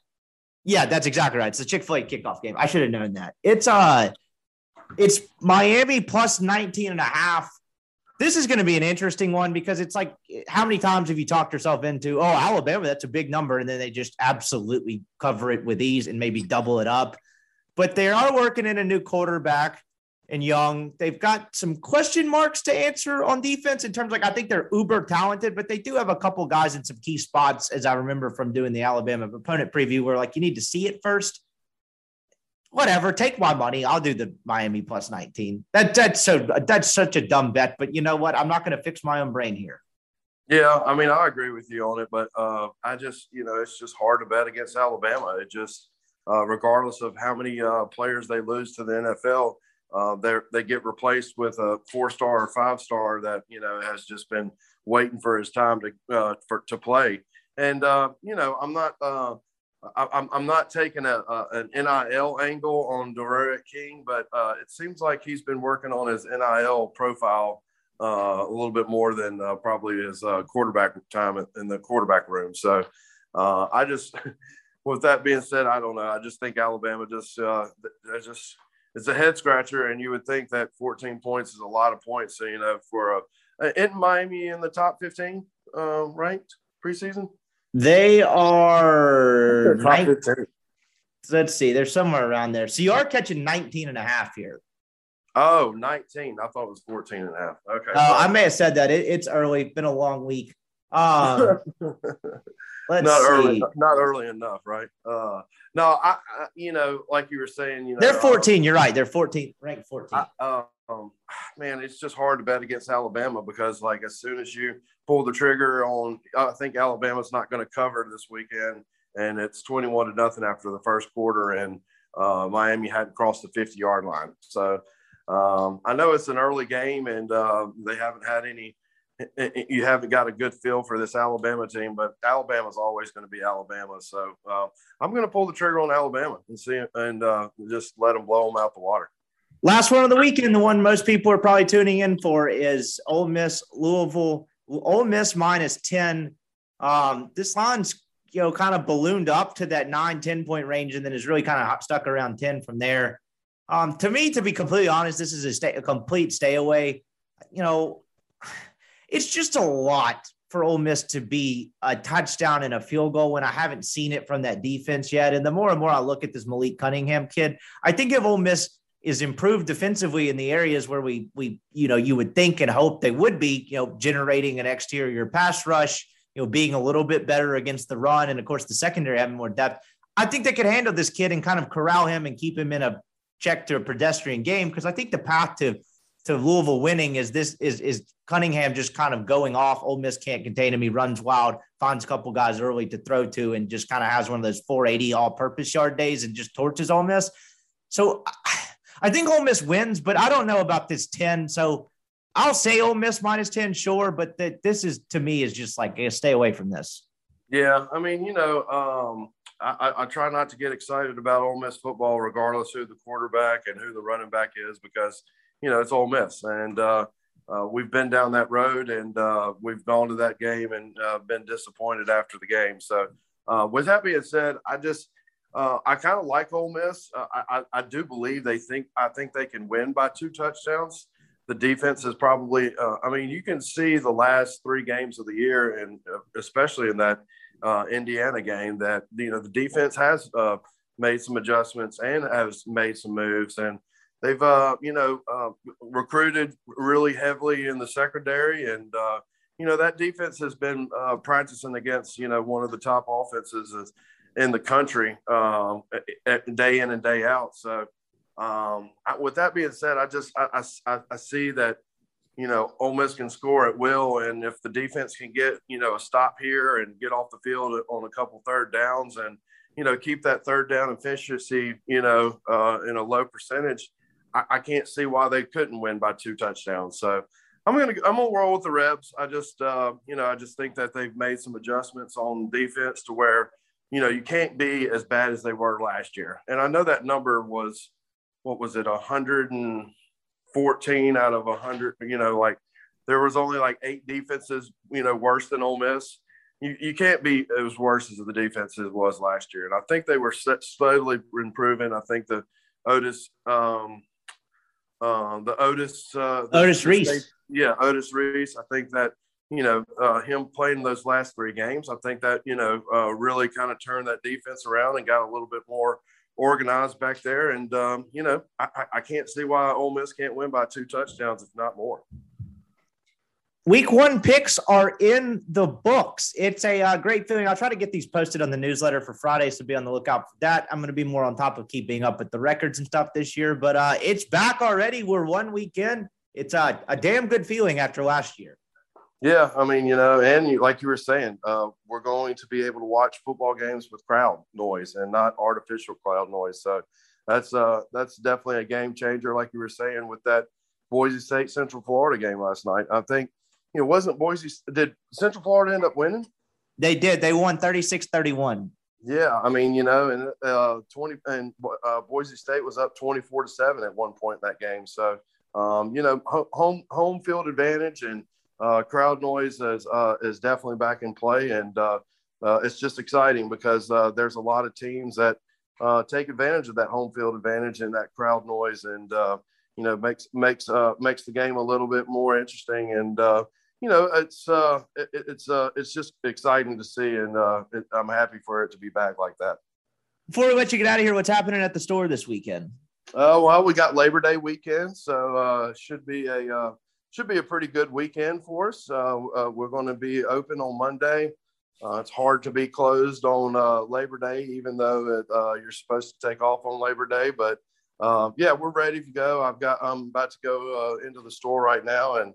Speaker 1: yeah, that's exactly right. It's the Chick Fil A kickoff game. I should have known that. It's uh, it's Miami plus 19 and a half. This is going to be an interesting one because it's like, how many times have you talked yourself into, oh, Alabama, that's a big number. And then they just absolutely cover it with ease and maybe double it up but they are working in a new quarterback and Young. They've got some question marks to answer on defense in terms like I think they're uber talented, but they do have a couple guys in some key spots, as I remember from doing the Alabama opponent preview, where like you need to see it first. Whatever, take my money. I'll do the Miami plus 19. That that's so that's such a dumb bet, but you know what? I'm not going to fix my own brain here.
Speaker 5: Yeah, I mean, I agree with you on it, but uh, I just, you know, it's just hard to bet against Alabama. It just, uh, regardless of how many uh, players they lose to the NFL. Uh, they they get replaced with a four star or five star that you know has just been waiting for his time to uh, for to play. And uh, you know, I'm not I, I'm I'm not taking a, a, an NIL angle on D'Eriq King, but it seems like he's been working on his NIL profile uh, a little bit more than uh, probably his uh, quarterback time in the quarterback room. So I just with that being said, I don't know. I just think Alabama just uh, just it's a head scratcher, and you would think that 14 points is a lot of points. So you know, for a in Miami in the top 15 uh, ranked preseason,
Speaker 1: they are. let's see, they're somewhere around there. So you are catching 19 and a half here.
Speaker 5: Oh, 19. I thought it was 14 and a half. Okay.
Speaker 1: Uh, I may have said that. It, it's early. Been a long week. Uh, let's
Speaker 5: not
Speaker 1: see.
Speaker 5: early, not early enough, right? Uh, no, I, I, you know, like you were saying, you know,
Speaker 1: They're
Speaker 5: uh,
Speaker 1: 14. You're right. They're 14, ranked 14.
Speaker 5: I, um, man, it's just hard to bet against Alabama because, like, as soon as you pull the trigger on, I think Alabama's not going to cover this weekend, and it's twenty-one to nothing after the first quarter, and uh, Miami hadn't crossed the fifty-yard line. So um, I know it's an early game, and uh, they haven't had any. You haven't got a good feel for this Alabama team, but Alabama's always going to be Alabama. So uh, I'm going to pull the trigger on Alabama and see, and uh, just let them blow them out the water.
Speaker 1: Last one of the weekend, the one most people are probably tuning in for is Ole Miss Louisville. Ole Miss minus 10. Um, this line's you know kind of ballooned up to that 9 10 point range and then is really kind of stuck around 10 from there. Um, to me, to be completely honest, this is a, stay, a complete stay away. You know, it's just a lot for Ole Miss to be a touchdown and a field goal when I haven't seen it from that defense yet. And the more and more I look at this Malik Cunningham kid, I think if Ole Miss is improved defensively in the areas where we we you know you would think and hope they would be, you know, generating an exterior pass rush, you know, being a little bit better against the run, and of course the secondary having more depth. I think they could handle this kid and kind of corral him and keep him in a check to a pedestrian game because I think the path to to Louisville winning is this is is Cunningham just kind of going off. Ole Miss can't contain him. He runs wild, finds a couple guys early to throw to, and just kind of has one of those 480 all-purpose yard days and just torches Ole Miss. So I think Ole Miss wins, but I don't know about this 10. So I'll say Ole Miss minus 10, sure, but that this is to me is just like stay away from this.
Speaker 5: Yeah, I mean, you know, um, I, I, try not to get excited about Ole Miss football, regardless who the quarterback and who the running back is, because you know it's Ole Miss, and uh, uh, we've been down that road, and uh, we've gone to that game and uh, been disappointed after the game. So, uh, with that being said, I just uh, I kind of like Ole Miss. I, I, I do believe they think I think they can win by two touchdowns. The defense is probably. I mean, you can see the last three games of the year, and especially in that Indiana game that you know the defense has made some adjustments and has made some moves, and they've uh, you know uh, recruited really heavily in the secondary, and uh, you know that defense has been uh, practicing against you know one of the top offenses in the country um, day in and day out. So um, I, with that being said, I just I, I, I see that you know, Ole Miss can score at will, and if the defense can get you know a stop here and get off the field on a couple third downs, and you know keep that third down efficiency, you know, uh, in a low percentage, I, can't see why they couldn't win by two touchdowns. So I'm gonna I'm gonna roll with the Rebs. I just uh, you know I just think that they've made some adjustments on defense to where you know you can't be as bad as they were last year, and I know that number was what was it a hundred and 14 out of 100. You know, like there was only like eight defenses, you know, worse than Ole Miss. You, you can't be as worse as the defenses was last year. And I think they were slowly improving. I think the Otis, um, uh, the Otis, uh, the,
Speaker 1: Otis Reese. State,
Speaker 5: yeah, Otis Reese. I think that, you know, uh, him playing those last three games, I think that, you know, uh, really kind of turned that defense around and got a little bit more – organized back there. And, um, you know, I, I can't see why Ole Miss can't win by two touchdowns, if not more.
Speaker 1: Week one picks are in the books. It's a uh, great feeling. I'll try to get these posted on the newsletter for Friday, so be on the lookout for that. I'm going to be more on top of keeping up with the records and stuff this year, but uh, it's back already. We're one weekend. It's a, a damn good feeling after last year.
Speaker 5: Yeah, I mean, you know, and you, like you were saying, uh, we're going to be able to watch football games with crowd noise and not artificial crowd noise. So that's uh, that's definitely a game changer, like you were saying with that Boise State Central Florida game last night. I think you know wasn't Boise did Central Florida end up winning?
Speaker 1: They did. They won 36-31.
Speaker 5: Yeah, I mean, you know, and uh, 20 and uh, Boise State was up 24 to 7 at one point in that game. So, um, you know, home home field advantage and uh, crowd noise is uh, is definitely back in play, and uh, uh it's just exciting because uh, there's a lot of teams that uh, take advantage of that home field advantage and that crowd noise, and you know makes makes makes the game a little bit more interesting, and you know it's it, it's uh, it's just exciting to see, and it, I'm happy for it to be back like that.
Speaker 1: Before we let you get out of here, what's happening at the store this weekend?
Speaker 5: Oh well, we got Labor Day weekend, so uh, should be a uh, should be a pretty good weekend for us. Uh, uh, we're going to be open on Monday. Uh, it's hard to be closed on uh, Labor Day, even though it, uh, you're supposed to take off on Labor Day. But uh, yeah, we're ready to go. I've got. I'm about to go into the store right now and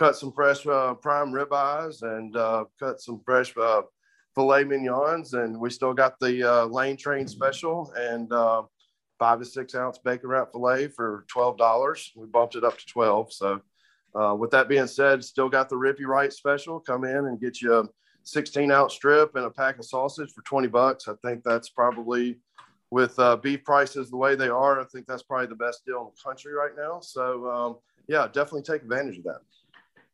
Speaker 5: cut some fresh prime ribeyes and cut some fresh filet mignons, and we still got the lane train special and five to six ounce bacon wrap filet for twelve dollars. We bumped it up to twelve. So, uh, with that being said, still got the Rippy Right special. Come in and get you a 16 ounce strip and a pack of sausage for 20 bucks. I think that's probably with uh, beef prices the way they are. I think that's probably the best deal in the country right now. So, um, yeah, definitely take advantage of that.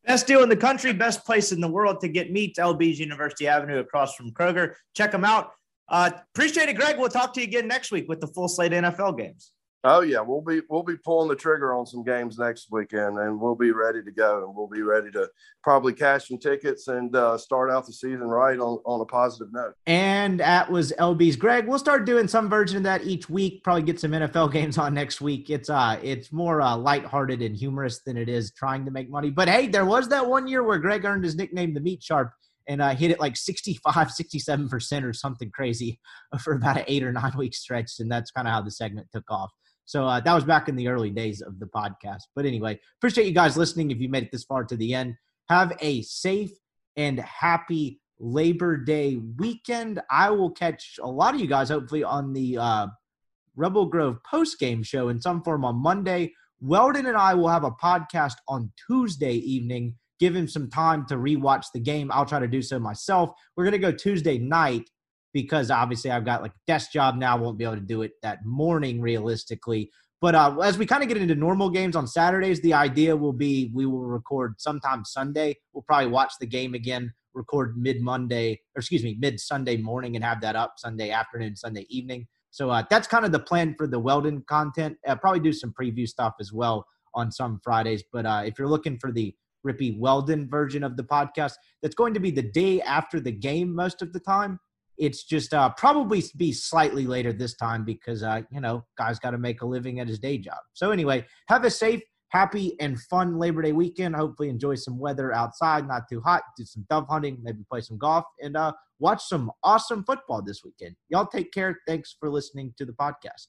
Speaker 6: Best deal in the country, best place in the world to get meat. LB's University Avenue across from Kroger. Check them out. Uh, appreciate it, Greg. We'll talk to you again next week with the full slate NFL games.
Speaker 5: Oh yeah, we'll be we'll be pulling the trigger on some games next weekend, and we'll be ready to go, and we'll be ready to probably cash some tickets and uh, start out the season right on, on a positive note.
Speaker 1: And that was LB's Greg. We'll start doing some version of that each week. Probably get some NFL games on next week. It's uh it's more uh, lighthearted and humorous than it is trying to make money. But hey, there was that one year where Greg earned his nickname, the Meat Sharp and uh, hit it like 65, 67% or something crazy for about an eight or nine week stretch. And that's kind of how the segment took off. So uh, that was back in the early days of the podcast. But anyway, appreciate you guys listening. If you made it this far to the end, have a safe and happy Labor Day weekend. I will catch a lot of you guys hopefully on the uh, Rebel Grove post game show in some form on Monday. Weldon and I will have a podcast on Tuesday evening give him some time to rewatch the game. I'll try to do so myself. We're going to go Tuesday night because obviously I've got like a desk job now. Won't be able to do it that morning realistically. But uh, as we kind of get into normal games on Saturdays, the idea will be we will record sometime Sunday. We'll probably watch the game again, record mid Monday, or excuse me, mid Sunday morning and have that up Sunday afternoon, Sunday evening. So uh, that's kind of the plan for the Weldon content. Uh, probably do some preview stuff as well on some Fridays. But uh, if you're looking for the Rippy Weldon version of the podcast that's going to be the day after the game most of the time. It's just uh, probably be slightly later this time because, uh, you know, guys got to make a living at his day job. So, anyway, have a safe, happy, and fun Labor Day weekend. Hopefully, enjoy some weather outside, not too hot. Do some dove hunting, maybe play some golf, and uh, watch some awesome football this weekend. Y'all take care. Thanks for listening to the podcast.